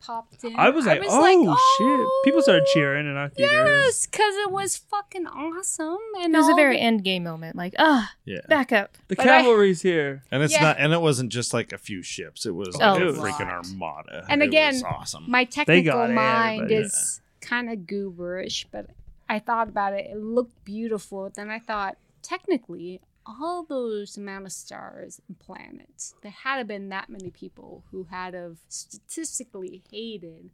popped in. I was like, oh, shit! People started cheering in our theater. Yes, because it was fucking awesome, and It was a very the- end game moment. Like ah, Yeah. back up. The But I- cavalry's here. And it's Yeah. not, and it wasn't just like a few ships. It was Oh, like a it was- freaking armada. And It again, was awesome. My technical mind everybody. is kind of gooberish, but I thought about it. It looked beautiful. Then I thought, technically, all those amount of stars and planets, there had to been that many people who had have statistically hated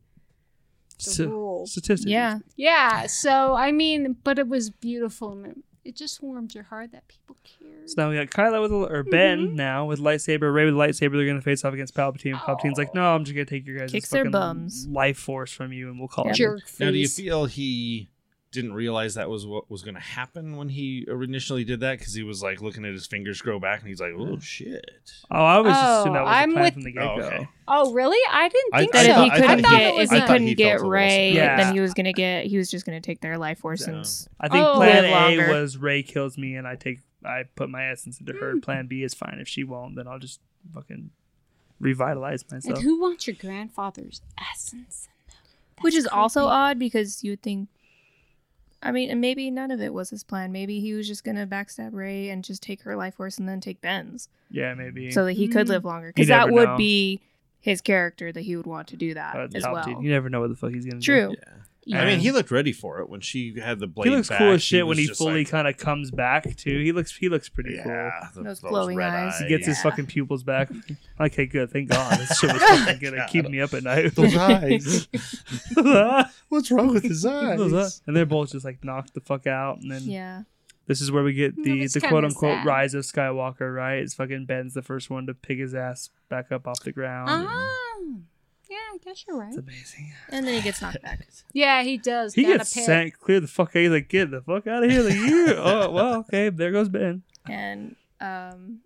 the St- rule. Statistics. Yeah, Yeah. So I mean, but it was beautiful, and it, it just warmed your heart that people cared. So now we got Kylo with a, or Ben Mhm. now with lightsaber. Rey with lightsaber. They're gonna face off against Palpatine. Palpatine's like, no, I'm just gonna take your guys' Kicks their bums. life force from you, and we'll call it. Jerk face. Now, do you feel he didn't realize that was what was going to happen when he initially did that? Because he was like looking at his fingers grow back, and he's like, "Oh shit!" Oh, I oh, was just Oh, assuming that was I'm the plan with- from the get Oh, okay. oh, really? I didn't I- think that I so. if thought- he I couldn't thought get if he I a- couldn't he get felt a little Rey, Yeah. then he was gonna get he was just gonna take their life force and s- I think Oh. Plan Live A was Rey kills me, and I take I put my essence into her. Hmm. Plan B is fine. If she won't, then I'll just fucking revitalize myself. And who wants your grandfather's essence? in which That's is also odd because you would think. I mean, and maybe none of it was his plan. Maybe he was just gonna backstab Rey and just take her life force and then take Ben's, yeah, maybe. so that he could Mm. live longer. Because that would know. be his character that he would want to do that Uh, as Palpatine. well. You never know what the fuck he's gonna do. True. Yeah. Yeah. I mean, he looked ready for it when she had the blade. He looks back, cool as shit when he fully like, kind of comes back too. He looks he looks pretty cool. yeah, the- Those glowing red eyes. He gets his fucking pupils back. [LAUGHS] Okay, good. Thank God. This shit was [LAUGHS] fucking gonna keep me up at night. [LAUGHS] Those eyes. What's wrong with his eyes? eyes. And they're both just like knocked the fuck out. And then Yeah. this is where we get the was the quote unquote sad. rise of Skywalker. Right? It's fucking Ben's the first one to pick his ass back up off the ground. Ah, yeah, I guess you're right. It's amazing. And then he gets knocked back. [LAUGHS] Yeah, he does. He down gets a pit. sent clear the fuck out. He's like, get the fuck out of here. Like, you. [LAUGHS] oh well, okay. There goes Ben. And um,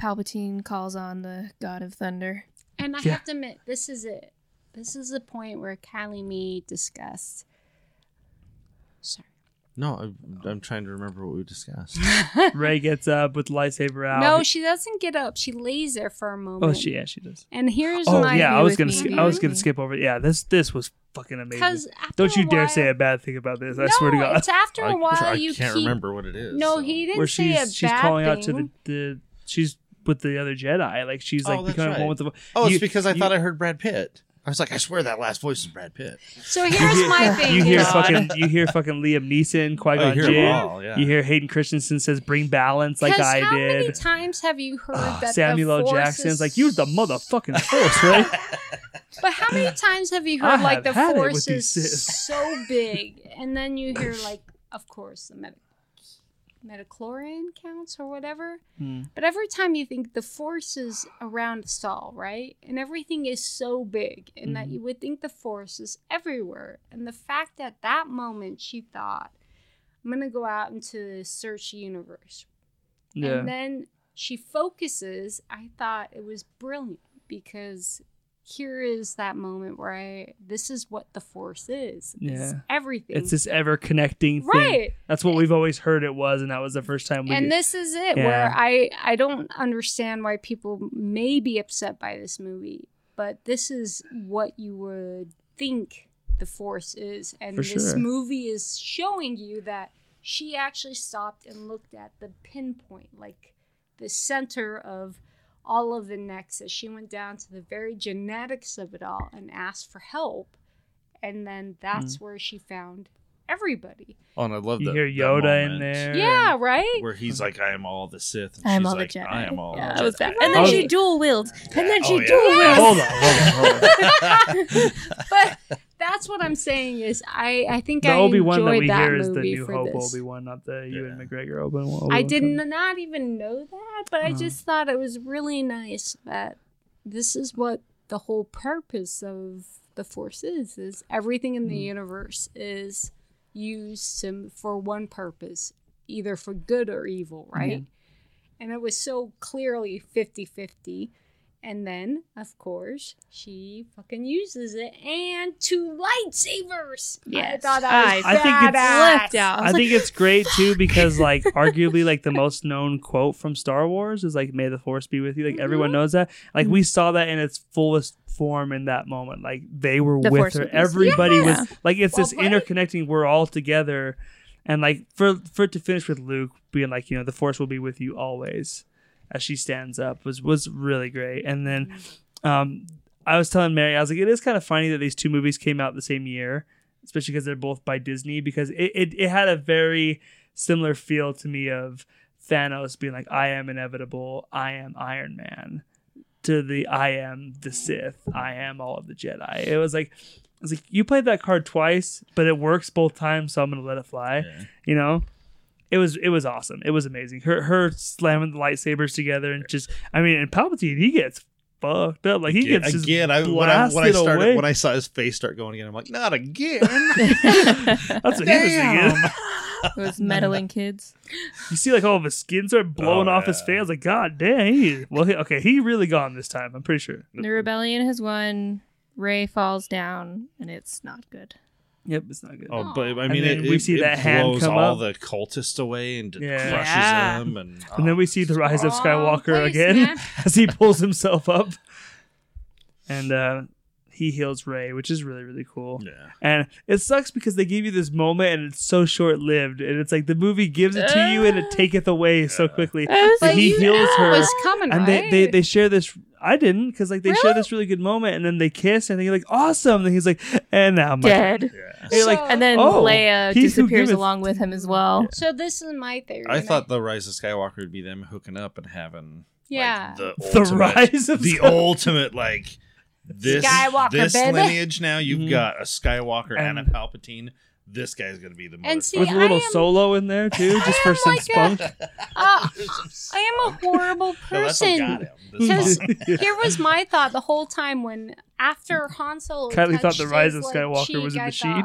Palpatine calls on the God of Thunder. And I Yeah. have to admit, this is it. This is the point where Callie me discussed. Sorry. No, I'm, I'm trying to remember what we discussed. [LAUGHS] Rey gets up with the lightsaber out. No, she doesn't get up. She lays there for a moment. oh, she yeah, she does. And here's Oh my yeah, I was gonna sk- I was gonna skip over. Yeah, this this was fucking amazing. Don't you dare say a bad thing about this. I swear to God. it's after a while I you can't keep. remember what it is. No, so. he didn't Where say a she's she's bad calling thing. out to the, the she's with the other Jedi. Like she's Oh, like that's becoming right. one with the. Oh, it's you- because I you- thought I heard Brad Pitt. I was like, I swear that last voice is Brad Pitt. So here's my thing. You hear fucking you hear fucking Liam Neeson, Qui Oh, Gon you hear Jinn. all, yeah. You hear Hayden Christensen says "Bring balance" like I did. how many times have you heard Ugh, that Samuel the L. force Jackson's is- like use the motherfucking force, right? [LAUGHS] But how many times have you I heard like the had it with force is Sith. so big, and then you hear like, of course, the meta- midi-chlorian counts or whatever. Hmm. But every time you think the force is around Saul, right, and everything is so big, and Mm-hmm. that you would think the force is everywhere, and the fact that that moment she thought, I'm gonna go out into the search universe, Yeah. and then she focuses. I thought it was brilliant because here is that moment where I this is what the force is. It's Yeah. everything. It's this ever connecting thing. right. That's what we've always heard it was, and that was the first time we. And this is it Yeah. where I I don't understand why people may be upset by this movie, but this is what you would think the force is and For this sure. movie is showing you that she actually stopped and looked at the pinpoint like the center of all of the nexus she went down to the very genetics of it all and asked for help and then that's hmm. where she found everybody Oh, and I love you the, hear that Yoda in there. yeah right where he's like, "I am all the Sith." And I'm she's all like, the Jedi. I am all yeah, the that was Jedi." And then Oh, she dual wields. And then she Oh, yeah. dual wields. Hold on, hold on, hold on. [LAUGHS] but that's what I'm saying is I I think the I Obi Wan that we that hear is the New Hope. Obi Wan, not the Ewan McGregor Obi Wan. I did not even know that, but I Oh. just thought it was really nice that this is what the whole purpose of the Force is: is everything in the Mm. universe is used to, for one purpose, either for good or evil, right? And it was so clearly 50-50. And then, of course, she fucking uses it and two lightsabers. I Yes. thought that was I- I think it's- badass. Flipped out. I think it's great [LAUGHS] too because like [LAUGHS] arguably like the most known quote from Star Wars is like "May the Force be with you." Like everyone mm-hmm. knows that. Like we mm-hmm. saw that in its fullest form in that moment. Like they were The with her. with. Everybody Yeah. was like it's Well this played. interconnecting. We're all together, and like for for it to finish with Luke being like you know the Force will be with you always, as she stands up was was really great. And then, um, I was telling Mary I was like it is kind of funny that these two movies came out the same year especially because they're both by Disney, because it, it, it had a very similar feel to me of Thanos being like, I am inevitable, I am Iron Man, to the I am the Sith, I am all of the Jedi. It was like, I was like, you played that card twice, but it works both times, so I'm gonna let it fly. Yeah. You know? It was it was awesome. It was amazing. Her her slamming the lightsabers together and just I mean and Palpatine he gets fucked up. Like he Again, gets just again I, when I when I started away. when I saw his face start going again, I'm like, not again. [LAUGHS] [LAUGHS] That's what he was Damn. [LAUGHS] thinking. Those meddling kids. You see, like all of his skin start blowing Oh, off his face. Like, God damn! He, well, he, okay, he really gone this time. I'm pretty sure. The rebellion has won. Rey falls down, and it's not good. Yep, it's not good. Oh, but I And mean, then it, we it- see it that hand blows come all up. the cultists away and Yeah. crushes Yeah. them, and, [LAUGHS] and then we see the rise of Wrong Skywalker place, again man. [LAUGHS] as he pulls himself up, and uh, he heals Rey, which is really really cool. yeah, And it sucks because they give you this moment and it's so short lived, and it's like the movie gives it to you and it uh, taketh away so quickly. I was But like, he heals knew her. it was coming, and right? they, they they share this. I didn't because like they share this really good moment, and then they kiss, and they're like awesome. And he's like, and now my dead. yeah. And you're like, And then Oh, Leia he who disappears along with him as well. So this is my theory. I and thought the Rise of Skywalker would be them hooking up and having Yeah. like, the The rise of the ultimate like this Skywalker, this baby. lineage. Now you've Mhm. got a Skywalker and, And- a Palpatine. This guy's gonna be the And see, with a little am- solo in there too, just for am some like a- Uh, [LAUGHS] I am a horrible [LAUGHS] No, that's what got person. Because one. here was my thought the whole time when after Han Solo [LAUGHS] Kylie thought the rise of like, Skywalker was a machine.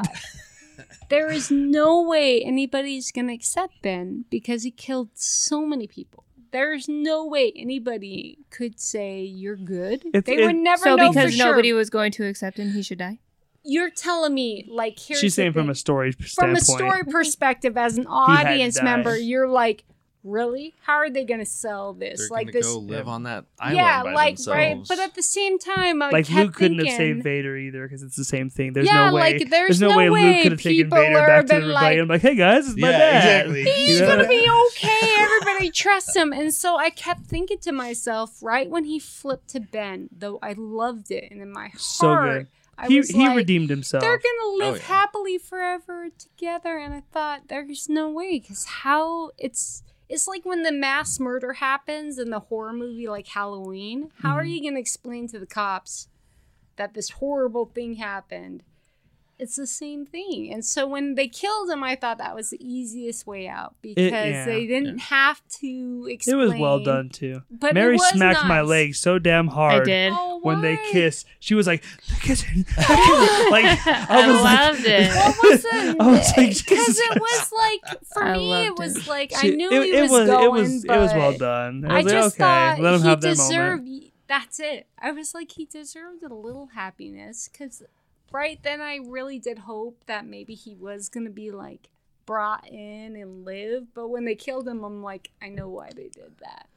there is no way anybody's gonna accept Ben because he killed so many people. There's no way anybody could say you're good. It's- they it- would never So know because for sure. nobody was going to accept him, he should die. you're telling me like here's She's the saying from a story from standpoint. a story perspective as an audience member, you're like, really? How are they gonna sell this? They're like gonna this go live on that island Yeah, by like themselves. right, but at the same time, I like kept Luke couldn't thinking, have saved Vader either because it's the same thing. There's Yeah, no way. like, there's no, no way, way Luke could have taken Vader back to been the like- rebellion. Like, hey guys, it's my Yeah, dad. exactly. [LAUGHS] he's You know? gonna be okay. Everybody trusts him. And so I kept thinking to myself, right when he flipped to Ben, though I loved it, and in my heart, So good. I he was he like, redeemed himself. they're gonna oh, live Oh, yeah. happily forever together and i thought there's no way because how it's it's like when the mass murder happens in the horror movie like halloween how Mm-hmm. are you gonna explain to the cops that this horrible thing happened it's the same thing and so when they killed him i thought that was the easiest way out because yeah. they didn't have to explain. It was well done too. but Mary it was smacked my leg so damn hard. I hard did. Oh, when they why? kissed. She was like, "They're kissing." [LAUGHS] They're kissing." like I I was like, loved it. What was it? [LAUGHS] I was like, because it was like for I me, it was it. like I knew it, he it was, was going, it was it was well done. I I was just like, okay, thought let him he have that deserved. moment. That's it. I was like, he deserved a little happiness because, right then, I really did hope that maybe he was gonna be like brought in and live. But when they killed him, I'm like, I know why they did that.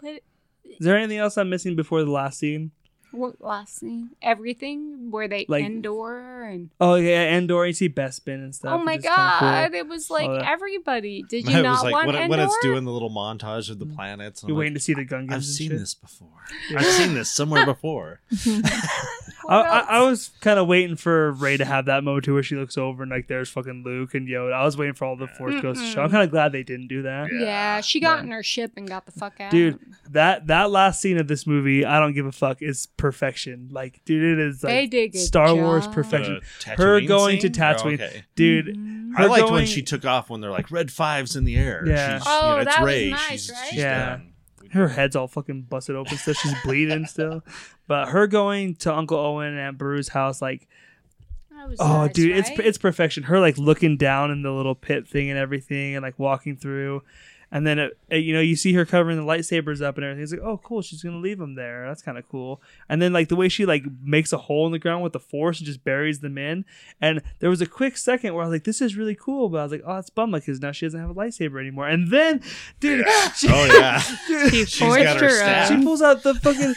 But Is there anything else I'm missing before the last scene? what last scene? Everything where they Like- Endor and Oh yeah, Andor. You see Bespin and stuff. oh my which cool. god, it was like All that. everybody. Did [LAUGHS] it you was not like want when, Endor? when it's doing the little montage of the mm. planets. and You're I'm waiting like, to see the Gungans. I've and seen shit. this before. I've seen this somewhere [LAUGHS] before. [LAUGHS] I, I, I was kind of waiting for Rey to have that moment too, where she looks over and like there's fucking Luke and Yoda. I was waiting for all the Force Ghosts to show. I'm kind of glad they didn't do that. Yeah, she got but- in her ship and got the fuck out. Dude, that that last scene of this movie, I don't give a fuck, is perfection. Like, dude, it is They like did a good Star Wars perfection. Her Tatooine going to scene? Tatooine, Oh, okay. dude. Mhm. her I liked when she took off when they're like red fives in the air. Yeah. She's, Oh, you know, it's that was Rey. nice, she's, right? she's Yeah. done. [LAUGHS] her head's all fucking busted open still. She's bleeding still. But her going to Uncle Owen and Aunt Beru's house, like, oh, nice, dude, it's it's perfection. Her like looking down in the little pit thing and everything, and like walking through, and then it, it- you know you see her covering the lightsabers up and everything. It's like, oh, cool, she's gonna leave them there. That's kind of cool. And then like the way she like makes a hole in the ground with the force and just buries them in. And there was a quick second where I was like, this is really cool, but I was like, oh, that's bummed because now she doesn't have a lightsaber anymore. And then, dude, [LAUGHS] she, Oh yeah. [LAUGHS] She She's forged got her her uh, staff. she pulls out the fucking.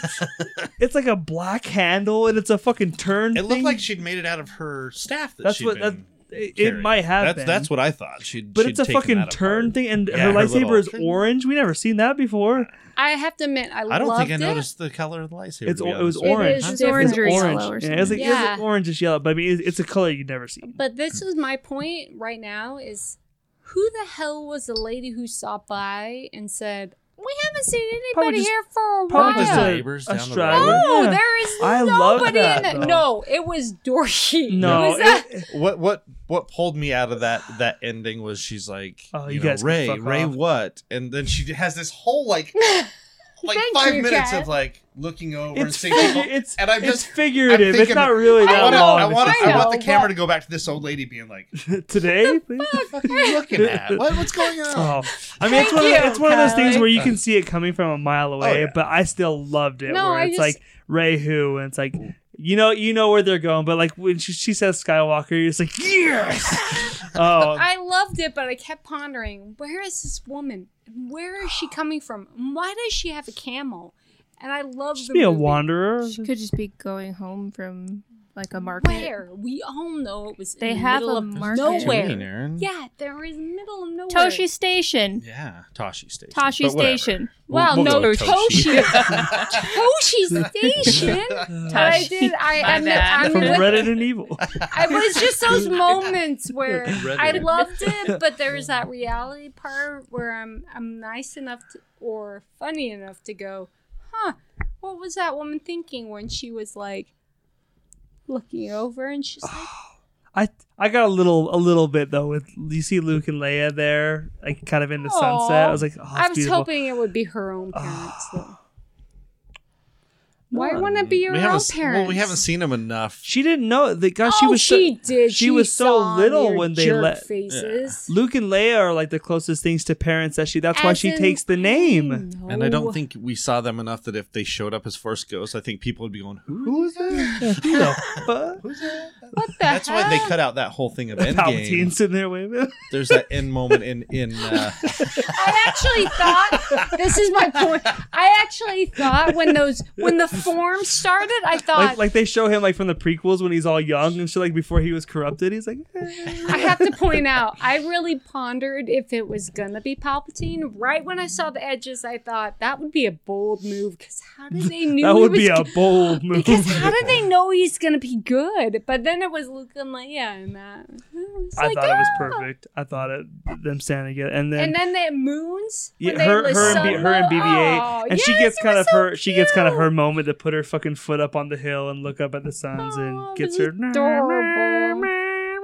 it's like a black handle and it's a fucking turn. It looked like she'd made it out of her staff. That That's she'd what that, been it, it might have That's been. that's what I thought. She'd. But she'd it's a fucking turn apart. thing, and Yeah, her her lightsaber little- is orange. We never seen that before. I have to admit, I, I don't think I loved it. noticed the color of the lightsaber. It's to be o- it was honest with you. orange. is It's different. orange It's or orange. yellow or Yeah, it's like, Yeah. like orange yellow, but I mean, it's, it's a color you'd never seen. But this is my point right now: is who the hell was the lady who stopped by and said, "We haven't seen Probably anybody just- here for a Probably while"? just neighbors a down the road. no, Yeah. there is I nobody that, in though. it. No, it was Dory. No, [LAUGHS] It was it- What what what pulled me out of that that ending was she's like, Oh, you, you know, guys can Rey, Rey, off. what? And then she has this whole like [LAUGHS] like Thank five you, minutes Kat. of like looking over and it's, seeing figu- people. it's, and I'm it's just figurative. I'm it's not really I that want, long. I, It's want, just I know, want the camera to go back to this old lady being like, like, [LAUGHS] today. please? "What the fuck are you looking at? What, what's going on?" Oh, I mean, it's Thank one, of, it's one of those things where you can see it coming from a mile oh, away, Oh, yeah. but I still loved it. No, where I it's just- like Rey who, and it's like you know, you know where they're going, but like when she, she says Skywalker, you're just like yes. [LAUGHS] oh, I loved it, but I kept pondering, where is this woman? Where is she coming from? Why does she have a camel? And I love just the be a movie. wanderer. She could just be going home from like a market. Where? We all know it was They in the have middle a of market. nowhere. Tatooine, Aaron. Yeah, there is middle of nowhere. Tosche Station. Yeah, Tosche Station. Tosche But whatever. Station. Well, We'll- we'll no, go with Tosche. Tosche. Tosche [LAUGHS] Station. [LAUGHS] But I Tosche. did. I. My I'm, bad. I'm From with- Reddit and Evil. I was just those [LAUGHS] moments where Reddit. I loved it, but there's that reality part where I'm I'm nice enough to, or funny enough to go, huh? What was that woman thinking when she was like looking over and she's like, [SIGHS] I I got a little a little bit though with you see Luke and Leia there, like kind of in the sunset. I was like, oh, I was beautiful. hoping it would be her own [SIGHS] parents though. Why wouldn't it be your we own haven't, parents? Well, we haven't seen him enough. She didn't know. that. gosh, she oh, was so, she did. she was so saw little their when they jerk let- faces. Luke and Leia are like the closest things to parents that she. That's why As she in- takes the name. And I don't think we saw them enough that if they showed up as Force Ghosts, I think people would be going, "Who?" Who is that? [LAUGHS] Who the fuck? Who's that? What the That's why they hell? cut out that whole thing of [LAUGHS] Palpatine Endgame. sitting there waving. There's that end moment in in uh, I actually thought this is my point. I actually thought when those when the [LAUGHS] form started, I [LAUGHS] thought Like, like they show him like from the prequels when he's all young and shit, like before he was corrupted. He's like, eh. I have to [LAUGHS] point out, I really pondered if it was gonna be Palpatine. Right when I saw the edges, I thought that would be a bold move. Because how did they knew that would be a bold move. Because how did they know he's gonna be good? But then it was Luke and Leia, and that. was I like, thought it was "Ah." perfect. I thought it them standing together, and then And then the moons. Yeah, they her, her, and B, her and BB-8, Oh, and she gets kind of so her. She gets kind of her cute. moment to put her fucking foot up on the hill and look up at the suns Oh, and it gets her. adorable.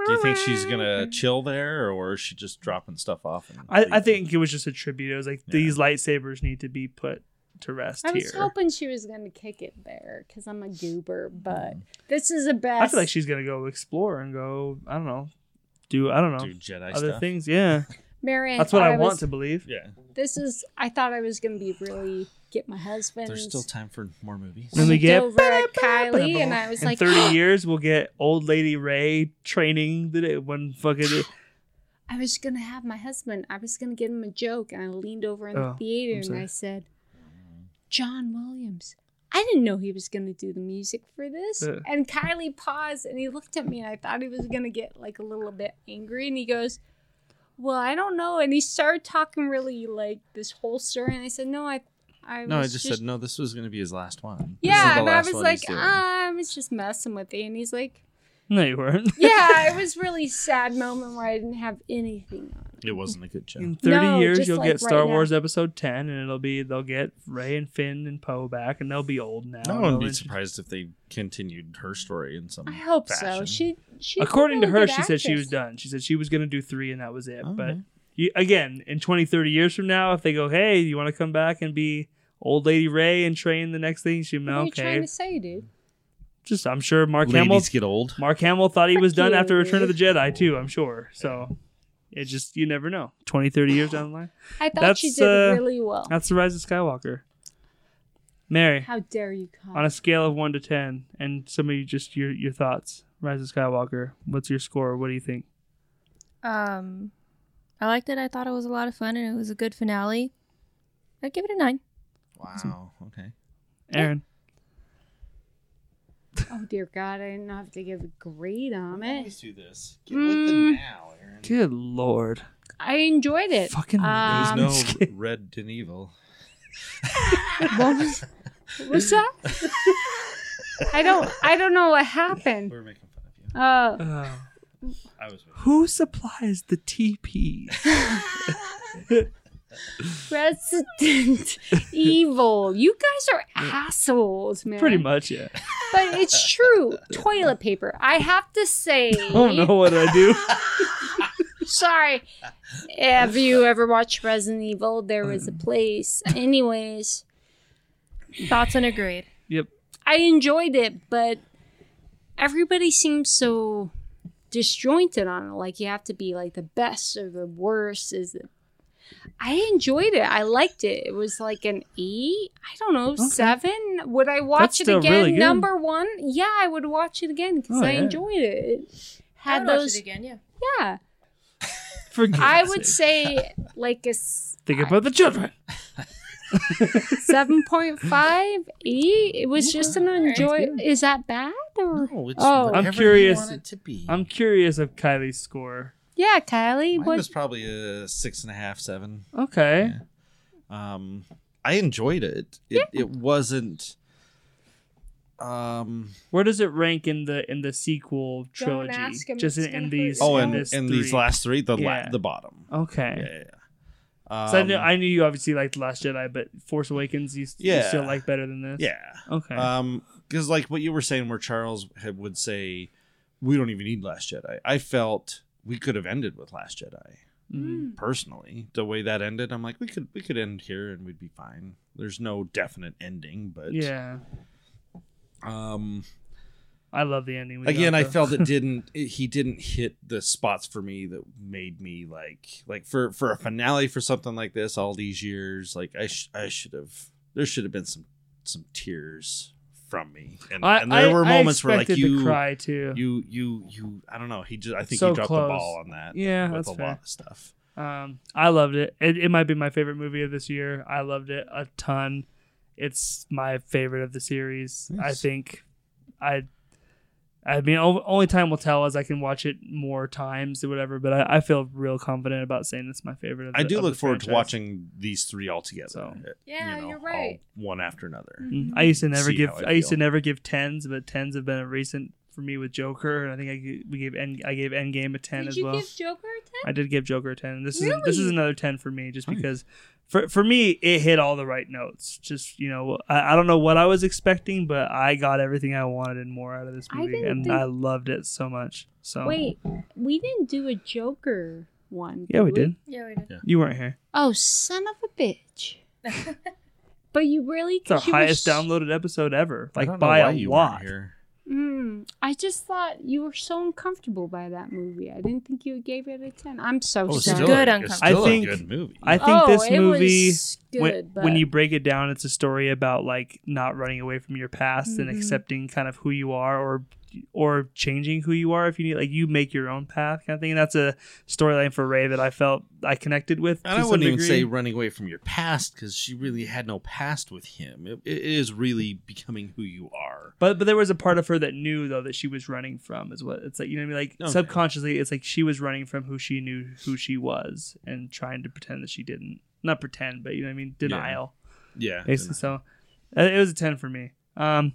Do you think she's gonna chill there, or is she just dropping stuff off? I, I think it was just a tribute. It was like Yeah. these lightsabers need to be put to rest I here. was hoping she was gonna kick it there because I'm a goober, hmm. but this is a best. I feel like she's gonna go explore and go. I don't know, do I don't know do Jedi other stuff. things. Yeah, Marianne. that's what I, was, want to believe. Yeah, This is. I thought I was gonna be really get my husband. there's still time for more movies. Then we get- over at Kylie, and I was In like, thirty [GASPS] years, we'll get old lady Rey training the day when fucking. I was gonna have my husband. I was gonna give him a joke, and I leaned over in Oh, the theater and. I said, "John Williams." I didn't know he was gonna do the music for this. Uh. And Kylie paused and he looked at me, and I thought he was gonna get like a little bit angry, and he goes, "Well, I don't know." And he started talking really like this whole story, and I said, "No, I." I No, I was just, said no. This was gonna be his last one. Yeah, the and I last was one like, he's doing. Um, I was just messing with you. And he's like, No, you weren't. [LAUGHS] yeah, it was really sad moment where I didn't have anything on. it wasn't a good show. In 30 No, years, you'll like get right Star now. Wars Episode 10, and it'll be, they'll get Rey and Finn and Poe back, and they'll be old now. I and wouldn't be surprised if they continued her story in some. I hope so. She, she According to her, she said she was done. She said she was going to do three, and that was it. But Okay. you, again, in 20, 30 years from now, if they go, hey, you want to come back and be old lady Rey and train the next thing, she'll be What are you trying to say, dude? Just, I'm sure Mark Hamill, get old. Mark Hamill thought he was done after Return of the. Jedi, too, I'm sure. So it just, you never know. 20, 30 years down the line. I thought That's, she did uh, really well. That's the Rise of Skywalker. Mary. How dare you come? on a scale of one to ten, and some of you just your your thoughts. Rise of Skywalker. What's your score? What do you think? Um, I liked it. I thought it was a lot of fun, and it was a good finale. I'd give it a nine. Wow. Okay. Aaron. [LAUGHS] oh dear God, I didn't have to give a grade on it. Let's do this. Get with it Mm. now, Aaron. Good lord. I enjoyed it. Fucking Um, There's no [LAUGHS] red and evil. [LAUGHS] what was, what's that? I don't. I don't know what happened. We're making fun of you. Uh, Uh, I was. Making who supplies the TP? Resident [LAUGHS] Evil. You guys are assholes, man. Pretty much, yeah. But it's [LAUGHS] true. Toilet paper. I have to say. Oh no, what did I do? [LAUGHS] Sorry. Have you ever watched Resident Evil? There was a place. Anyways, Thoughts and a grade. yep. I enjoyed it, but everybody seems so disjointed on it. Like you have to be like the best or the worst. Is it? I enjoyed it. I liked it. It was like an E. I don't know, seven. Would I watch That's it again? really. Number one. Yeah, I would watch it again because Oh, I yeah. enjoyed it. it had those. again, yeah. Yeah, [LAUGHS] For I would say like a. [LAUGHS] think about the children. [LAUGHS] seven point five, eight. It was just an enjoy. Is that bad or? No, it's Oh. I'm curious. You want it to be. I'm curious of Kylie's score. Yeah, Kylie. Mine What? was probably a six and a half, seven. Okay. Um, I enjoyed it. It it wasn't. Um. Where does it rank in the in the sequel trilogy? ask him, Just in, in these. Oh, his and in, this and these last three, the Yeah. la- the bottom. Okay. Yeah, yeah. yeah. So I knew, Um, I knew you obviously liked The Last Jedi, but Force Awakens you, s- you still like better than this. yeah. Okay. Um, because like what you were saying, where Charles had, would say, "We don't even need Last Jedi." I felt we could have ended with Last Jedi. Mhm. Personally, the way that ended, I'm like, we could we could end here and we'd be fine. There's no definite ending, but Yeah. Um, I love the ending. again, I felt it [LAUGHS] didn't. It, he didn't hit the spots for me that made me like like for for a finale for something like this all these years. Like I sh- I should have. There should have been some some tears from me, and, I, and there I- were moments where like you to cry too. you you you. I don't know. He just. I think So he dropped close. the ball on that. Yeah, with that's a fair. lot of stuff. Um, I loved it. it. It might be my favorite movie of this year. I loved it a ton. It's my favorite of the series. I think I. I mean, only time will tell as I can watch it more times or whatever. But I, I feel real confident about saying it's my favorite. Of the, I do of look the forward to watching these three all together. So- Yeah, you know, you're all right. one after another. Mm, I used to never See give. I I, used to never give tens, but tens have been a recent for me with Joker, and I think I we gave End, I gave Endgame a ten Did as you well. give Joker a 10? I did give Joker a ten. This is this is another ten for me, just Nice. because for for me it hit all the right notes. Just you know, I, I don't know what I was expecting, but I got everything I wanted and more out of this movie, didn't and think- I loved it so much. So Wait, we didn't do a Joker one. yeah, we did. Yeah, we did. You weren't here. Oh, son of a bitch! [LAUGHS] but you really? It's our 'cause you were highest s- downloaded episode ever, I like don't know by why a you weren't lot. Here. Mm, I just thought you were so uncomfortable by that movie. I didn't think you gave it a ten. I'm so Oh, sorry. still, Good a, uncomfortable. still I think- a good movie. I think oh, this it movie. was good, when, but when you break it down, it's a story about like not running away from your past and Mhm. accepting kind of who you are, or or changing who you are if you need. Like you make your own path, kind of thing. And that's a storyline for Rey that I felt I connected with. And I wouldn't even say running away from your past because she really had no past with him. It, it is really becoming who you are. But but there was a part of her that knew though that she was running from is what it's like. You know what I mean? Like Okay. subconsciously, it's like she was running from who she knew who she was and trying to pretend that she didn't. Not pretend, but you know what I mean? Denial. Yeah. Basically, so uh, it was a 10 for me. Um,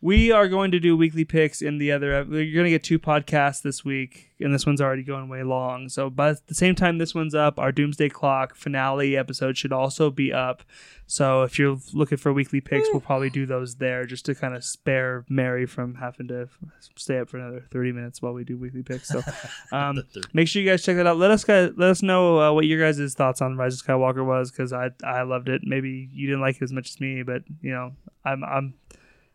we are going to do weekly picks in the other. You're going to get two podcasts this week, and this one's already going way long. So, by the same time this one's up, our Doomsday Clock finale episode should also be up. So, if you're looking for weekly picks, we'll probably do those there just to kind of spare Mary from having to stay up for another 30 minutes while we do weekly picks. So, [LAUGHS] um, make sure you guys check that out. Let us guys, let us know uh, what your guys' thoughts on Rise of Skywalker was because I I loved it. Maybe you didn't like it as much as me, but you know I'm I'm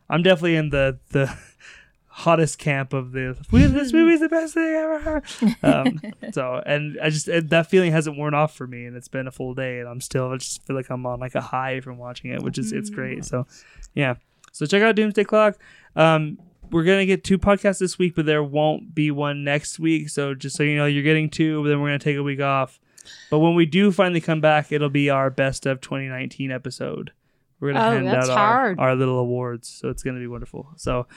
I'm definitely in the the [LAUGHS] hottest camp of the this [LAUGHS] movie's the best thing ever. Um, so and I just and that feeling hasn't worn off for me, and it's been a full day, and I'm still I just feel like I'm on like a high from watching it, which is it's great. So yeah, so check out Doomsday Clock. Um, we're gonna get two podcasts this week, but there won't be one next week. So just so you know, you're getting two, but then we're gonna take a week off. But when we do finally come back, it'll be our best of 2019 episode. We're gonna Oh, hand that's out our, hard. our little awards, so it's gonna be wonderful. So,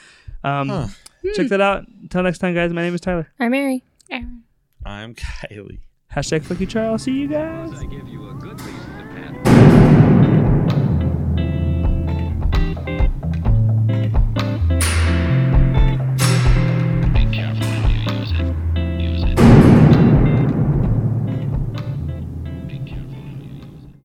um, Huh. check that out. Until next time, guys. My name is Tyler. I'm Mary. Aaron. I'm Kylie. Hashtag fuck you, Charles. See you guys.